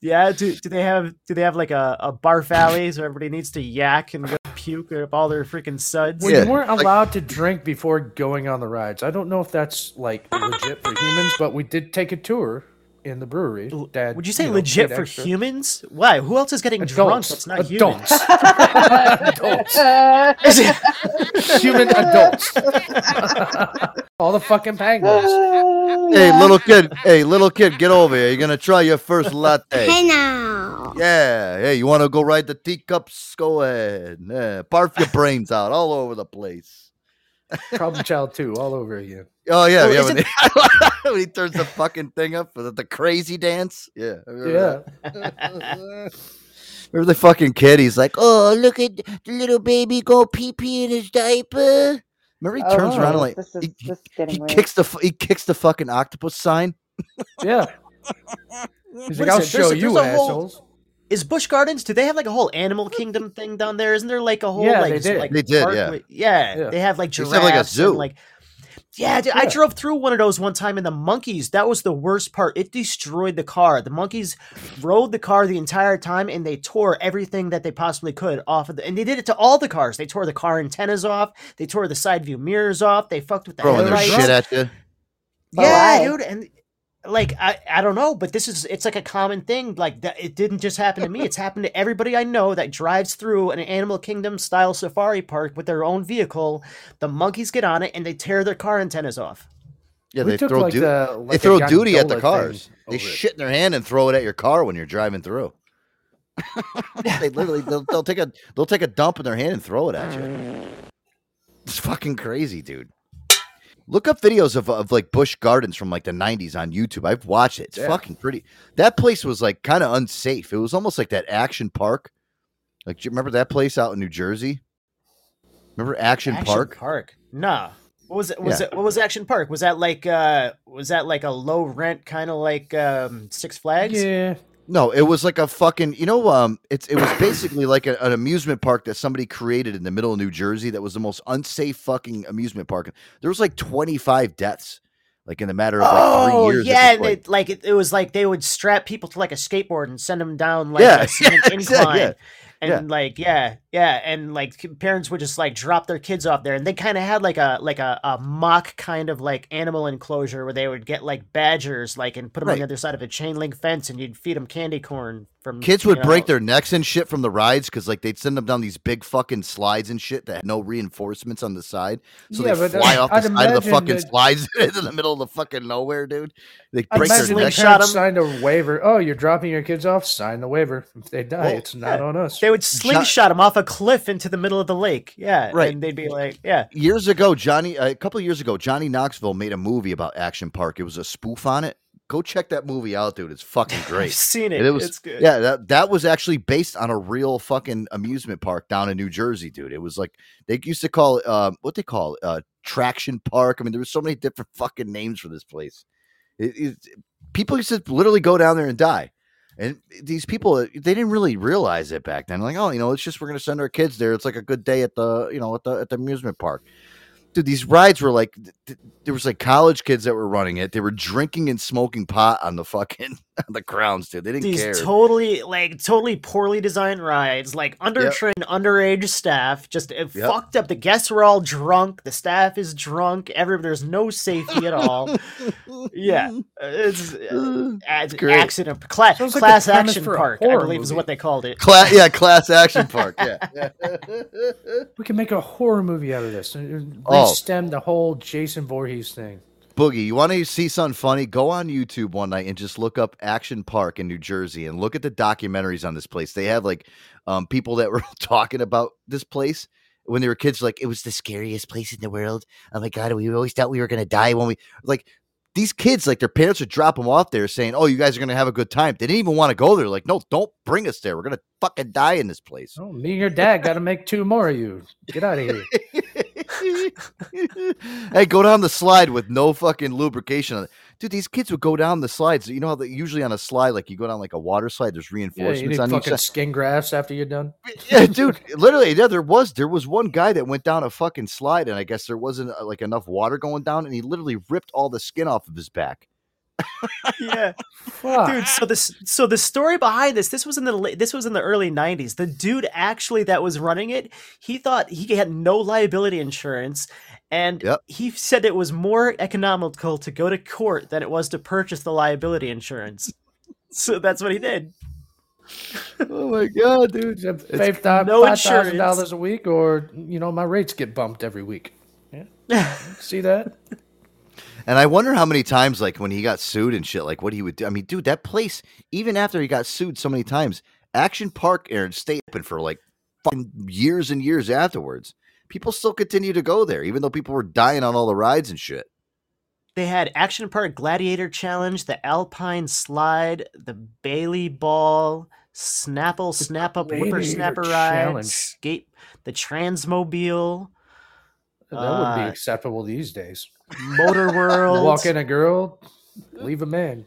Yeah, do, do they have do they have like a, a barf alley so everybody needs to yak and go puke up all their freaking suds? Well, Yeah, you weren't like- allowed to drink before going on the rides. I don't know if that's like legit for humans, but we did take a tour in the brewery. Dad, Would you say know, legit for extra. humans? Why? Who else is getting drunk Adults. that's not Adults. humans? adults. Human adults. All the fucking penguins. Hey, little kid. Hey, little kid, get over here. You're gonna try your first latte. Hey now. Yeah. Hey, you want to go ride the teacups? Go ahead. Yeah. Barf your brains out all over the place. Problem Child 2 all over again. Oh yeah, Oh, yeah. When, it- he, when he turns the fucking thing up for the, the crazy dance. Yeah. I remember Yeah. Remember the fucking kid? He's like, "Oh, look at the little baby go pee pee in his diaper." Remember he turns around and Oh, like this is, he, this is he kicks the he kicks the fucking octopus sign. Yeah. He's What like, I'll is it? There's show you there's a whole- assholes. Is Busch Gardens? Do they have like a whole animal kingdom thing down there? Isn't there like a whole Yeah, like they did. like They did, yeah. with- yeah. Yeah. They have like They giraffes have, like, a and, zoo. like yeah, dude, I drove through one of those one time, and the monkeys. That was the worst part. It destroyed the car. The monkeys rode the car the entire time, and they tore everything that they possibly could off of the. And they did it to all the cars. They tore the car antennas off. They tore the side view mirrors off. They fucked with the Throwing their shit at you. Yeah, why? dude, and like I, I don't know, but this is it's like a common thing. Like that, it didn't just happen to me. It's happened to everybody I know that drives through an Animal Kingdom style safari park with their own vehicle. The monkeys get on it and they tear their car antennas off. Yeah, We they throw like, du- the- they like a throw duty at the cars. They over it. shit in their hand and throw it at your car when you're driving through. they literally they'll, they'll take a they'll take a dump in their hand and throw it at you. Mm. It's fucking crazy, dude. Look up videos of, of like Busch Gardens from like the 90s on YouTube. I've watched it. It's Yeah. fucking pretty. That place was like kind of unsafe. It was almost like that action park. Like, do you remember that place out in New Jersey? Remember Action, Action Park? Park. Nah. What was it? Was Yeah. it? What was Action Park? Was that like? uh Was that like a low rent kind of like um Six Flags? Yeah. No, it was like a fucking, you know, um, it's it was basically like a, an amusement park that somebody created in the middle of New Jersey. That was the most unsafe fucking amusement park. There was like twenty five deaths, like in the matter of like Oh three years. yeah, and it, like it, it was like they would strap people to like a skateboard and send them down like Yeah, a yeah, incline, yeah, and yeah. like yeah, yeah, and like parents would just like drop their kids off there, and they kind of had like a like a, a mock kind of like animal enclosure where they would get like badgers like and put them on the other side of a chain link fence, and you'd feed them candy corn from Kids you would break their necks and shit from the rides because like they'd send them down these big fucking slides and shit that had no reinforcements on the side, so Yeah, they but, uh, fly off the I'd side of the fucking that- slides into the middle of the fucking nowhere, dude. They I break their imagine necks. the parents signed a waiver. Oh, you're dropping your kids off? Sign the waiver. If they die, Well, it's not on us. They would slingshot him off a cliff into the middle of the lake. Yeah, Right. And they'd be like, yeah. years ago, Johnny, a couple of years ago, Johnny Knoxville made a movie about Action Park. It was a spoof on it. Go check that movie out, dude. It's fucking great. I've seen And it. was, It's good. Yeah, that, that was actually based on a real fucking amusement park down in New Jersey, dude. It was like they used to call it um, what they call it, uh, Traction Park. I mean, there was so many different fucking names for this place. It, it, people used to literally go down there and die. And these people, uh, they didn't really realize it back then. Like, oh, you know, it's just we're gonna send our kids there. It's like a good day at the, you know, at the at the amusement park. Dude, these rides were like th- th- there was like college kids that were running it. They were drinking and smoking pot on the fucking the grounds, dude. They didn't These care. totally like totally poorly designed rides, like undertrained underage staff, just it Yep. fucked up. The guests were all drunk. The staff is drunk. Every there's no safety at all. yeah, it's, uh, ad- great. accident class Sounds like class action park. I horror believe is what they called it. Class, yeah, class action park. Yeah. We can make a horror movie out of this. and Oh. Restem the whole Jason Voorhees thing. Boogie, you want to see something funny? Go on YouTube one night and just look up Action Park in New Jersey and look at the documentaries on this place. They have like um, people that were talking about this place when they were kids. Like it was the scariest place in the world. Oh my god, we always thought we were gonna die when we like these kids. Like their parents would drop them off there saying, "Oh, you guys are gonna have a good time." They didn't even want to go there. Like, no, don't bring us there. We're gonna fucking die in this place. Oh, me and your dad got to make two more of you. Get out of here. hey, go down the slide with no fucking lubrication on it. Dude, these kids would go down the slides. You know how they usually on a slide, like you go down like a water slide, there's Yeah, you reinforcements need on each fucking side. skin grafts after you're done. Yeah, dude, literally, yeah, there was there was one guy that went down a fucking slide, and I guess there wasn't uh, like enough water going down, and he literally ripped all the skin off of his back. Yeah. Dude so this so the story behind this this was in the la- this was in the early 90s the dude actually that was running it he thought he had no liability insurance and he said it was more economical to go to court than it was to purchase the liability insurance. So that's what he did. Oh my god dude. Five thou- no five thousand dollars a week, or you know, my rates get bumped every week. Yeah, see that? And I wonder how many times, like when he got sued and shit, like what he would do. I mean, dude, that place, even after he got sued so many times, Action Park Aaron stayed open for like fucking years and years afterwards. People still continue to go there, even though people were dying on all the rides and shit. they had action park gladiator challenge the alpine slide the bailey ball snapple snap up whippersnapper Gladiator ride Challenge. skate the transmobile That would Uh, be acceptable these days. Motor World. Walk in a girl, Leave a man.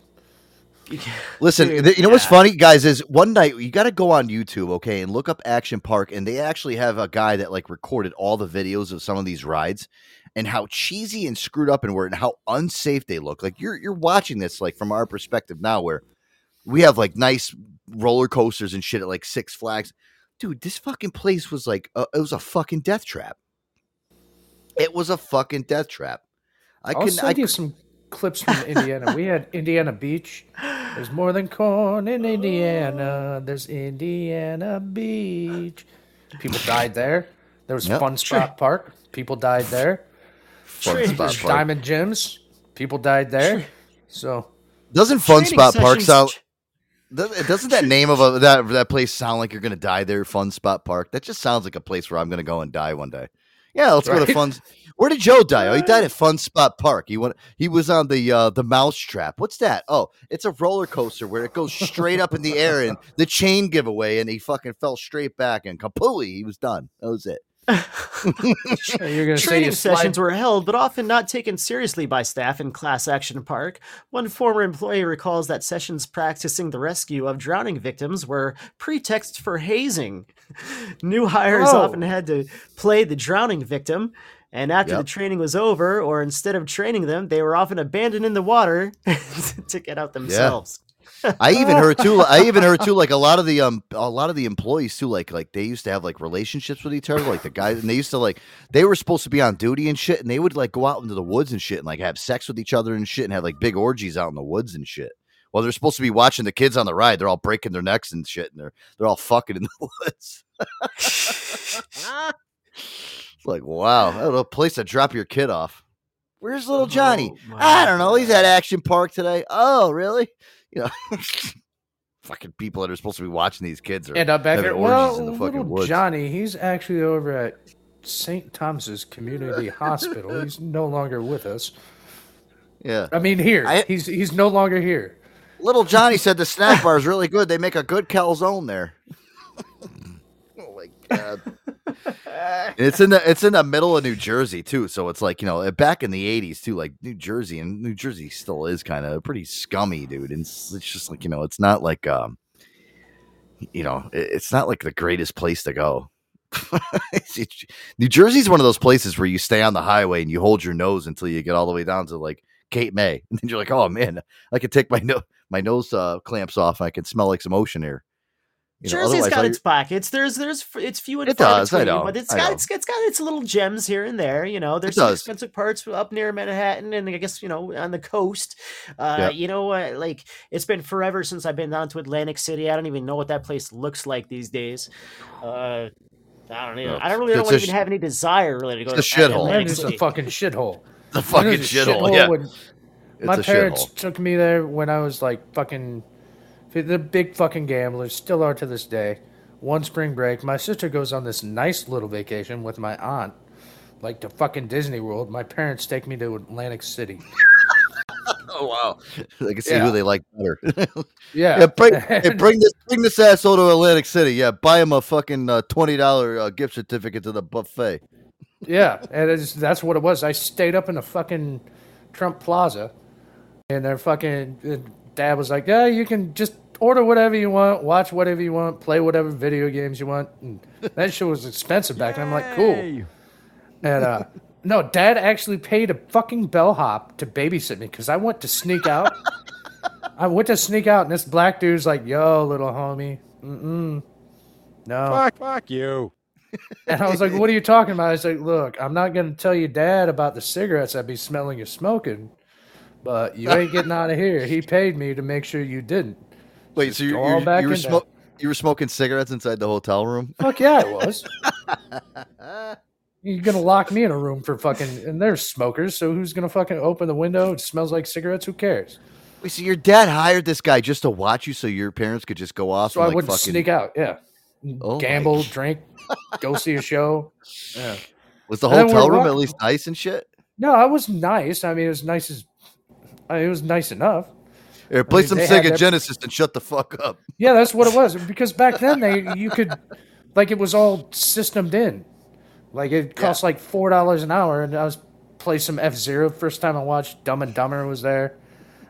Listen, Dude, th- you know what's funny, guys, is one night you got to go on YouTube, okay, and look up Action Park, and they actually have a guy that like recorded all the videos of some of these rides, and how cheesy and screwed up and were, and how unsafe they look. Like you're you're watching this like from our perspective now, where we have like nice roller coasters and shit at like Six Flags, dude. This fucking place was like a, it was a fucking death trap. It was a fucking death trap. I I'll couldn't. send I you some clips from Indiana. we had Indiana Beach. There's more than corn in Indiana. There's Indiana Beach. People died there. There was Yep. Fun Spot Park. People died there. Fun There's Spot Park. Diamond Gyms. People died there. So Doesn't Fun Training Spot Park sound? Doesn't doesn't that name of a, that that place sound like you're gonna die there? Fun Spot Park. That just sounds like a place where I'm gonna go and die one day. Yeah, let's go to Right. Fun. Where did Joe die? Oh, he died at Fun Spot Park. He went. He was on the uh, the mouse trap. What's that? Oh, it's a roller coaster where it goes straight up in the air and the chain giveaway, and he fucking fell straight back and completely he was done. That was it. You're gonna say Training sessions were held, but often not taken seriously by staff in Class Action Park. One former employee recalls that sessions practicing the rescue of drowning victims were pretexts for hazing. New hires Oh. often had to play the drowning victim, and after the training was over, or instead of training them, they were often abandoned in the water to get out themselves. I even heard too. I even heard too. Like a lot of the um, a lot of the employees too. Like like they used to have like relationships with each other. Like the guys, and they used to like they were supposed to be on duty and shit, and they would like go out into the woods and shit, and like have sex with each other and shit, and have like big orgies out in the woods and shit. Well, they're supposed to be watching the kids on the ride. They're all breaking their necks and shit, and they're they're all fucking in the woods. it's like wow, that's a place to drop your kid off. Where's little Johnny? I don't know. He's at Action Park today. Oh, really? You know, fucking people that are supposed to be watching these kids are And up back here. Well, in the fucking woods. Johnny, he's actually over at St. Thomas's Community Hospital. He's no longer with us. Yeah, I mean, here I- he's he's no longer here. Little Johnny said the snack bar is really good. They make a good calzone there. It's in the it's in the middle of New Jersey too, so it's like you know back in the '80s too, like New Jersey and New Jersey still is kind of pretty scummy, dude. And it's, it's just like you know, it's not like um, you know, it- it's not like the greatest place to go. New Jersey's one of those places where you stay on the highway and you hold your nose until you get all the way down to like Cape May, and then you're like, oh man, I can take my no my nose uh, clamps off. I can smell like some ocean air. You know, Jersey's otherwise, got all its pockets. There's there's it's few and It far does, I between, know, but it's I got know. it's, it's got its little gems here and there. You know, there's some expensive parts up near Manhattan, and I guess you know on the coast. Uh, Yeah. You know, uh, like it's been forever since I've been down to Atlantic City. I don't even know what that place looks like these days. Uh, I don't know. No, I don't really it's don't a even sh- have any desire really to go it's to a shithole. It's a fucking shithole. The fucking It is a shithole, yeah. when- It's my a parents shithole. took me there when I was like fucking. They're big fucking gamblers, still are to this day. One spring break, my sister goes on this nice little vacation with my aunt, like to fucking Disney World. My parents take me to Atlantic City. Oh wow! I can see Yeah. who they like better. Yeah. bring, hey, bring this bring this asshole to Atlantic City. Yeah, buy him a fucking uh, twenty dollar uh, gift certificate to the buffet. Yeah, and it's, that's what it was. I stayed up in the fucking Trump Plaza, and their fucking and dad was like, "Yeah, you can just order whatever you want, watch whatever you want, play whatever video games you want." And that shit was expensive back then. I'm like, "Cool." And uh, no, dad actually paid a fucking bellhop to babysit me because I went to sneak out. I went to sneak out, and this black dude's like, "Yo, little homie, mm-mm, no." Fuck, fuck you. And I was like, "What are you talking about?" I was like, "Look, I'm not going to tell your dad about the cigarettes I'd be smelling you smoking, but you ain't getting out of here. He paid me to make sure you didn't." Wait, so you you, back you were in smoking you were smoking cigarettes inside the hotel room? Fuck yeah, I was. You're gonna lock me in a room for fucking, and there's smokers. So who's gonna fucking open the window? It smells like cigarettes. Who cares? Wait, so your dad hired this guy just to watch you, so your parents could just go off So I like wouldn't fucking sneak out. Yeah, Oh gamble, drink, go see a show. Yeah. Was the And then we're hotel room at least nice and shit? No, I was nice. I mean, it was nice as. I mean, it was nice enough. Here, play mean, some Sega Genesis and shut the fuck up. Yeah, that's what it was. Because back then they you could like it was all systemed in. Like it cost like four dollars an hour, and I was play some F Zero. First time I watched Dumb and Dumber was there.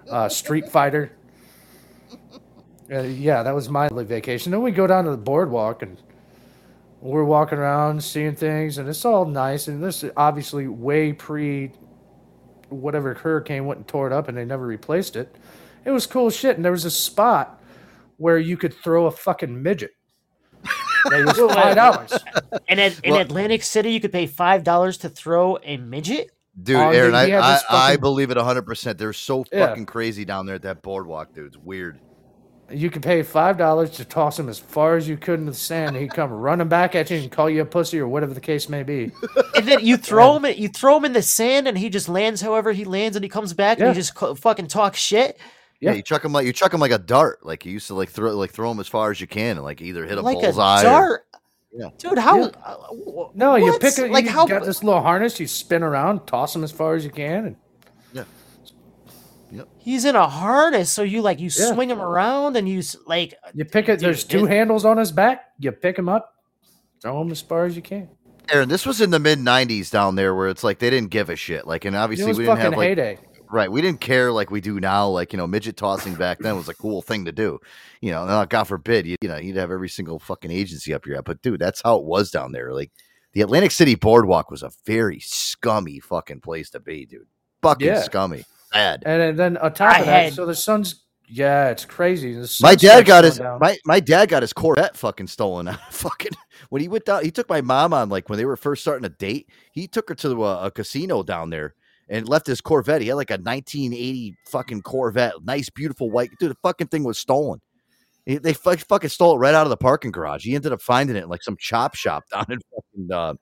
uh, Street Fighter. Uh, yeah, that was my vacation. Then we go down to the boardwalk and we're walking around seeing things, and it's all nice. And this is obviously way pre whatever hurricane went and tore it up, and they never replaced it. It was cool shit, and there was a spot where you could throw a fucking midget. That was five dollars. And at, in Well- Atlantic City, you could pay five dollars to throw a midget. Dude, Oh, Aaron, I, we I, this I believe it 100%. They're so Yeah. fucking crazy down there at that boardwalk, dude. It's weird. You could pay five dollars to toss him as far as you could into the sand. and He'd come running back at you and call you a pussy or whatever the case may be. And then you throw him, you throw him in the sand, and he just lands however he lands, and he comes back and he just fucking talks shit. Yeah, Yeah. you chuck them like you chuck them like a dart. Like you used to like throw like throw them as far as you can and like either hit a like a bullseye. or- dart. Yeah. Dude, how? Yeah. uh, wh- No, you pick it. like Like you how? got this little harness. You spin around, toss them as far as you can, and yeah, yep. He's in a harness, so you like you Yeah. swing him around and you s- like you pick it. Dude, There's two it- handles on his back. You pick him up, throw him as far as you can. Aaron, this was in the mid '90s down there, where it's like they didn't give a shit. Like, and obviously It was we didn't fucking have like heyday. Right, we didn't care like we do now. Like you know, midget tossing back then was a cool thing to do. You know, now, God forbid, you, you know, you'd have every single fucking agency up your ass. But dude, that's how it was down there. Like the Atlantic City Boardwalk was a very scummy fucking place to be, dude. Fucking Yeah. scummy, bad. And then on top I of that, had- so the sun's yeah, it's crazy. My dad got his down. my, my dad got his Corvette fucking stolen. fucking when he went down, he took my mom on like when they were first starting a date. He took her to a, a casino down there and left his Corvette. He had like a 1980 fucking Corvette, nice, beautiful white. Dude, the fucking thing was stolen. He- They fuck- fucking stole it right out of the parking garage. He ended up finding it in like some chop shop down in fucking. Uh,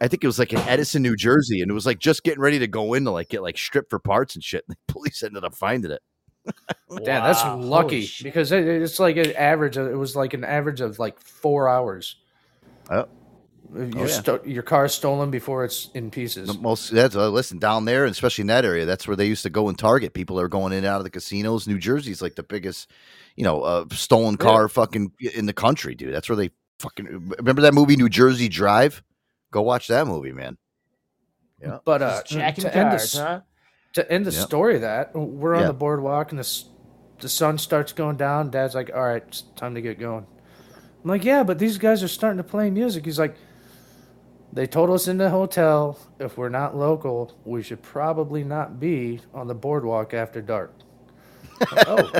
I think it was like in Edison, New Jersey, and it was like just getting ready to go in to like get like stripped for parts and shit. And the police ended up finding it. Damn, that's Wow, holy lucky because it, it's like an average. Of, it was like an average of like four hours. Oh. Your, yeah. sto- your car's stolen before it's in pieces. The most that's uh, listen down there, especially in that area. That's where they used to go and target people that are going in and out of the casinos. New Jersey's like the biggest, you know, uh, stolen car fucking in the country, dude. That's where they fucking remember that movie New Jersey Drive. Go watch that movie, man. Yeah, But uh, Just jacking to end, the, huh? to end the Yep. story of that, we're on Yeah. the boardwalk and the, the sun starts going down. Dad's like, all right, it's time to get going. I'm like, yeah, but these guys are starting to play music. He's like, they told us in the hotel if we're not local, we should probably not be on the boardwalk after dark. oh,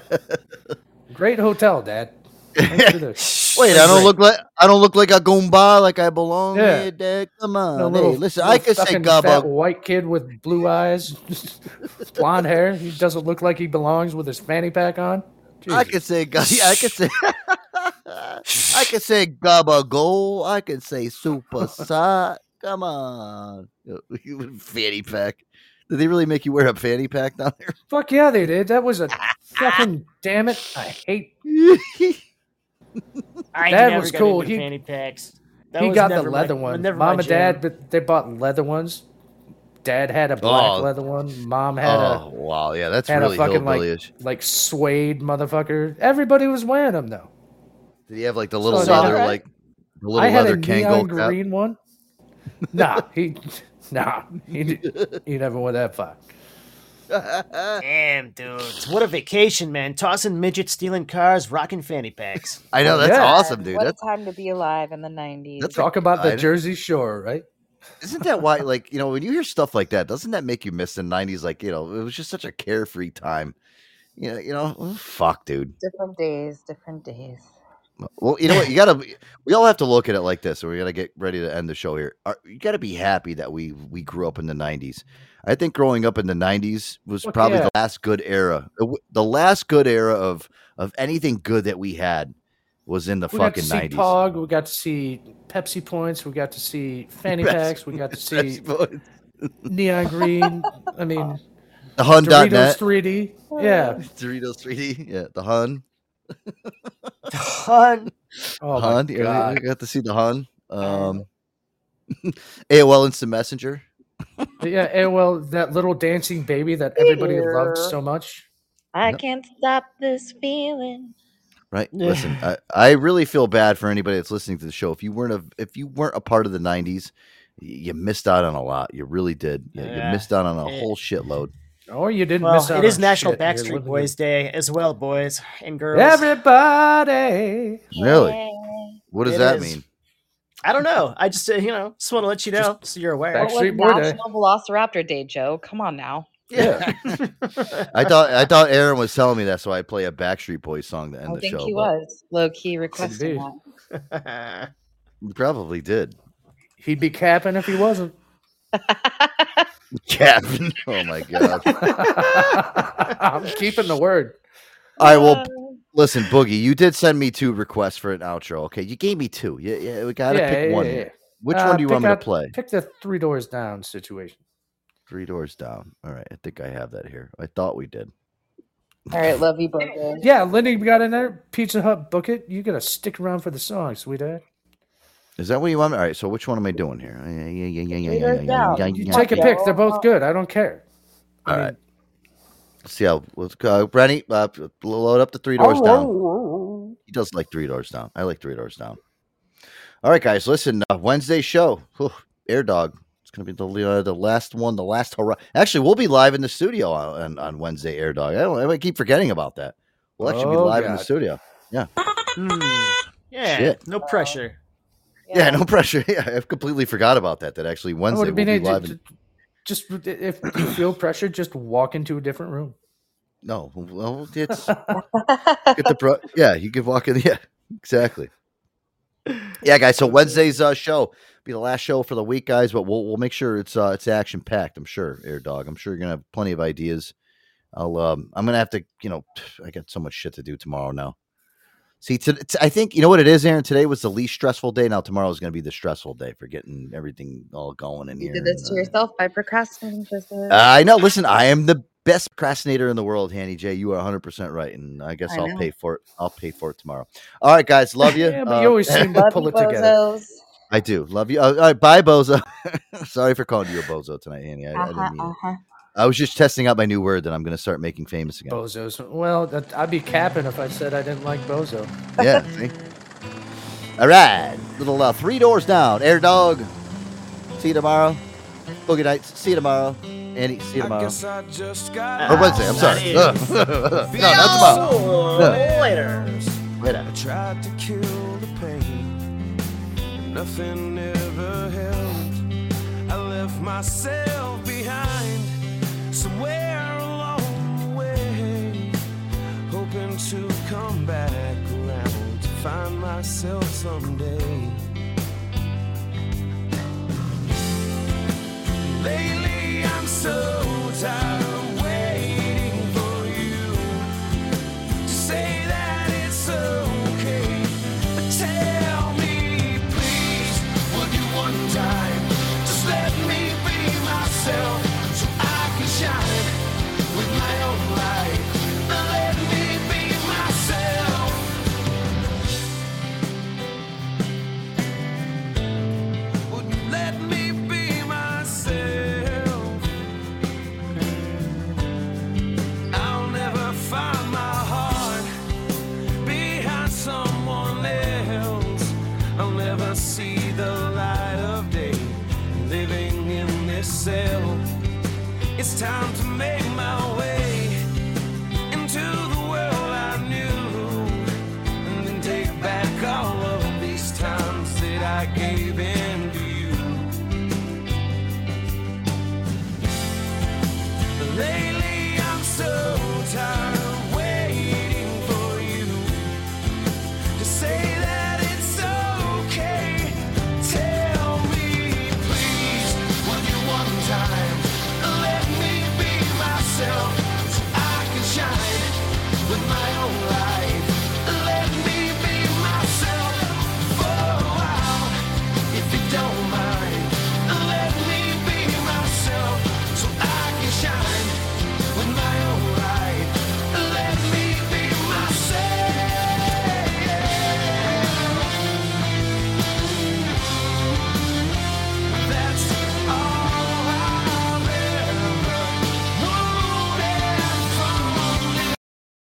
great hotel, Dad. Wait, I don't look like I don't look like a goomba, like I belong. Yeah. Yeah, Dad. Come on, No, hey, little, listen. I could say fat white kid with blue eyes, blonde hair. He doesn't look like he belongs with his fanny pack on. I could say, yeah, I could say, I could say gubba go. I could say super side. Come on, You fanny pack. Did they really make you wear a fanny pack down there? Fuck yeah, they did. That was a fucking damn it. I hate. I That never was got cool. into He- fanny packs. That he was got the never my- leather one. never Mom and dad, but they bought leather ones. Dad had a black Oh. leather one. Mom had oh wow, yeah, that's had really a fucking like like suede motherfucker. Everybody was wearing them though. Did he have like the little So, leather, I- like the little I had leather a Kangol neon cap? green one. Nah, he, nah, he, he never went that far. Damn, dude. What a vacation, man. Tossing midgets, stealing cars, rocking fanny packs. I know that's Yeah. awesome, dude. What That's a time to be alive in the 90s. Let's Talk about the Jersey Shore, right? Isn't that why, like, you know, when you hear stuff like that, doesn't that make you miss the '90s? Like, you know, it was just such a carefree time. You know, you know, fuck, dude. different days, different days. Well, you know what? You gotta. We all have to look at it like this. So we gotta get ready to end the show here. Are- You gotta be happy that we we grew up in the '90s. I think growing up in the '90s was probably yeah. the last good era. The last good era of of anything good that we had was in the We fucking see '90s. Pog. We got to see Pepsi points. We got to see fanny Pepsi- packs. We got to see neon green. I mean, The Hun.net. Doritos 3D. Yeah. Doritos 3D. Yeah, the Hun. Hun. Oh Hun. my god. we got to see the Hun. Um, AOL Instant Messenger. Yeah. And well, that little dancing baby that everybody loved so much. I can't stop this feeling. Right. Listen, I, I really feel bad for anybody that's listening to the show. If you weren't a if you weren't a part of the '90s, you missed out on a lot. You really did. You, you missed out on a Yeah. whole shitload. Or you didn't Well, miss out it is National shit. Backstreet living Boys Day as well, boys and girls. Everybody. Really? What does It that is. mean? I don't know. I just, uh, you know, just want to let you know so you're aware. What was National Velociraptor Day, Joe? Come on now. Yeah. I thought I thought Aaron was telling me that, so I play a Backstreet Boys song to end I the think show. he was low key requesting be. that. he probably did. He'd be capping if he wasn't. Captain. Oh my god. I'm keeping the word. All right, well, listen, Boogie, you did send me two requests for an outro. Okay, you gave me two. Yeah, yeah we got to Yeah, pick yeah, one. yeah, yeah. Which Uh, one do you want me out- to play? Pick the three doors down situation. Three doors down. All right, I think I have that here. I thought we did. All right, love you, Burger. Yeah, Lindy got in there. Pizza Hut, book it. You gotta stick around for the song, sweetheart. Is that what you want? All right. So which one am I doing here? Yeah, yeah, yeah, yeah, yeah, yeah, yeah. You take a pick. They're both good. I don't care. All right. Let's see how. Let's go, Brenny. Uh, load up the three doors down. Oh. He does like three doors down. I like three doors down. All right, guys. Listen, uh, Wednesday show. Whew, Air Dog. It's going to be the uh, the last one, the last hurrah. Actually, we'll be live in the studio on, on Wednesday, Air Dog. I don't. I keep forgetting about that. We'll actually oh, be live God. in the studio. Yeah. Mm. Yeah. Shit. No pressure. Yeah. no pressure. Yeah, I've completely forgot about that. That actually Wednesday we'll be live. to, In, just if you feel pressure, just walk into a different room. no, well, it's get the pro. Yeah, you can walk in. Yeah, exactly. Yeah, guys. So Wednesday's uh, show be the last show for the week, guys. But we'll we'll make sure it's uh it's action packed. I'm sure, Air Dog. I'm sure you're gonna have plenty of ideas. I'll um I'm gonna have to you know I got so much shit to do tomorrow now. See, to, to- I think you know what it is, Aaron. Today was the least stressful day. Now tomorrow is gonna be the stressful day for getting everything all going in You here. did this to yourself by procrastinating, Joseph. I know. Listen, I am the best procrastinator in the world, Hanny J. You are 100 percent right, and I guess I I will know. pay for it. I'll pay for it tomorrow. All right, guys, love you. Yeah, but you always seem to pull you, it together. bozos. I do love you. Uh, all right, bye, bozo. Sorry for calling you a bozo tonight, Hanny. I, I Uh-huh, didn't mean it. I was just testing out my new word that I'm going to start making famous again. Bozos. Well, that, I'd be capping if I said I didn't like Bozo. Yeah. see? All right, little uh, three doors down. Air dog. See you tomorrow. Boogie nights. See you tomorrow. Andy. See you tomorrow. Or Wednesday. I'm sorry. No, that's about. No. Later. Later. I tried to kill the pain, nothing ever helped. I left myself behind somewhere along the way, hoping to come back around to find myself someday. Lately, I'm so tired time